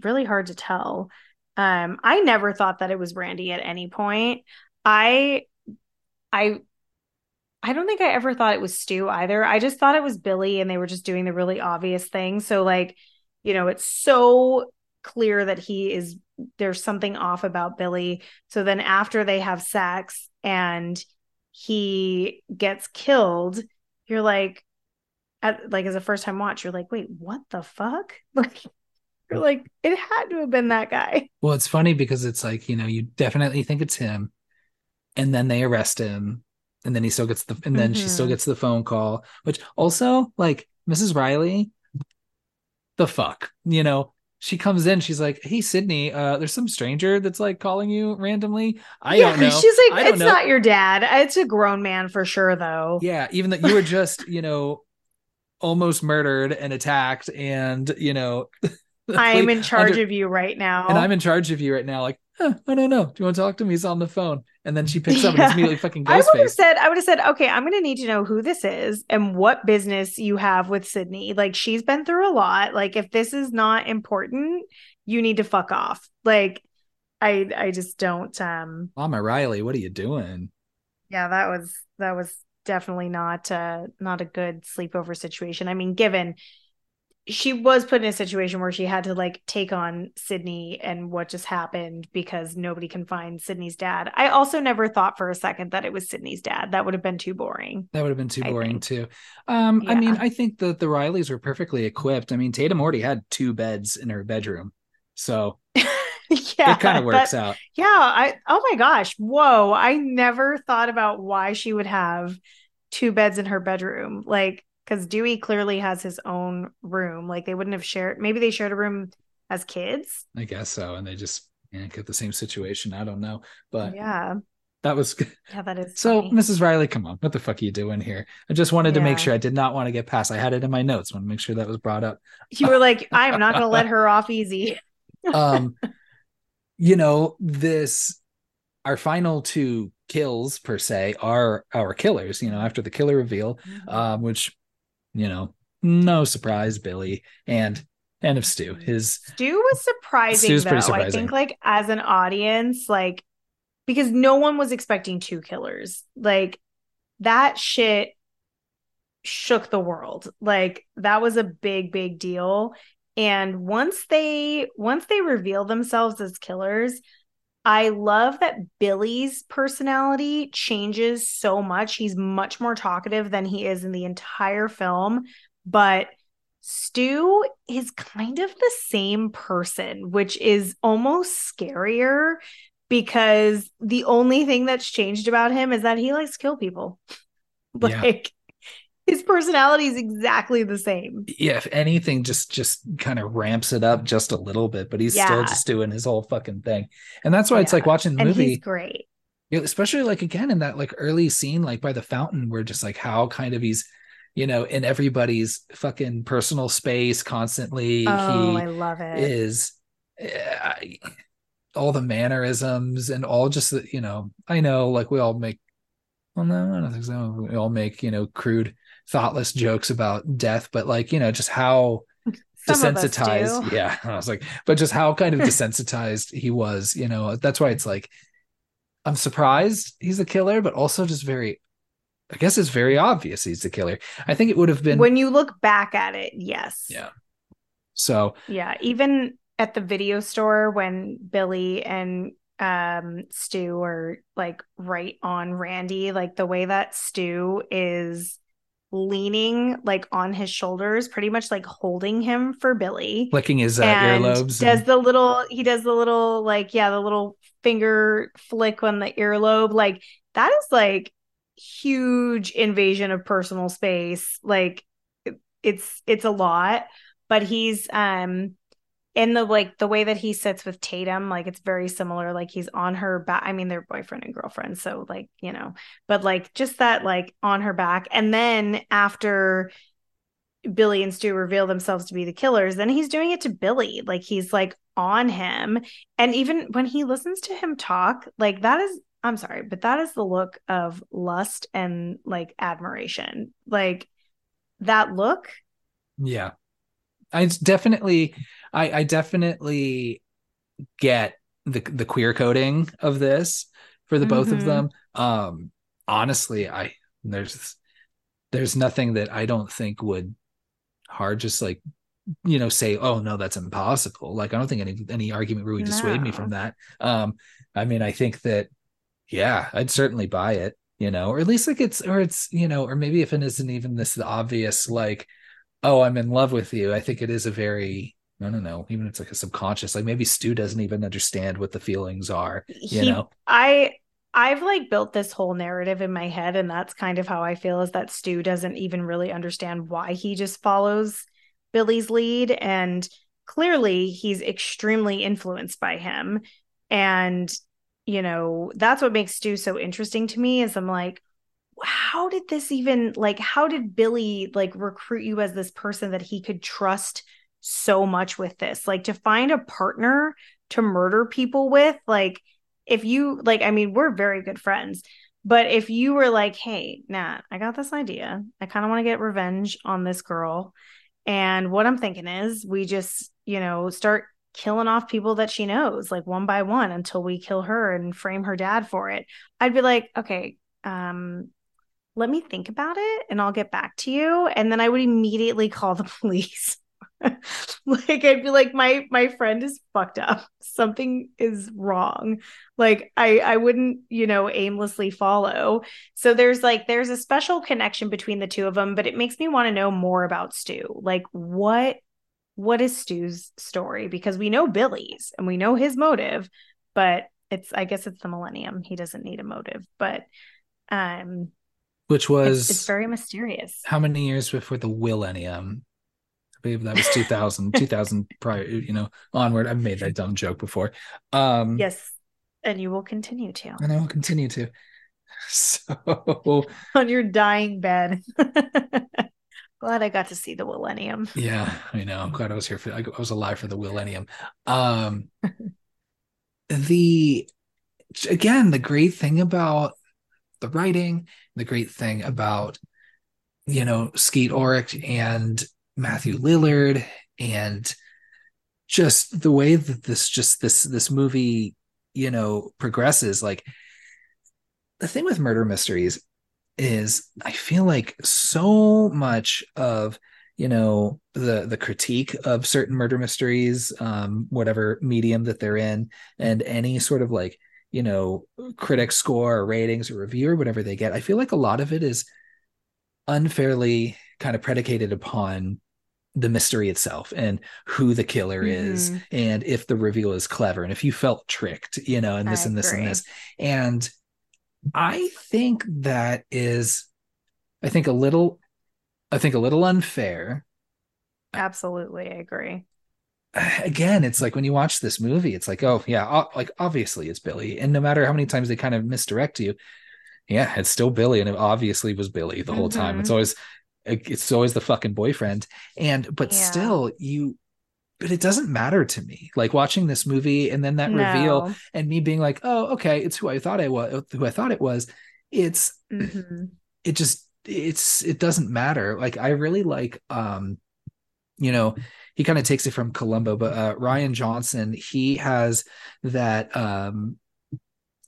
really hard to tell. Um I never thought that it was Randy at any point. I I I don't think I ever thought it was Stu either. I just thought it was Billy and they were just doing the really obvious thing. So like, you know, it's so clear that he is there's something off about Billy. So then after they have sex and he gets killed, you're like at, like as a first time watch, you're like, "Wait, what the fuck?" Like you're like, "It had to have been that guy." Well, it's funny because it's like, you know, you definitely think it's him. And then they arrest him. And then he still gets the and then she still Mhm. gets the phone call, which also like Mrs. Riley, the fuck, you know, she comes in, she's like, Hey Sidney, uh, there's some stranger that's like calling you randomly. I yeah, don't know. she's like, "It's know." not your dad. It's a grown man for sure, though." Yeah, even that you were just, you know, almost murdered and attacked, and you know, I am in charge under- of you right now. and I'm in charge of you right now. Like, huh, I don't know. Do you want to talk to me? He's on the phone. And then she picks up and it's immediately fucking I would have said, I would have said, okay, I'm gonna need to know who this is and what business you have with Sidney. Like she's been through a lot. Like if this is not important, you need to fuck off. Like I I just don't um Mama Riley, what are you doing? yeah, that was that was definitely not uh not a good sleepover situation. I mean, given she was put in a situation where she had to like take on Sidney and what just happened because nobody can find Sidney's dad. I also never thought for a second that it was Sidney's dad. That would have been too boring. That would have been too I boring think. too. Um, I mean, I think that the Rileys were perfectly equipped. I mean, Tatum already had two beds in her bedroom. So yeah, it kind of works that- out. Yeah, I oh my gosh, whoa! I never thought about why she would have two beds in her bedroom, like because Dewey clearly has his own room. Like they wouldn't have shared. Maybe they shared a room as kids. I guess so. And they just yeah, get the same situation. I don't know. But yeah, that was yeah, that is so funny. Mrs. Riley, come on. What the fuck are you doing here? I just wanted to make sure I did not want to get past. I had it in my notes. Want to make sure that was brought up. You were like, I am not going to let her off easy. um you know this our final two kills per se are our killers you know after the killer reveal um which you know no surprise billy and and of stu his Stu was surprising Stu's though. pretty I think like as an audience, like because no one was expecting two killers. Like that shit shook the world. Like that was a big, big deal. And once they once they reveal themselves as killers, I love that Billy's personality changes so much. He's much more talkative than he is in the entire film, but Stu is kind of the same person, which is almost scarier because the only thing that's changed about him is that he likes to kill people. Like his personality is exactly the same. yeah if anything just just kind of ramps it up just a little bit but he's still just doing his whole fucking thing and that's why it's like watching the And movie great. Yeah, especially like again in that like early scene like by the fountain where just like how kind of he's you know in everybody's fucking personal space constantly Oh, he I love it. is uh, all the mannerisms and all just the you know i know like we all make well no i don't think so we all make you know crude thoughtless jokes about death but like you know just how Some desensitized yeah i was like but just how kind of desensitized he was you know that's why it's like i'm surprised he's a killer but also just very i guess it's very obvious he's the killer. I think it would have been When you look back at it, yes. yeah. So Yeah, even at the video store when Billy and um Stu are like right on Randy, like the way that Stu is leaning like on his shoulders, pretty much like holding him for Billy. flicking his uh, and earlobes does and- the little he does the little like yeah, the little finger flick on the earlobe. Like that is like huge invasion of personal space. Like it's it's a lot, but he's um in the like the way that he sits with Tatum, like it's very similar. Like he's on her back. I mean, they're boyfriend and girlfriend, so like you know, but like just that like on her back, and then after Billy and Stu reveal themselves to be the killers, then he's doing it to Billy. Like he's like on him, and even when he listens to him talk, like that is. I'm sorry, but that is the look of lust and like admiration. Like that look Yeah. I definitely I I definitely get the the queer coding of this for the both of Mhm. them. Um honestly, I there's there's nothing that I don't think would hard just like you know say oh no that's impossible like i don't think any any argument really dissuade me from that um i mean i think that yeah i'd certainly buy it you know or at least like it's or it's you know or maybe if it isn't even this obvious like oh i'm in love with you i think it is a very no, no, no. even if it's like a subconscious like maybe stu doesn't even understand what the feelings are you he, know I I've like built this whole narrative in my head, and that's kind of how I feel is that Stu doesn't even really understand why he just follows Billy's lead. And clearly he's extremely influenced by him. And, you know, that's what makes Stu so interesting to me is I'm like, how did this even like how did Billy like recruit you as this person that he could trust so much with this? Like to find a partner to murder people with, like if you like, I mean, we're very good friends, but if you were like, hey, Nat, I got this idea. I kind of want to get revenge on this girl. And what I'm thinking is we just, you know, start killing off people that she knows, like one by one until we kill her and frame her dad for it. I'd be like, okay, um, let me think about it and I'll get back to you. And then I would immediately call the police. like I'd be like, my my friend is fucked up. Something is wrong. Like I I wouldn't, you know, aimlessly follow. So there's like there's a special connection between the two of them, but it makes me want to know more about Stu. Like what what is Stu's story? Because we know Billy's and we know his motive, but it's I guess it's the millennium. He doesn't need a motive, but um which was it's, it's very mysterious. How many years before the millennium? I believe that was 2000, 2000 prior, you know, onward. I've made that dumb joke before. Um Yes. And you will continue to. And I will continue to. So on your dying bed. glad I got to see the millennium. Yeah, I know. I'm glad I was here for I was alive for the millennium. Um the again, the great thing about the writing, the great thing about you know Skeet Ulrich and Matthew Lillard and just the way that this just this this movie you know progresses like the thing with murder mysteries is I feel like so much of you know the the critique of certain murder mysteries um whatever medium that they're in and any sort of like you know critic score or ratings or review or whatever they get i feel like a lot of it is unfairly kind of predicated upon the mystery itself and who the killer mm-hmm. is and if the reveal is clever and if you felt tricked you know and this I and this agree. and this and i think that is i think a little i think a little unfair absolutely i agree again, it's like when you watch this movie, it's like, oh yeah, like obviously it's Billy, and no matter how many times they kind of misdirect you, yeah, it's still Billy, and it obviously was Billy the whole mm-hmm. time. It's mm-hmm. always it's always the fucking boyfriend, and but yeah. still you. But it doesn't matter to me. Like watching this movie and then that no. reveal and me being like, "Oh, okay, it's who I thought I was, who I thought it was." It's mm-hmm. it just it's it doesn't matter. Like I really like um you know, he kind of takes it from Columbo, but uh, Rian Johnson, he has that um,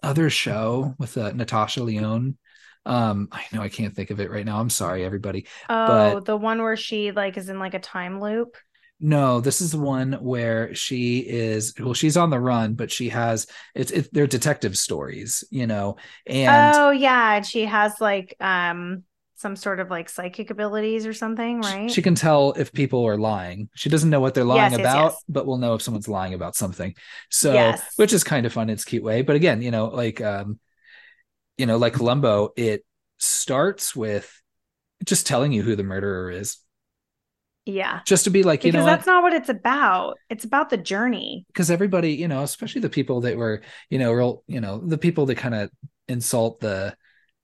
other show with uh, Natasha Lyonne. Um, I know I can't think of it right now. I'm sorry, everybody. Oh, but, the one where she like is in like a time loop. No, this is the one where she is well, she's on the run, but she has it's it, they're detective stories, you know. And oh yeah, and she has like um some sort of like psychic abilities or something, right? She can tell if people are lying. She doesn't know what they're lying yes, about, yes, yes. but will know if someone's lying about something. So, which is kind of fun. It's cute way. But again, you know, like, um, you know, like Columbo, it starts with just telling you who the murderer is. Yeah. Just to be like, you because know, that's what? not what it's about. It's about the journey. Because everybody, you know, especially the people that were, you know, real, you know, the people that kind of insult the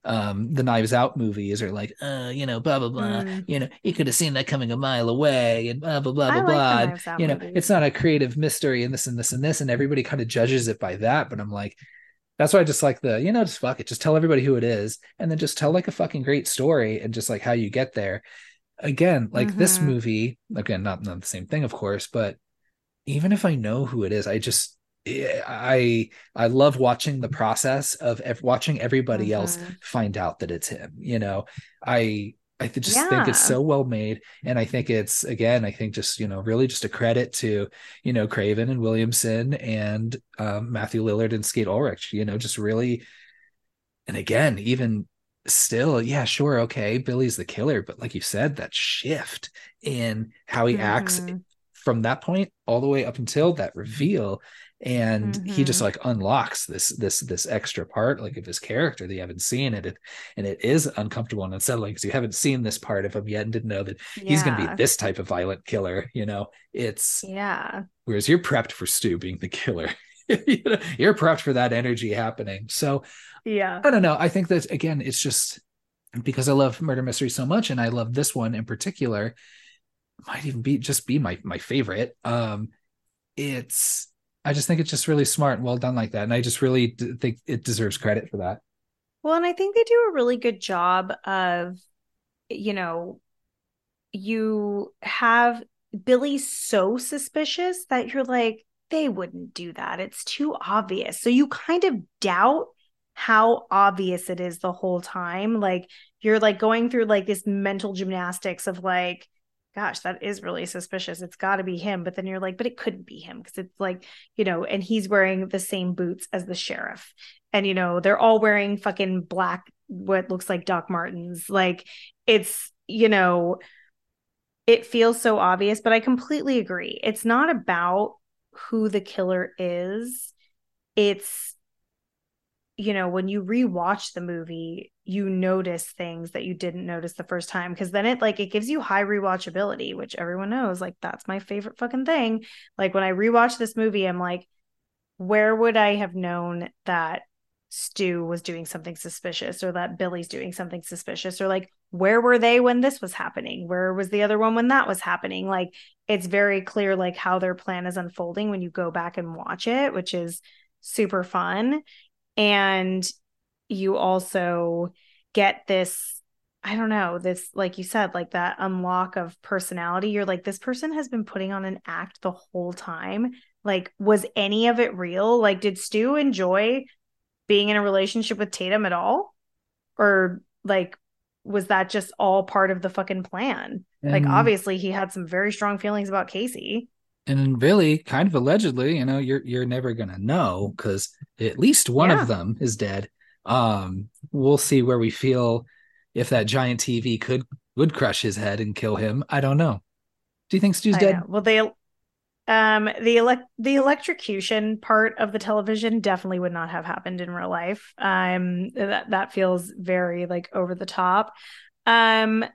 um the knives out movies are like uh you know blah blah blah mm. you know you could have seen that coming a mile away and blah blah blah blah blah you know movies. it's not a creative mystery and this and this and this and everybody kind of judges it by that but i'm like that's why i just like the you know just fuck it just tell everybody who it is and then just tell like a fucking great story and just like how you get there again like mm-hmm. this movie again not not the same thing of course but even if i know who it is i just I I love watching the process of ev- watching everybody mm-hmm. else find out that it's him. You know, I I just yeah. think it's so well made, and I think it's again, I think just you know, really just a credit to you know Craven and Williamson and um, Matthew Lillard and Skeet Ulrich. You know, just really, and again, even still, yeah, sure, okay, Billy's the killer, but like you said, that shift in how he mm-hmm. acts from that point all the way up until that reveal and mm-hmm. he just mm-hmm. like unlocks this this this extra part like of his character that you haven't seen it, and it is uncomfortable and unsettling because you haven't seen this part of him yet and didn't know that yeah. he's going to be this type of violent killer you know it's yeah whereas you're prepped for stu being the killer you know, you're prepped for that energy happening so yeah i don't know i think that again it's just because i love murder mystery so much and i love this one in particular might even be just be my my favorite um it's I just think it's just really smart and well done like that. And I just really d- think it deserves credit for that. Well, and I think they do a really good job of, you know, you have Billy so suspicious that you're like, they wouldn't do that. It's too obvious. So you kind of doubt how obvious it is the whole time. Like you're like going through like this mental gymnastics of like, gosh, that is really suspicious. It's got to be him. But then you're like, but it couldn't be him because it's like, you know, and he's wearing the same boots as the sheriff. And, you know, they're all wearing fucking black, what looks like Doc Martens. Like it's, you know, it feels so obvious, but I completely agree. It's not about who the killer is. It's, you know, when you rewatch the movie, you notice things that you didn't notice the first time because then it like it gives you high rewatchability, which everyone knows. Like, that's my favorite fucking thing. Like, when I rewatch this movie, I'm like, where would I have known that Stu was doing something suspicious or that Billy's doing something suspicious or like where were they when this was happening? Where was the other one when that was happening? Like it's very clear like how their plan is unfolding when you go back and watch it, which is super fun. And you also get this I don't know, this, like you said, like that unlock of personality. You're like, this person has been putting on an act the whole time. Like, was any of it real? Like, did Stu enjoy being in a relationship with Tatum at all? Or like was that just all part of the fucking plan? And, like obviously he had some very strong feelings about Casey. And really, kind of allegedly, you know, you're you're never gonna know because at least one yeah. of them is dead. Um, we'll see where we feel if that giant TV could would crush his head and kill him. I don't know. Do you think Stu's I dead? Know. Well, they um, the elect the electrocution part of the television definitely would not have happened in real life. Um, that that feels very like over the top. Um,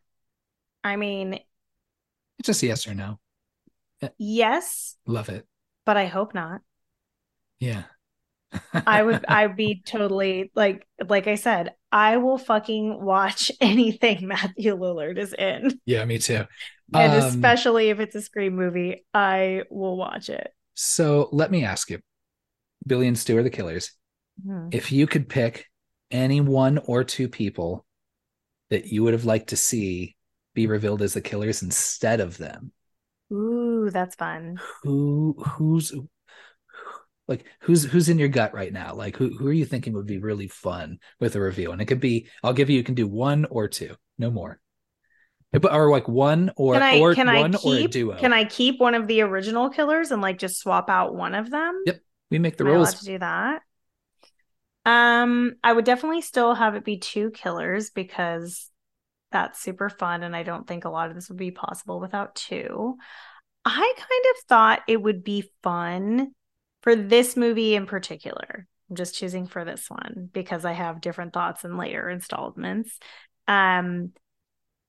I mean, it's just yes or no. Yes. Love it. But I hope not. Yeah. I would I'd be totally like like I said, I will fucking watch anything Matthew Lillard is in. Yeah, me too and um, especially if it's a Scream movie, I will watch it. So let me ask you, Billy and Stu are the killers. Mm-hmm. If you could pick any one or two people that you would have liked to see be revealed as the killers instead of them, ooh, that's fun. Who who's like who's who's in your gut right now? Like who who are you thinking would be really fun with a reveal? And it could be I'll give you you can do one or two, no more or like one or can I, or can one I keep, or a duo. Can I keep one of the original killers and like just swap out one of them? Yep, we make the Am rules to do that. Um, I would definitely still have it be two killers because that's super fun, and I don't think a lot of this would be possible without two. I kind of thought it would be fun for this movie in particular. I'm just choosing for this one because I have different thoughts in later installments. Um,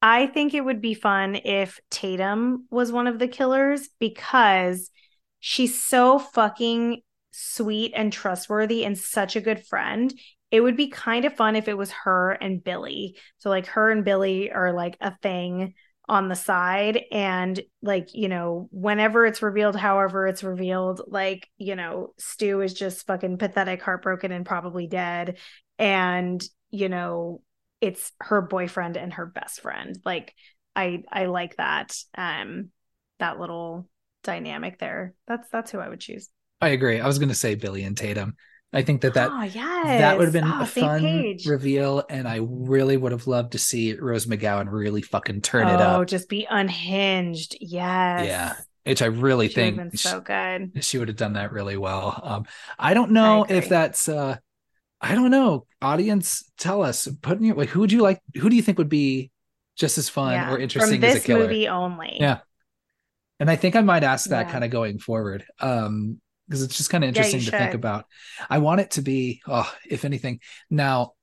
I think it would be fun if Tatum was one of the killers because she's so fucking sweet and trustworthy and such a good friend. It would be kind of fun if it was her and Billy. So, like, her and Billy are like a thing on the side. And, like, you know, whenever it's revealed, however it's revealed, like, you know, Stu is just fucking pathetic, heartbroken, and probably dead. And, you know, it's her boyfriend and her best friend. Like I I like that um that little dynamic there. That's that's who I would choose. I agree. I was going to say Billy and Tatum. I think that that oh, yes. that would have been oh, a fun page. reveal, and I really would have loved to see Rose McGowan really fucking turn oh, it up. Oh, just be unhinged. Yes. Yeah. Which I really she think so good. She would have done that really well. Um, I don't know I if that's uh, I don't know. Audience, tell us. Put in your like, who would you like? Who do you think would be just as fun yeah, or interesting as a killer? movie only. Yeah, and I think I might ask that yeah. kind of going forward, um, because it's just kind of interesting yeah, to think about. I want it to be, oh, if anything, now.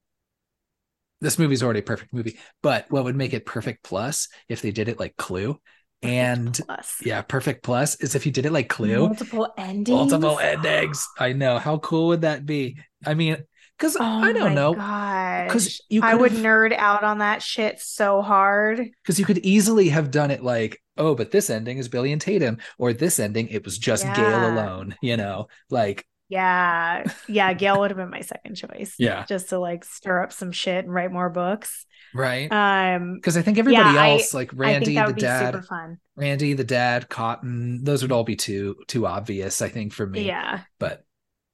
This movie's already a perfect movie, but what would make it perfect plus if they did it like Clue, and plus. yeah, perfect plus is if you did it like Clue, multiple endings, multiple endings. I know how cool would that be? I mean, Because Oh I don't know. Because you I would nerd out on that shit so hard. because you could easily have done it like, oh, but this ending is Billy and Tatum, or this ending it was just Gale alone. You know, like Yeah. Yeah. Gale would have been my second choice. Yeah. Just to like stir up some shit and write more books. right. Um, Because I think everybody yeah, I- else, like I Randy, think that the dad. Randy, the dad, Cotton, those would all be too too obvious, I think, for me. Yeah. But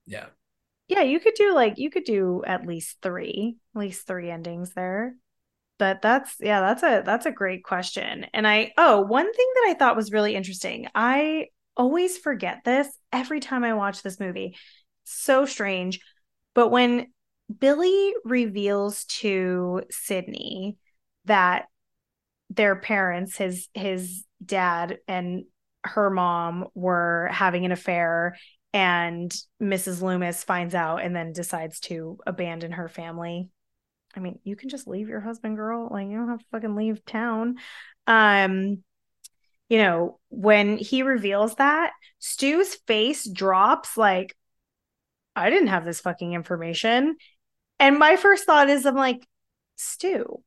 yeah. Yeah. You could do like, you could do at least three, at least three endings there. But that's, yeah, that's a, that's a great question. And I, oh, one thing that I thought was really interesting. I always forget this every time I watch this movie. So strange. But when Billy reveals to Sidney that their parents, his his dad and her mom were having an affair and Mrs. Loomis finds out and then decides to abandon her family. I mean, you can just leave your husband, girl. Like you don't have to fucking leave town. Um you know, when he reveals that, Stu's face drops like I didn't have this fucking information. And my first thought is I'm like, Stu,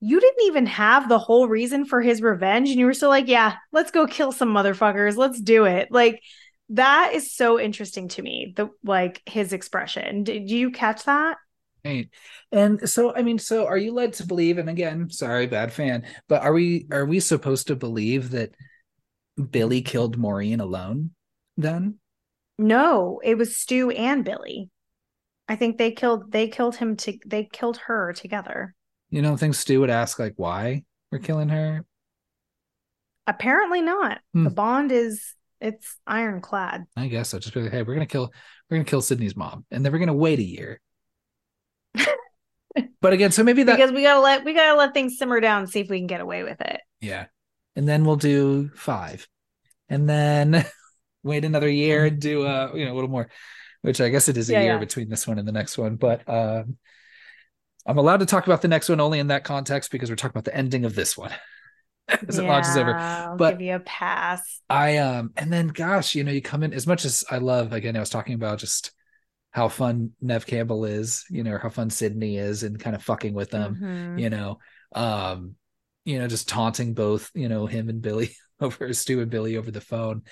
you didn't even have the whole reason for his revenge. And you were still like, yeah, let's go kill some motherfuckers. Let's do it. Like, that is so interesting to me. The like his expression. Did you catch that? Right. And so I mean, so are you led to believe, and again, sorry, bad fan, but are we are we supposed to believe that Billy killed Maureen alone then? No, it was Stu and Billy. I think they killed they killed him to they killed her together. You don't think Stu would ask like why we're killing her? Apparently not. Hmm. The bond is it's ironclad. I guess so. Just be like, hey, we're gonna kill we're gonna kill Sidney's mom, and then we're gonna wait a year. but again, so maybe that because we gotta let we gotta let things simmer down and see if we can get away with it. Yeah. And then we'll do five. And then wait another year and do uh you know a little more, which I guess it is a Yeah, year yeah. between this one and the next one. But um I'm allowed to talk about the next one only in that context because we're talking about the ending of this one as it launches over. I'll But- give you a pass. I um and then gosh, you know, you come in as much as I love again, I was talking about just how fun Neve Campbell is, you know, how fun Sidney is and kind of fucking with them. Mhm. you know um you know just taunting both you know him and billy over stu and billy over the phone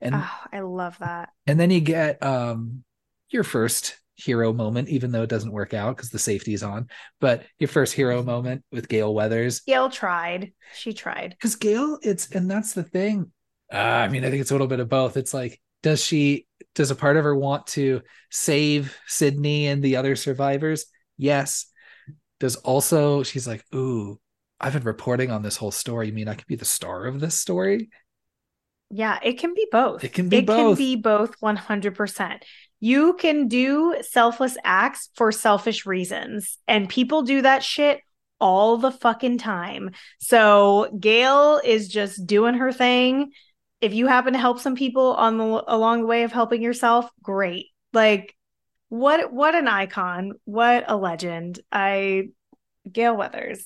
and Oh, I love that. and then you get um your first hero moment even though it doesn't work out because the safety's on but your first hero moment with gale weathers Gale tried. She tried. because gale it's and that's the thing uh, i mean i think it's a little bit of both it's like does she does a part of her want to save sidney and the other survivors yes does also she's like ooh i've been reporting on this whole story you mean i could be the star of this story Yeah, it can be both. It can be It both. can be both 100%. You can do selfless acts for selfish reasons, and people do that shit all the fucking time. So Gale is just doing her thing. If you happen to help some people on the along the way of helping yourself, great. Like what what an icon, what a legend. I Gale Weathers.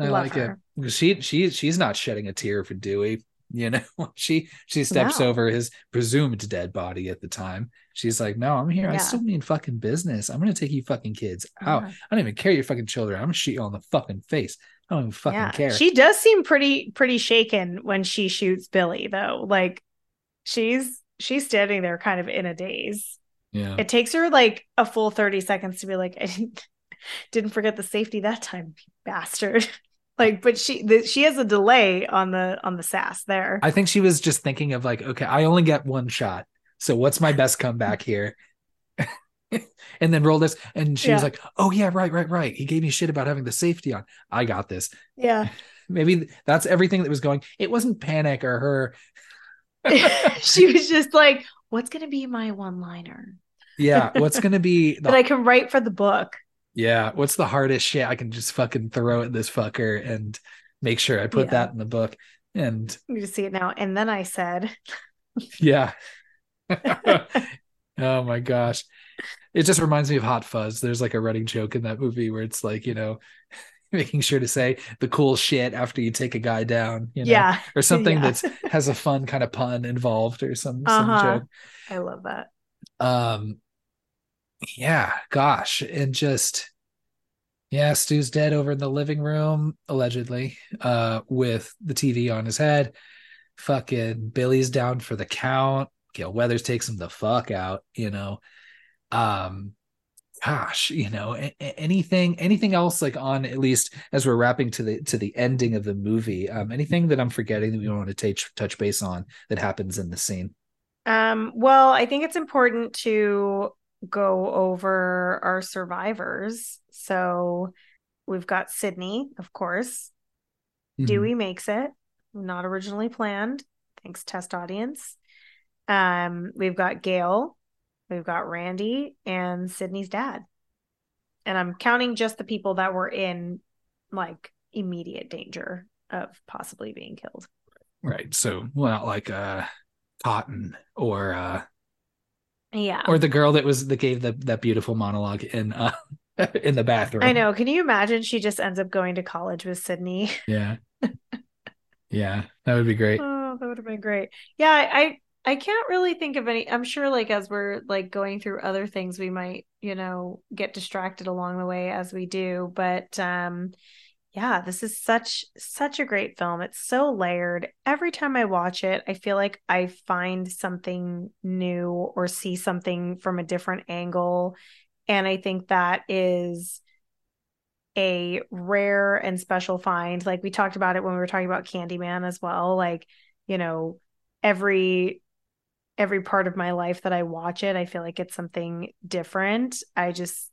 i like her. it she she she's not shedding a tear for dewey you know she she steps No. over his presumed dead body at the time she's like no i'm here i still mean fucking business i'm gonna take you fucking kids out Yeah. I don't even care your fucking children. I'm gonna shoot you on the fucking face. I don't even fucking yeah. care. She does seem pretty pretty shaken when she shoots Billy though. Like she's she's standing there kind of in a daze. yeah. It takes her like a full 30 seconds to be like I didn't, didn't forget the safety that time, bastard. like but she the, she has a delay on the on the sass there. I think she was just thinking of like, okay, I only get one shot. So what's my best comeback here? and then roll this. And she was like, Oh yeah, right, right, right. He gave me shit about having the safety on. I got this. yeah. Maybe that's everything that was going. It wasn't panic or her. she was just like what's going to be my one-liner yeah. What's gonna be the that I can write for the book? Yeah, what's the hardest shit I can just fucking throw at this fucker and make sure I put Yeah. that in the book. And You just see it now. And then I said yeah. oh my gosh. It just reminds me of Hot Fuzz. There's like a running joke in that movie where it's like, you know, making sure to say the cool shit after you take a guy down, you know, yeah. or something yeah. that's has a fun kind of pun involved or some Uh-huh. some joke. I love that. Um yeah, gosh, and just yeah, Stu's dead over in the living room, allegedly, uh, with the TV on his head. Fucking Billy's down for the count. Gale Weathers takes him the fuck out, you know. Um, gosh, you know, a- anything, anything else like on at least as we're wrapping to the to the ending of the movie. Um, anything that I'm forgetting that we want to touch touch base on that happens in the scene. Um, well, I think it's important to go over our survivors. So we've got Sidney, of course. Mhm. Dewey makes it, not originally planned. Thanks, test audience. Um, we've got Gale, we've got Randy, and Sidney's dad. And I'm counting just the people that were in like immediate danger of possibly being killed. Right. So, well, not like uh, Cotton or uh, Yeah. or the girl that was that gave the that beautiful monologue in uh in the bathroom. I know. Can you imagine she just ends up going to college with Sidney? Yeah. yeah, that would be great. Oh, that would have been great. Yeah, I I can't really think of any. I'm sure like as we're like going through other things we might, you know, get distracted along the way as we do, but um yeah, this is such such a great film. It's so layered. Every time I watch it, I feel like I find something new or see something from a different angle. And I think that is a rare and special find. Like we talked about it when we were talking about Candyman as well. Like, you know, every every part of my life that I watch it, I feel like it's something different. I just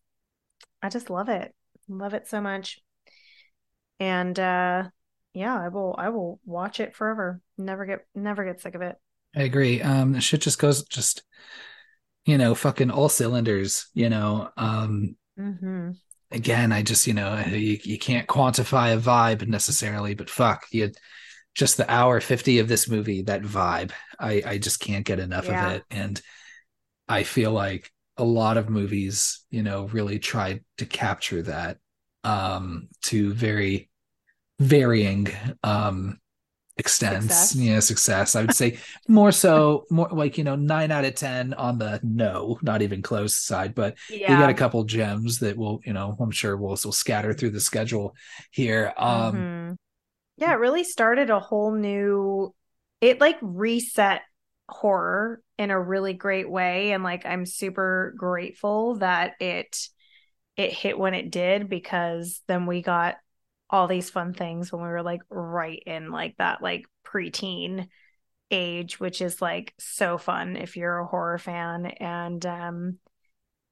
I just love it. Love it so much. And uh yeah, I will I will watch it forever. Never get never get sick of it. I agree. Um the shit just goes just you know, fucking all cylinders, you know. Um Mm-hmm. again, I just, you know, you, you can't quantify a vibe necessarily, but fuck, you just the hour 50 of this movie, that vibe. I I just can't get enough Yeah. of it. And I feel like a lot of movies, you know, really tried to capture that um to very varying um extents Success. yeah success i would say more so more like you know nine out of ten on the no not even close side but we got a couple gems that will you know i'm sure will will scatter through the schedule here um Mhm. Yeah, it really started a whole new it like reset horror in a really great way and like I'm super grateful that it it hit when it did because then we got all these fun things when we were like right in like that like preteen age which is like so fun if you're a horror fan and um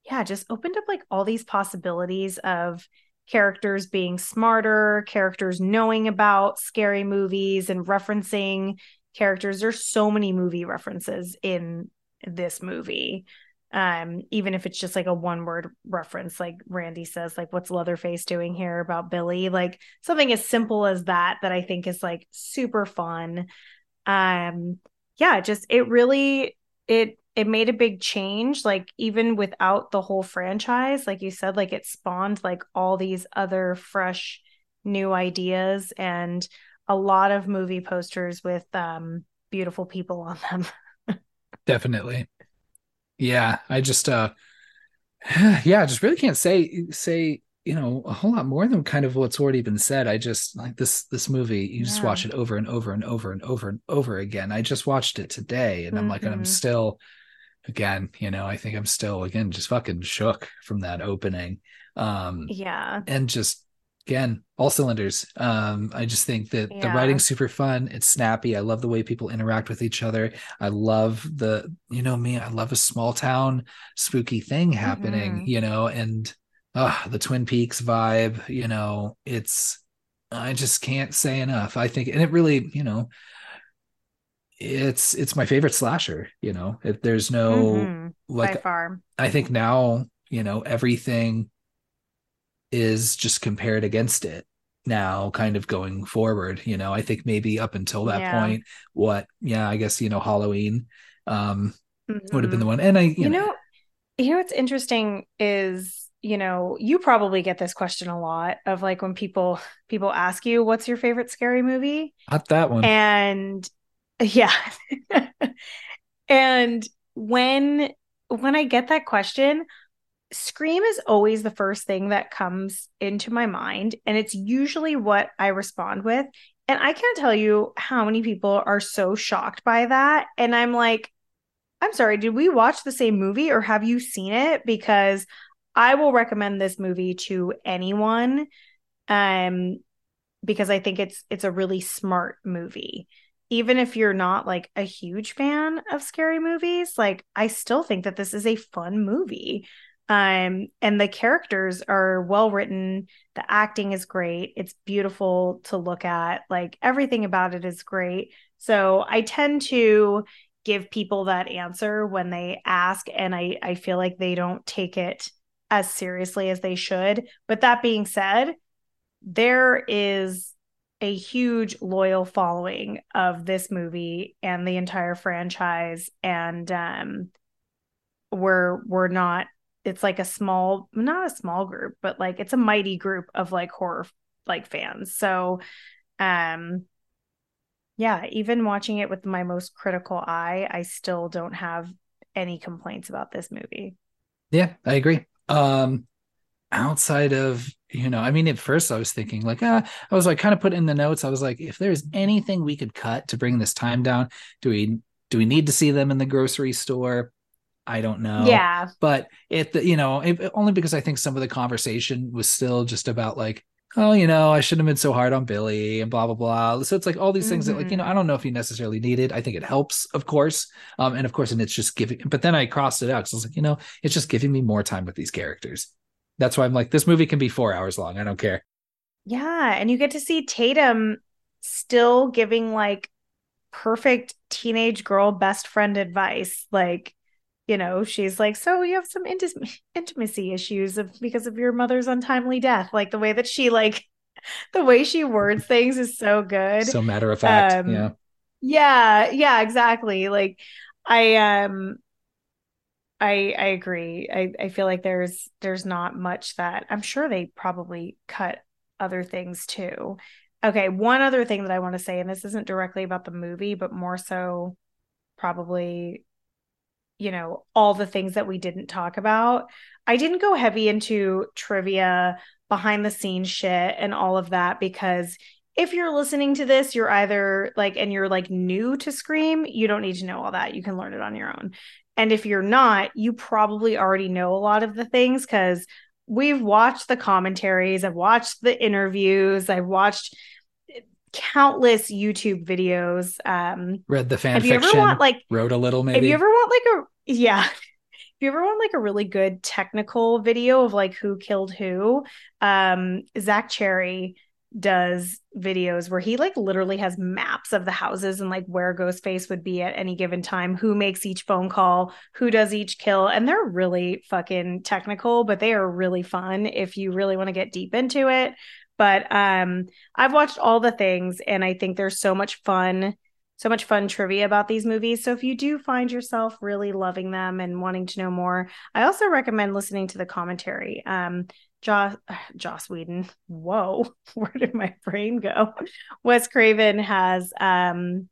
yeah, just opened up like all these possibilities of characters being smarter, characters knowing about scary movies and referencing characters. There's so many movie references in this movie. Um, even if it's just like a one word reference, like Randy says, like, what's Leatherface doing here about Billy? Like something as simple as that, that I think is like super fun. Um, yeah, just it really it it made a big change like even without the whole franchise like you said like it spawned like all these other fresh new ideas and a lot of movie posters with um beautiful people on them. Definitely. Yeah i just uh yeah i just really can't say say you know a whole lot more than kind of what's already been said. I just like this this movie you just watch it over and over and over and over and over again. I just watched it today and i'm like i'm Mhm. still again you know i think i'm still again just fucking shook from that opening. Um yeah. and just again all cylinders. Um i just think that the Yeah. writing's super fun. It's snappy. I love the way people interact with each other. I love the you know me i love a small town spooky thing happening Mhm. you know and uh the twin peaks vibe you know it's i just can't say enough. I think and it really you know it's it's my favorite slasher you know if there's no Mhm. by like far I think now, you know, everything is just compared against it now, kind of going forward. You know, I think maybe up until that Yeah. point, what, yeah, I guess, you know, Halloween um would have been Mhm. the one. And I, you, you know, know you know what's interesting is you know you probably get this question a lot of like when people people ask you what's your favorite scary movie not that one. and yeah and when when i get that question Scream is always the first thing that comes into my mind, and it's usually what I respond with. And I can't tell you how many people are so shocked by that. And I'm like, I'm sorry, did we watch the same movie or have you seen it? Because I will recommend this movie to anyone. Um, because I think it's it's a really smart movie. Even if you're not like a huge fan of scary movies, like I still think that this is a fun movie. Um, and the characters are well written. The acting is great. It's beautiful to look at. Like everything about it is great. So I tend to give people that answer when they ask, and I I feel like they don't take it as seriously as they should. But that being said, there is a huge loyal following of this movie and the entire franchise. And um we're we're not it's like a small not a small group but like it's a mighty group of like horror like fans. So um yeah even watching it with my most critical eye i still don't have any complaints about this movie. Yeah i agree. Um outside of you know i mean at first i was thinking like ah, i was like kind of put in the notes. I was like if there's anything we could cut to bring this time down do we do we need to see them in the grocery store? I don't know. Yeah. But it you know it, only because i think some of the conversation was still just about like oh you know i shouldn't have been so hard on billy and blah blah blah. So it's like all these things mm-hmm. that like you know i don't know if you necessarily need it. I think it helps of course. Um and of course and it's just giving but then i crossed it out because i was like you know it's just giving me more time with these characters that's why I'm like, this movie can be four hours long. I don't care. Yeah. And you get to see Tatum still giving like perfect teenage girl best friend advice. Like, you know, she's like, so you have some inti- intimacy issues of because of your mother's untimely death. Like the way that she like the way she words things is so good. So matter of fact. Um, yeah. Yeah, yeah, exactly. Like I um I I agree. I I feel like there's there's not much that I'm sure they probably cut other things too. Okay, one other thing that I want to say and this isn't directly about the movie but more so probably you know all the things that we didn't talk about. I didn't go heavy into trivia, behind the scenes shit and all of that because if you're listening to this, you're either like, and you're like new to Scream, you don't need to know all that. You can learn it on your own. And if you're not, you probably already know a lot of the things because we've watched the commentaries, I've watched the interviews, I've watched countless YouTube videos. Um, Read the fan fiction. You ever want like wrote a little maybe? If you ever want like a yeah. If you ever want like a really good technical video of like who killed who, um, Zach Cherry does videos where he like literally has maps of the houses and like where Ghostface would be at any given time, who makes each phone call, who does each kill, and they're really fucking technical, but they are really fun if you really want to get deep into it. But um I've watched all the things and I think there's so much fun so much fun trivia about these movies. So if you do find yourself really loving them and wanting to know more, I also recommend listening to the commentary. Um, Joss Joss Whedon. Whoa, where did my brain go? Wes Craven has um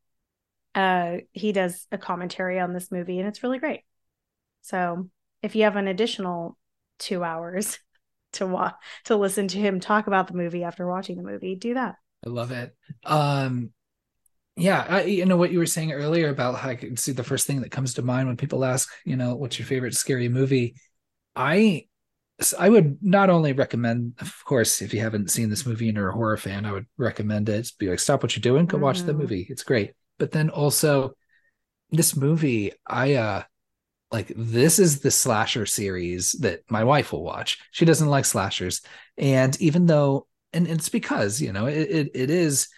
uh he does a commentary on this movie and it's really great. So if you have an additional two hours to watch to listen to him talk about the movie after watching the movie, do that. I love it. Um yeah, I, you know what you were saying earlier about how I can see the first thing that comes to mind when people ask, you know, what's your favorite scary movie? I I would not only recommend, of course, if you haven't seen this movie and you're a horror fan, I would recommend it. Be like, stop what you're doing, go mm. watch the mm-hmm. movie. It's great. But then also, this movie, I uh like this is the slasher series that my wife will watch. She doesn't like slashers, and even though, and it's because you know it, it, it is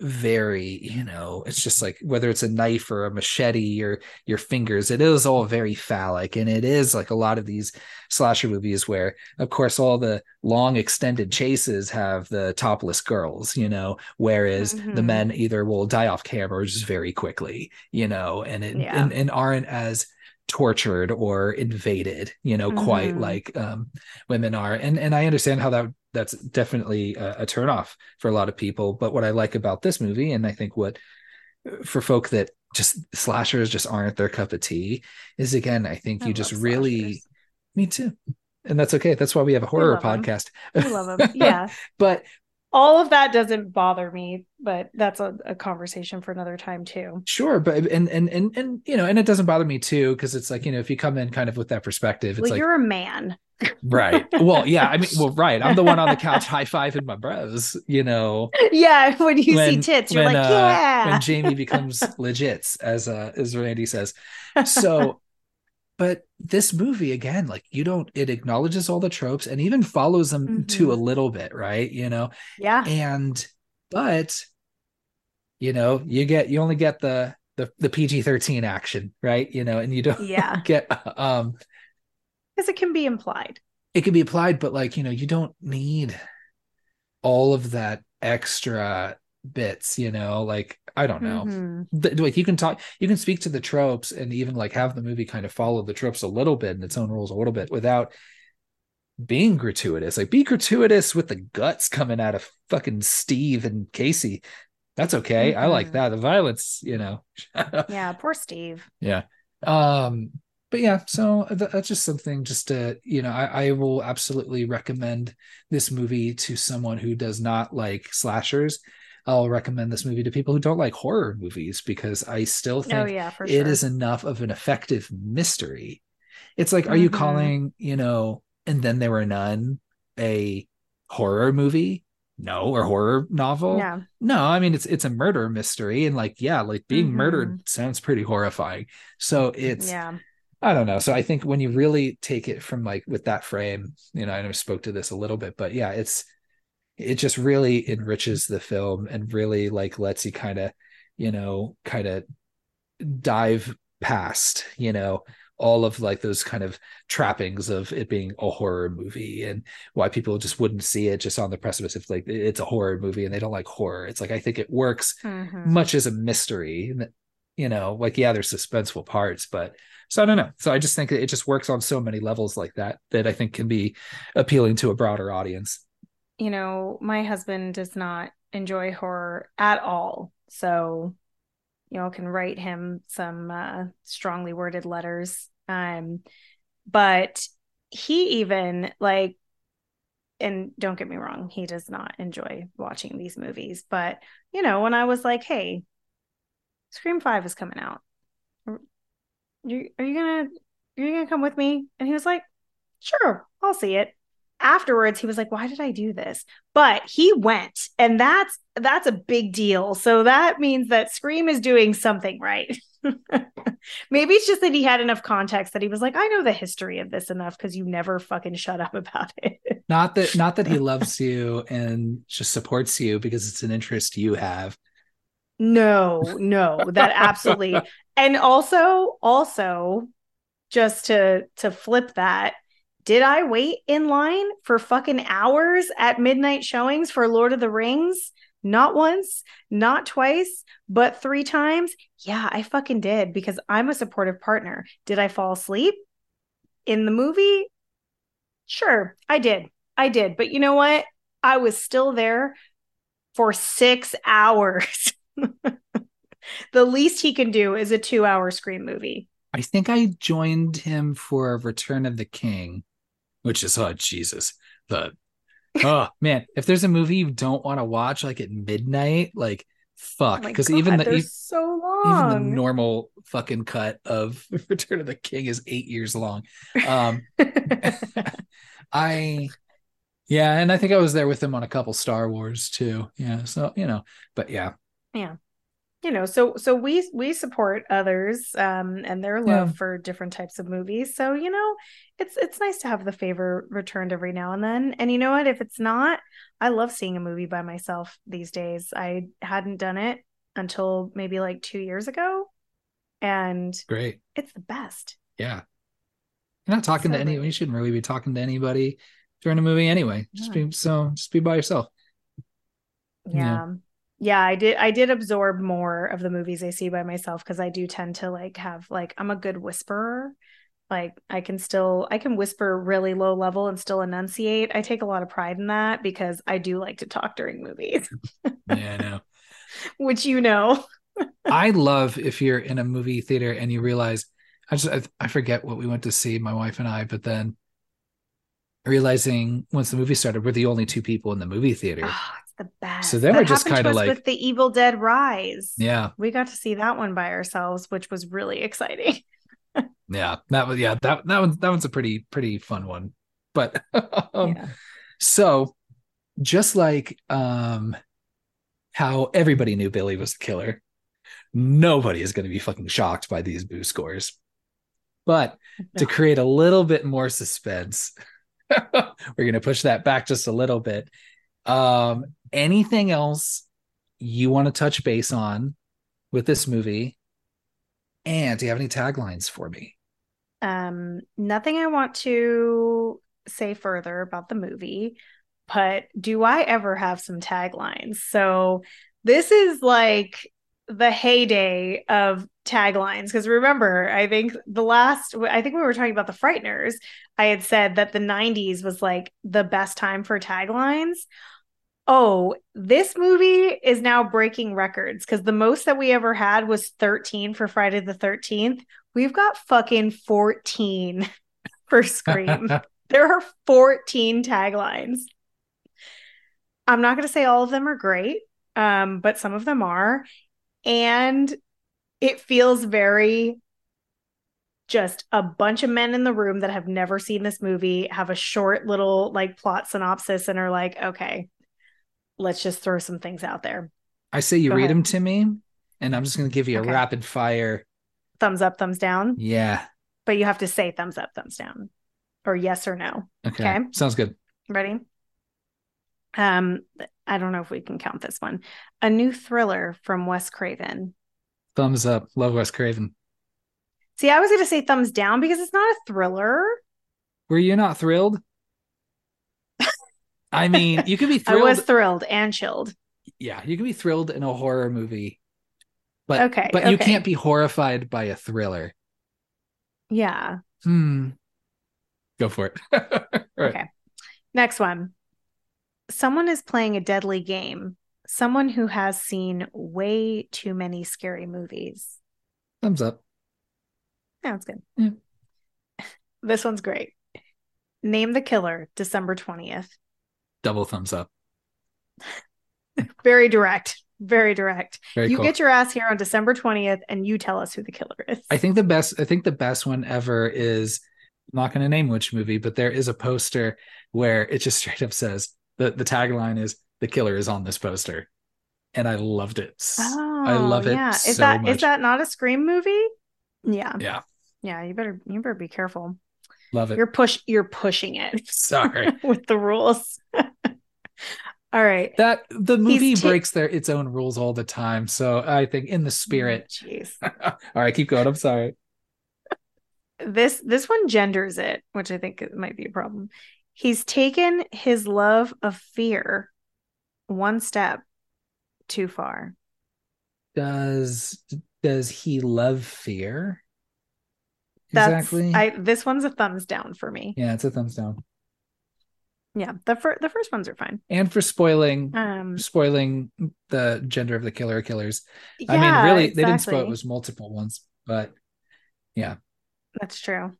very you know it's just like whether it's a knife or a machete or your fingers it is all very phallic and it is like a lot of these slasher movies where of course all the long extended chases have the topless girls you know whereas mm-hmm. the men either will die off camera just very quickly you know and it yeah. and, and aren't as tortured or invaded you know mm-hmm. quite like um, women are and and i understand how that that's definitely a, a turn off for a lot of people but what i like about this movie and i think what for folk that just slashers just aren't their cup of tea is again i think I you just really me too and that's okay. That's why we have a horror podcast. We love them. Yeah. but All of that doesn't bother me, but that's a, a conversation for another time too. sure, but and and and and you know, and it doesn't bother me too because it's like you know, if you come in kind of with that perspective, it's well, like you're a man. Right. Well, yeah, I mean, well, right. I'm the one on the couch high fiving my bros. You know, yeah. When you see When- tits, you're when, like, uh, yeah. when Jamie becomes legit, as uh as Randy says. So, but this movie again, like you don't, it acknowledges all the tropes and even follows them to Mhm. a little bit, right? You know, yeah. and but you know, you get you only get the the the PG thirteen action, right? You know, and you don't Yeah. get um Because it can be implied. it can be applied, but like, you know, you don't need all of that extra bits, you know, like I don't know. Mhm. Th- like you can talk you can speak to the tropes and even like have the movie kind of follow the tropes a little bit and its own rules a little bit without being gratuitous. Like be gratuitous with the guts coming out of fucking Steve and Casey. That's okay. I like Mhm. that. The violence, you know. Yeah. Poor Steve. Yeah. Um, but yeah, so that's just something just to, you know, I, I will absolutely recommend this movie to someone who does not like slashers. I'll recommend this movie to people who don't like horror movies because I still think Oh yeah, it sure. is enough of an effective mystery. It's like, are you Mhm. calling, you know, and then there were none a horror movie? No, or horror novel? Yeah. No, I mean it's it's a murder mystery, and like yeah, like being Mhm. murdered sounds pretty horrifying. So it's Yeah. I don't know. So I think when you really take it from like with that frame, you know, I know I spoke to this a little bit, but yeah, it's it just really enriches the film and really like lets you kind of, you know, kind of dive past, you know, all of like those kind of trappings of it being a horror movie and why people just wouldn't see it just on the precipice if like it's a horror movie and they don't like horror. It's like I think it works Mhm. much as a mystery you know like yeah there's suspenseful parts but so i don't know so i just think it just works on so many levels like that that i think can be appealing to a broader audience you know, my husband does not enjoy horror at all. So, you know, can write him some uh, strongly worded letters. Um, but he even like, and don't get me wrong, he does not enjoy watching these movies. But you know, when I was like, "Hey, Scream Five is coming out. Are you are you gonna are you gonna come with me?" And he was like, "Sure, I'll see it." Afterwards, he was like, "Why did I do this?" But he went, and that's that's a big deal. So that means that Scream is doing something right. Maybe it's just that he had enough context that he was like, "I know the history of this enough because you never fucking shut up about it." not that not that he loves you and just supports you because it's an interest you have No, no, that absolutely. and also, also, just to to flip that, did I wait in line for fucking hours at midnight showings for Lord of the Rings? Not once, not twice, but three times. Yeah, I fucking did because I'm a supportive partner. Did I fall asleep in the movie? Sure, I did. I did. But you know what? I was still there for six hours. the least he can do is a two hour scream movie. i think i joined him for return of the king which is oh jesus the oh man if there's a movie you don't want to watch like at midnight like fuck Oh because God, even the they're e- so even the normal fucking cut of Return of the King is eight years long. Um, I, yeah, and I think I was there with him on a couple Star Wars too. Yeah, so you know, but yeah, you know, so so we we support others um and their love Yeah. for different types of movies. So, you know, it's it's nice to have the favor returned every now and then. And you know what? If it's not, I love seeing a movie by myself these days. I hadn't done it until maybe like 2 years ago. And great. it's the best. Yeah, you're not talking So to any. great. You shouldn't really be talking to anybody during a movie anyway. Just Yeah. be so. Just be by yourself. Yeah. Yeah. Yeah, I did I did absorb more of the movies I see by myself because I do tend to like have like I'm a good whisperer. Like I can still I can whisper really low level and still enunciate. I take a lot of pride in that because I do like to talk during movies, Yeah, I know. which you know. I love if you're in a movie theater and you realize I just I, I forget what we went to see my wife and I, but then realizing once the movie started, we're the only two people in the movie theater. Oh, it's the best. So then That we're just kinda like- with the Evil Dead Rise. Yeah, We got to see that one by ourselves, which was really exciting. yeah, that was yeah that that one that one's a pretty pretty fun one. But um, yeah. so just like um how everybody knew Billy was the killer, nobody is going to be fucking shocked by these boo scores. But to create a little bit more suspense, we're going to push that back just a little bit. Um, anything else you want to touch base on with this movie? And do you have any taglines for me? Um, nothing I want to say further about the movie, but do I ever have some taglines? So this is like the heyday of taglines because remember, I think the last I think we were talking about the Frighteners. I had said that the 90s was like the best time for taglines. Oh, this movie is now breaking records because the most that we ever had was 13 for Friday the 13th. We've got fucking 14 for Scream. there are 14 taglines. I'm not going to say all of them are great, um, but some of them are. And it feels very just a bunch of men in the room that have never seen this movie have a short little like plot synopsis and are like, okay, let's just throw some things out there. I say you Go read ahead. them to me, and I'm just going to give you Okay. a rapid fire. Thumbs up, thumbs down, Yeah. but you have to say thumbs up, thumbs down, or yes or no. Okay. Okay. Sounds good. Ready? Um, I don't know if we can count this one. A new thriller from Wes Craven. Thumbs up. Love Wes Craven. See, I was going to say thumbs down because it's not a thriller. Were you not thrilled? I mean, you could be thrilled. I was thrilled and chilled. yeah, you can be thrilled in a horror movie, but Okay, but you can't be horrified by a thriller. Yeah. Hmm. Go for it. Right. Okay. Next one. Someone is playing a deadly game. Someone who has seen way too many scary movies. Thumbs up. That's good. Yeah. This one's great. Name the killer, December 20th. Double thumbs up. Very direct. Very direct. Very you cool. get your ass here on December 20th and you tell us who the killer is. I think the best. I think the best one ever is. I'm not going to name which movie, but there is a poster where it just straight up says the the tagline is "The killer is on this poster," and I loved it. Oh, I love it Yeah. Is so that is much. that not a Scream movie? Yeah. Yeah, Yeah, you better you better be careful. Love it. You're push you're pushing it Sorry. with the rules. All right. that the movie ta- breaks their its own rules all the time. So I think in the oh, spirit. Jeez. all right, keep going. I'm sorry. This this one genders it, which I think might be a problem. He's taken his love of fear one step too far. Does does he love fear? That's exactly. I this one's a thumbs down for me. yeah, it's a thumbs down. Yeah. The fir- the first ones are fine. And for spoiling Um spoiling the gender of the killer or killers. I mean, really, they didn't spoil it was multiple ones, but yeah. That's true.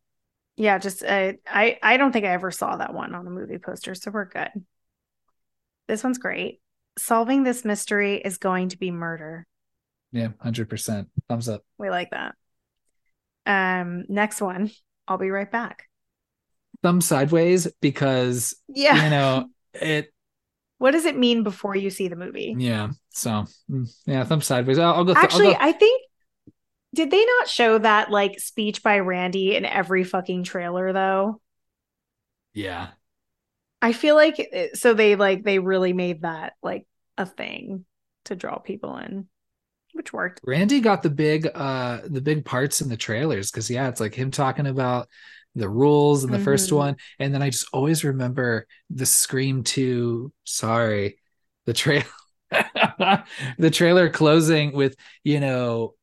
Yeah, just uh, I I don't think I ever saw that one on a movie poster, so we're good. This one's great. Solving this mystery is going to be murder. Yeah, hundred percent. Thumbs up. We like that. Um, next one. I'll be right back. Thumb sideways because Yeah. you know it. What does it mean before you see the movie? Yeah. So mm, yeah, thumb sideways. I'll, I'll go. th- I'll Actually, go- I think did they not show that like speech by Randy in every fucking trailer though? yeah. I feel like it- so they like they really made that like a thing to draw people in, which worked. Randy got the big uh the big parts in the trailers because yeah, it's like him talking about the rules in the first Mhm. one, and then I just always remember the Scream 2, sorry, the trail the trailer closing with, you know,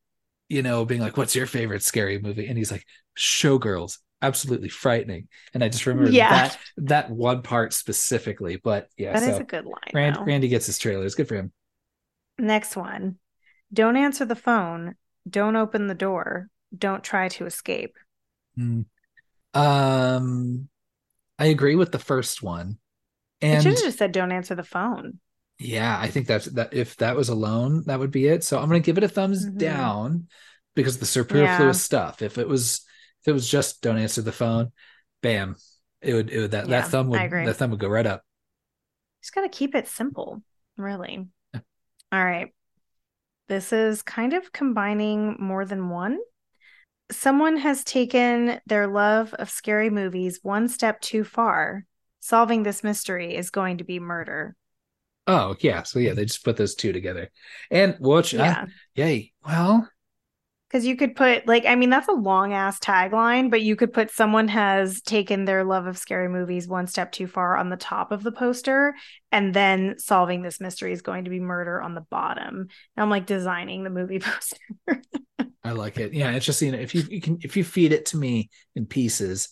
you know, being like, What's your favorite scary movie? And he's like, Showgirls, absolutely frightening. And I just remember Yeah. that that one part specifically. But yeah, That is so a good line. Rand. Randy gets his trailers. Good for him. Next one. Don't answer the phone. Don't open the door. Don't try to escape. Hmm. Um, I agree with the first one. And should have just said don't answer the phone. yeah, I think that's that if that was alone, that would be it. So I'm gonna give it a thumbs Mhm. down because the superfluous stuff. If it was if it was just don't answer the phone, bam, it would it would that, Yeah, that thumb would I that thumb would go right up. Just got to keep it simple, really. All right. This is kind of combining more than one. Someone has taken their love of scary movies one step too far. Solving this mystery is going to be murder. Oh yeah, so yeah, they just put those two together. And watch Yeah. uh, yay. Well, Because you could put, like, I mean, that's a long ass tagline, but you could put someone has taken their love of scary movies one step too far on the top of the poster, and then solving this mystery is going to be murder on the bottom. And I'm like designing the movie poster. I like it. Yeah, it's just you know, if you, you can if you feed it to me in pieces,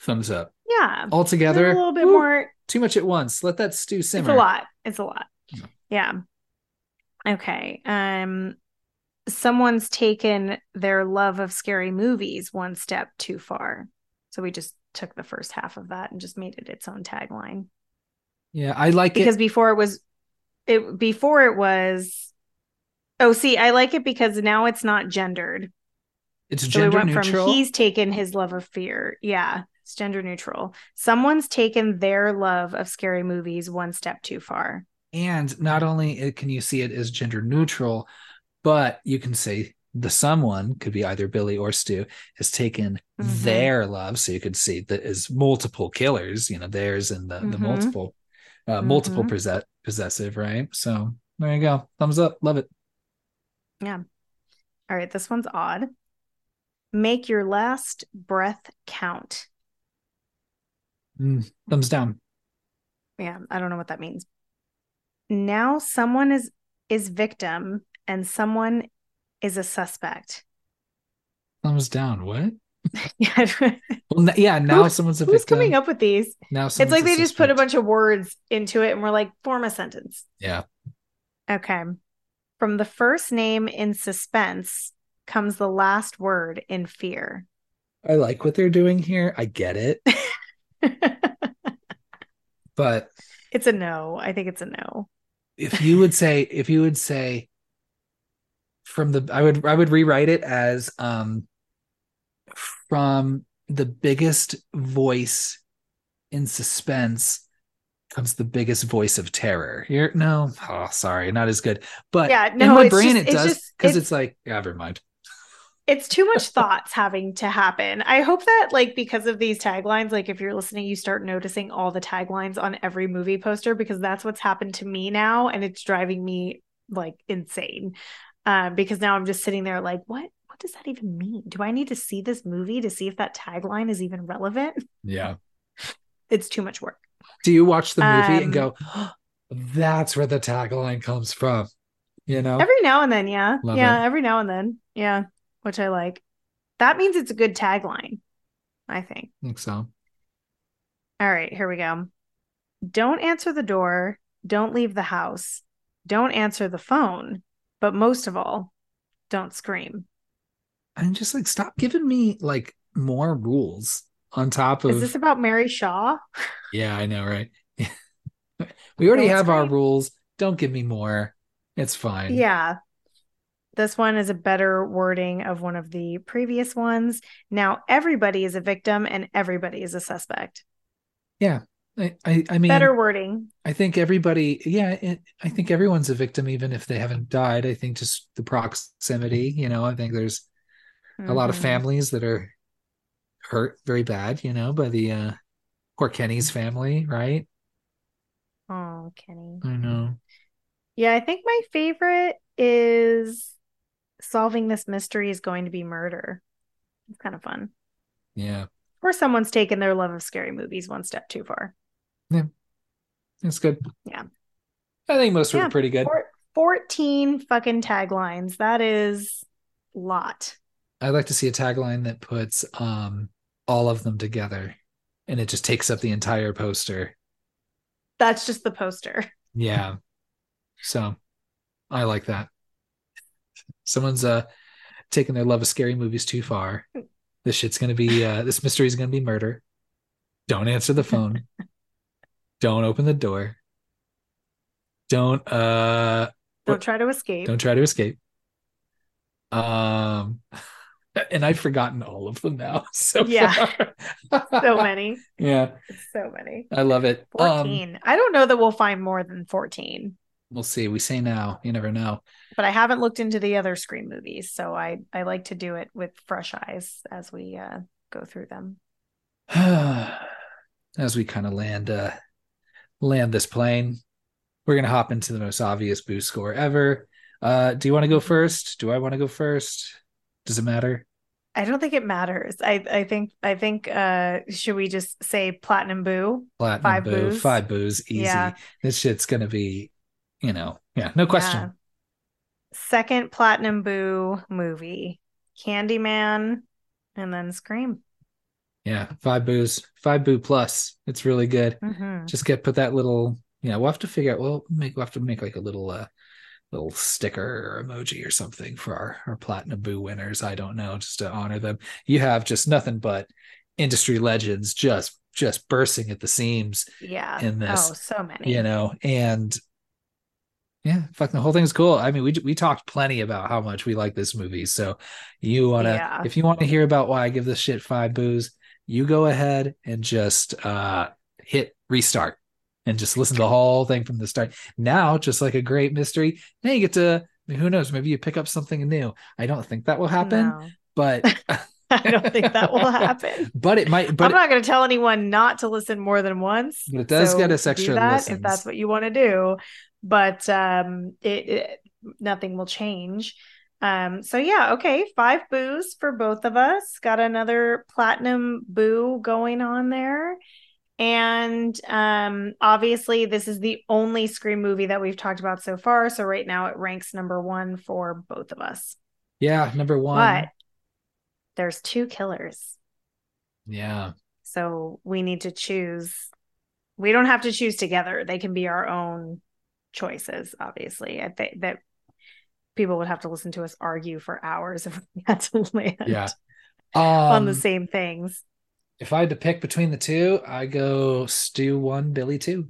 thumbs up. yeah. All together, a little bit woo, more too much at once. Let that stew simmer. It's a lot. It's a lot. Yeah. Yeah. Okay. Um someone's taken their love of scary movies one step too far. So we just took the first half of that and just made it its own tagline. Yeah, I like it. Because it. before it was it before it was Oh, see, I like it because now it's not gendered. It's So gender we went neutral. from he's taken his love of fear. Yeah, it's gender neutral. Someone's taken their love of scary movies one step too far. and not only can you see it as gender neutral, but you can say the someone could be either Billy or Stu has taken Mhm. their love. So you could see that is multiple killers, you know, theirs and the, the Mhm. multiple, uh, multiple Mhm. possess- possessive, right? So there you go. Thumbs up. Love it. Yeah. All right, this one's odd. Make your last breath count. Mm, thumbs down. Yeah, I don't know what that means. Now someone is is victim and someone is a suspect. Thumbs down. What? Yeah, Well, yeah. Now Who- someone's a who's victim. coming up with these? Now It's like they just put a bunch of words into it and we're like, form a sentence. Yeah. Okay. From the first name in suspense comes the last word in fear. I like what they're doing here. I get it, but it's a no. I think it's a no. if you would say if you would say from the I would I would rewrite it as um from the biggest voice in suspense comes the biggest voice of terror. Here no, oh sorry, not as good. But Yeah, in no, my it's brain just- it does because it's- it's like yeah, never mind. it's too much thoughts having to happen. I hope that like because of these taglines, like if you're listening, you start noticing all the taglines on every movie poster because that's what's happened to me now and it's driving me like insane. Um, because now I'm just sitting there like, what what does that even mean? Do I need to see this movie to see if that tagline is even relevant? Yeah. It's too much work. Do you watch the movie and Um, go, that's where the tagline comes from? You know? Every now and then, yeah. Love yeah, it. every now and then. Yeah, which I like. That means it's a good tagline, I think. I think so. All right, here we go. Don't answer the door. Don't leave the house. Don't answer the phone. But most of all, don't scream. I'm just like, stop giving me like more rules on top of Is this about Mary Shaw? Yeah, I know, right? we already Don't have our rules. Don't give me more. It's fine. Yeah. This one is a better wording of one of the previous ones. Now, everybody is a victim and everybody is a suspect. I, I, I mean, better wording. I think everybody, yeah, it, I think everyone's a victim, even if they haven't died. I think just the proximity, you know, I think there's a lot of Mhm. families that are hurt very bad, you know, by the uh poor Kenny's family, right? Oh, Kenny. I know. Yeah, I think my favorite is solving this mystery is going to be murder. It's kind of fun. Yeah, Or someone's taken their love of scary movies one step too far. It's good. Yeah. I think most Yeah, were pretty good. Four, 14 fucking taglines. That is a lot. I'd like to see a tagline that puts um all of them together and it just takes up the entire poster. That's just the poster. Yeah. So I like that. Someone's uh taking their love of scary movies too far. This shit's gonna be uh this mystery is gonna be murder. Don't answer the phone. don't open the door. Don't uh don't try to escape. Don't try to escape. Um and I've forgotten all of them now. So yeah, so many. Yeah, so many. I love it. Fourteen. Um, I don't know that we'll find more than fourteen. We'll see. We say now. You never know. But I haven't looked into the other Scream movies, so I I like to do it with fresh eyes as we uh, go through them. as we kind of land uh, land this plane, we're gonna hop into the most obvious boost score ever. Uh, do you want to go first? Do I want to go first? Does it matter? I don't think it matters. I I think I think uh should we just say platinum boo? Platinum five boo, boos? five boos, easy. Yeah. This shit's gonna be, you know, yeah, no question. Yeah. Second platinum boo movie. Candyman and then Scream. Yeah, five boos, five boo plus. It's really good. Mm-hmm. Just get put that little, yeah, we'll have to figure out. We'll make we'll have to make like a little uh little sticker or emoji or something for our, our platinum boo winners i don't know just to honor them you have just nothing but industry legends just just bursting at the seams yeah in this oh so many you know and yeah fuck the whole thing's cool i mean we we talked plenty about how much we like this movie so you want to yeah. if you want to hear about why i give this shit five boos you go ahead and just uh hit restart and just listen to the whole thing from the start. Now, just like a great mystery, now you get to who knows, maybe you pick up something new. I don't think that will happen, no. but I don't think that will happen. but it might. But I'm not going to tell anyone not to listen more than once. But it does so get us extra that listens. if that's what you want to do. But um, it, it nothing will change. Um, so yeah, okay, five boos for both of us. Got another platinum boo going on there. And um, obviously, this is the only Scream movie that we've talked about so far. So right now, it ranks number one for both of us. Yeah, number one. But there's two killers. Yeah. So we need to choose. We don't have to choose together. They can be our own choices. Obviously, I think that people would have to listen to us argue for hours if we had to land. Yeah. Um, on the um, same things if I had to pick between the two, I go Stu one, Billy two.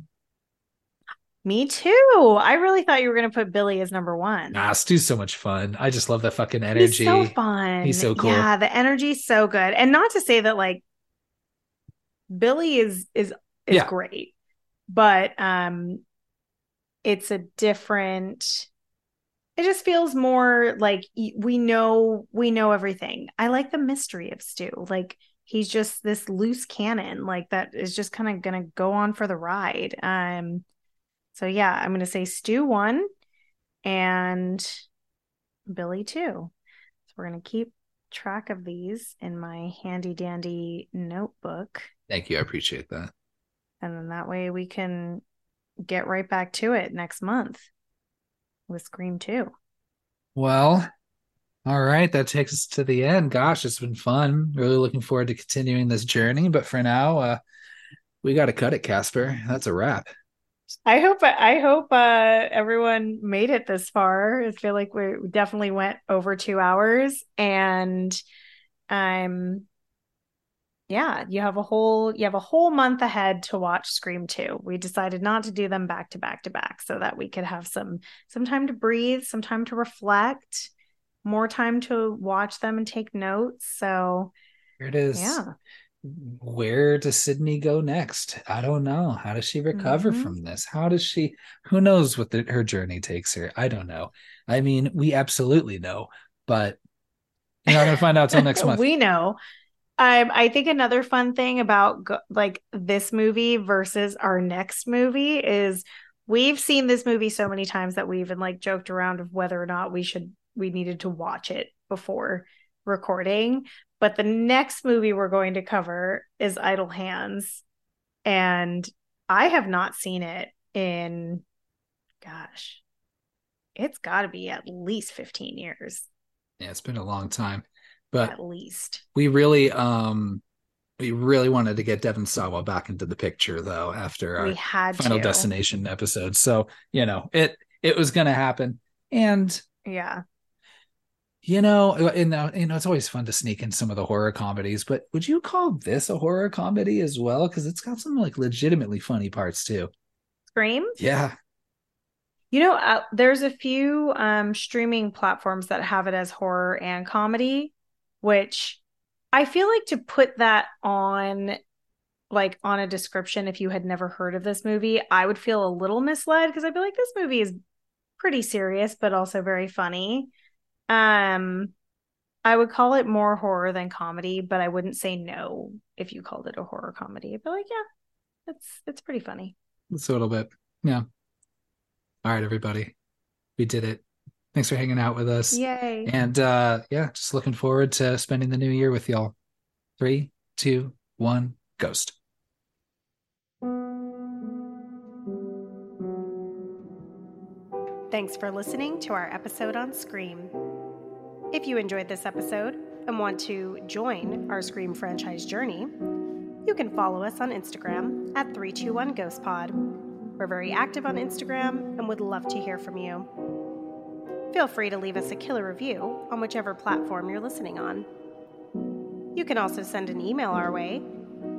Me too. I really thought you were going to put Billy as number one. Nah, Stu's so much fun. I just love that fucking energy. He's so fun. He's so cool. Yeah, the energy's so good. And not to say that like Billy is is is yeah. great, but um, it's a different. It just feels more like we know we know everything. I like the mystery of Stu. Like he's just this loose cannon like that is just kind of going to go on for the ride. Um so yeah i'm going to say stu one and billy two so we're going to keep track of these in my handy dandy notebook. Thank you i appreciate that. And then that way we can get right back to it next month with scream 2 well all right, that takes us to the end. Gosh, it's been fun. Really looking forward to continuing this journey. But for now, uh, we got to cut it, Casper. That's a wrap. I hope I hope uh, everyone made it this far. I feel like we definitely went over two hours, and um, yeah, you have a whole you have a whole month ahead to watch Scream 2. We decided not to do them back to back to back so that we could have some some time to breathe, some time to reflect more time to watch them and take notes. So here it is. Yeah. Where does sidney go next? I don't know. How does she recover mm-hmm. from this? How does she? Who knows what the, her journey takes her? I don't know. I mean, we absolutely know, but you're not going to find out till next month. we know. Um, I think another fun thing about like this movie versus our next movie is we've seen this movie so many times that we even like joked around of whether or not we should we needed to watch it before recording. But the next movie we're going to cover is Idle Hands. And I have not seen it in, gosh, it's got to be at least 15 years. Yeah, it's been a long time. But at least we really, um, we really wanted to get Devon Sawa back into the picture though after our final to. destination episode. So, you know, it it was gonna happen. And yeah You know, and uh, you know, it's always fun to sneak in some of the horror comedies, but would you call this a horror comedy as well? Because it's got some like legitimately funny parts too. Scream? Yeah. You know, uh, there's a few um, streaming platforms that have it as horror and comedy, which I feel like to put that on like on a description if you had never heard of this movie, I would feel a little misled because I'd be like this movie is pretty serious but also very funny. Um I would call it more horror than comedy, but I wouldn't say no if you called it a horror comedy. I'd be like, yeah, it's it's pretty funny. It's a little bit. Yeah. All right, everybody. We did it. Thanks for hanging out with us. Yay. And uh yeah, just looking forward to spending the new year with y'all. Three, two, one, ghost. Thanks for listening to our episode on Scream. If you enjoyed this episode and want to join our Scream franchise journey, you can follow us on Instagram at 321GhostPod. We're very active on Instagram and would love to hear from you. Feel free to leave us a killer review on whichever platform you're listening on. You can also send an email our way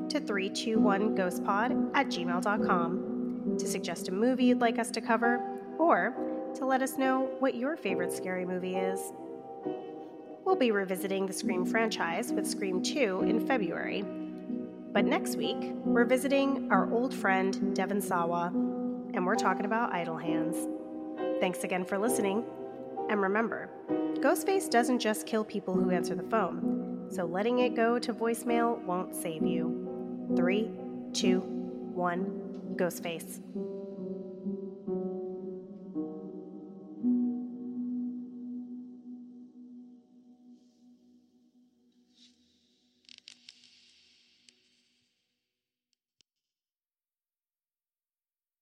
to 321ghostpod at gmail.com to suggest a movie you'd like us to cover or to let us know what your favorite scary movie is. We'll be revisiting the Scream franchise with Scream 2 in February. But next week, we're visiting our old friend Devon Sawa, and we're talking about Idle Hands. Thanks again for listening, and remember, Ghostface doesn't just kill people who answer the phone, so letting it go to voicemail won't save you. Three, two, one, Ghostface.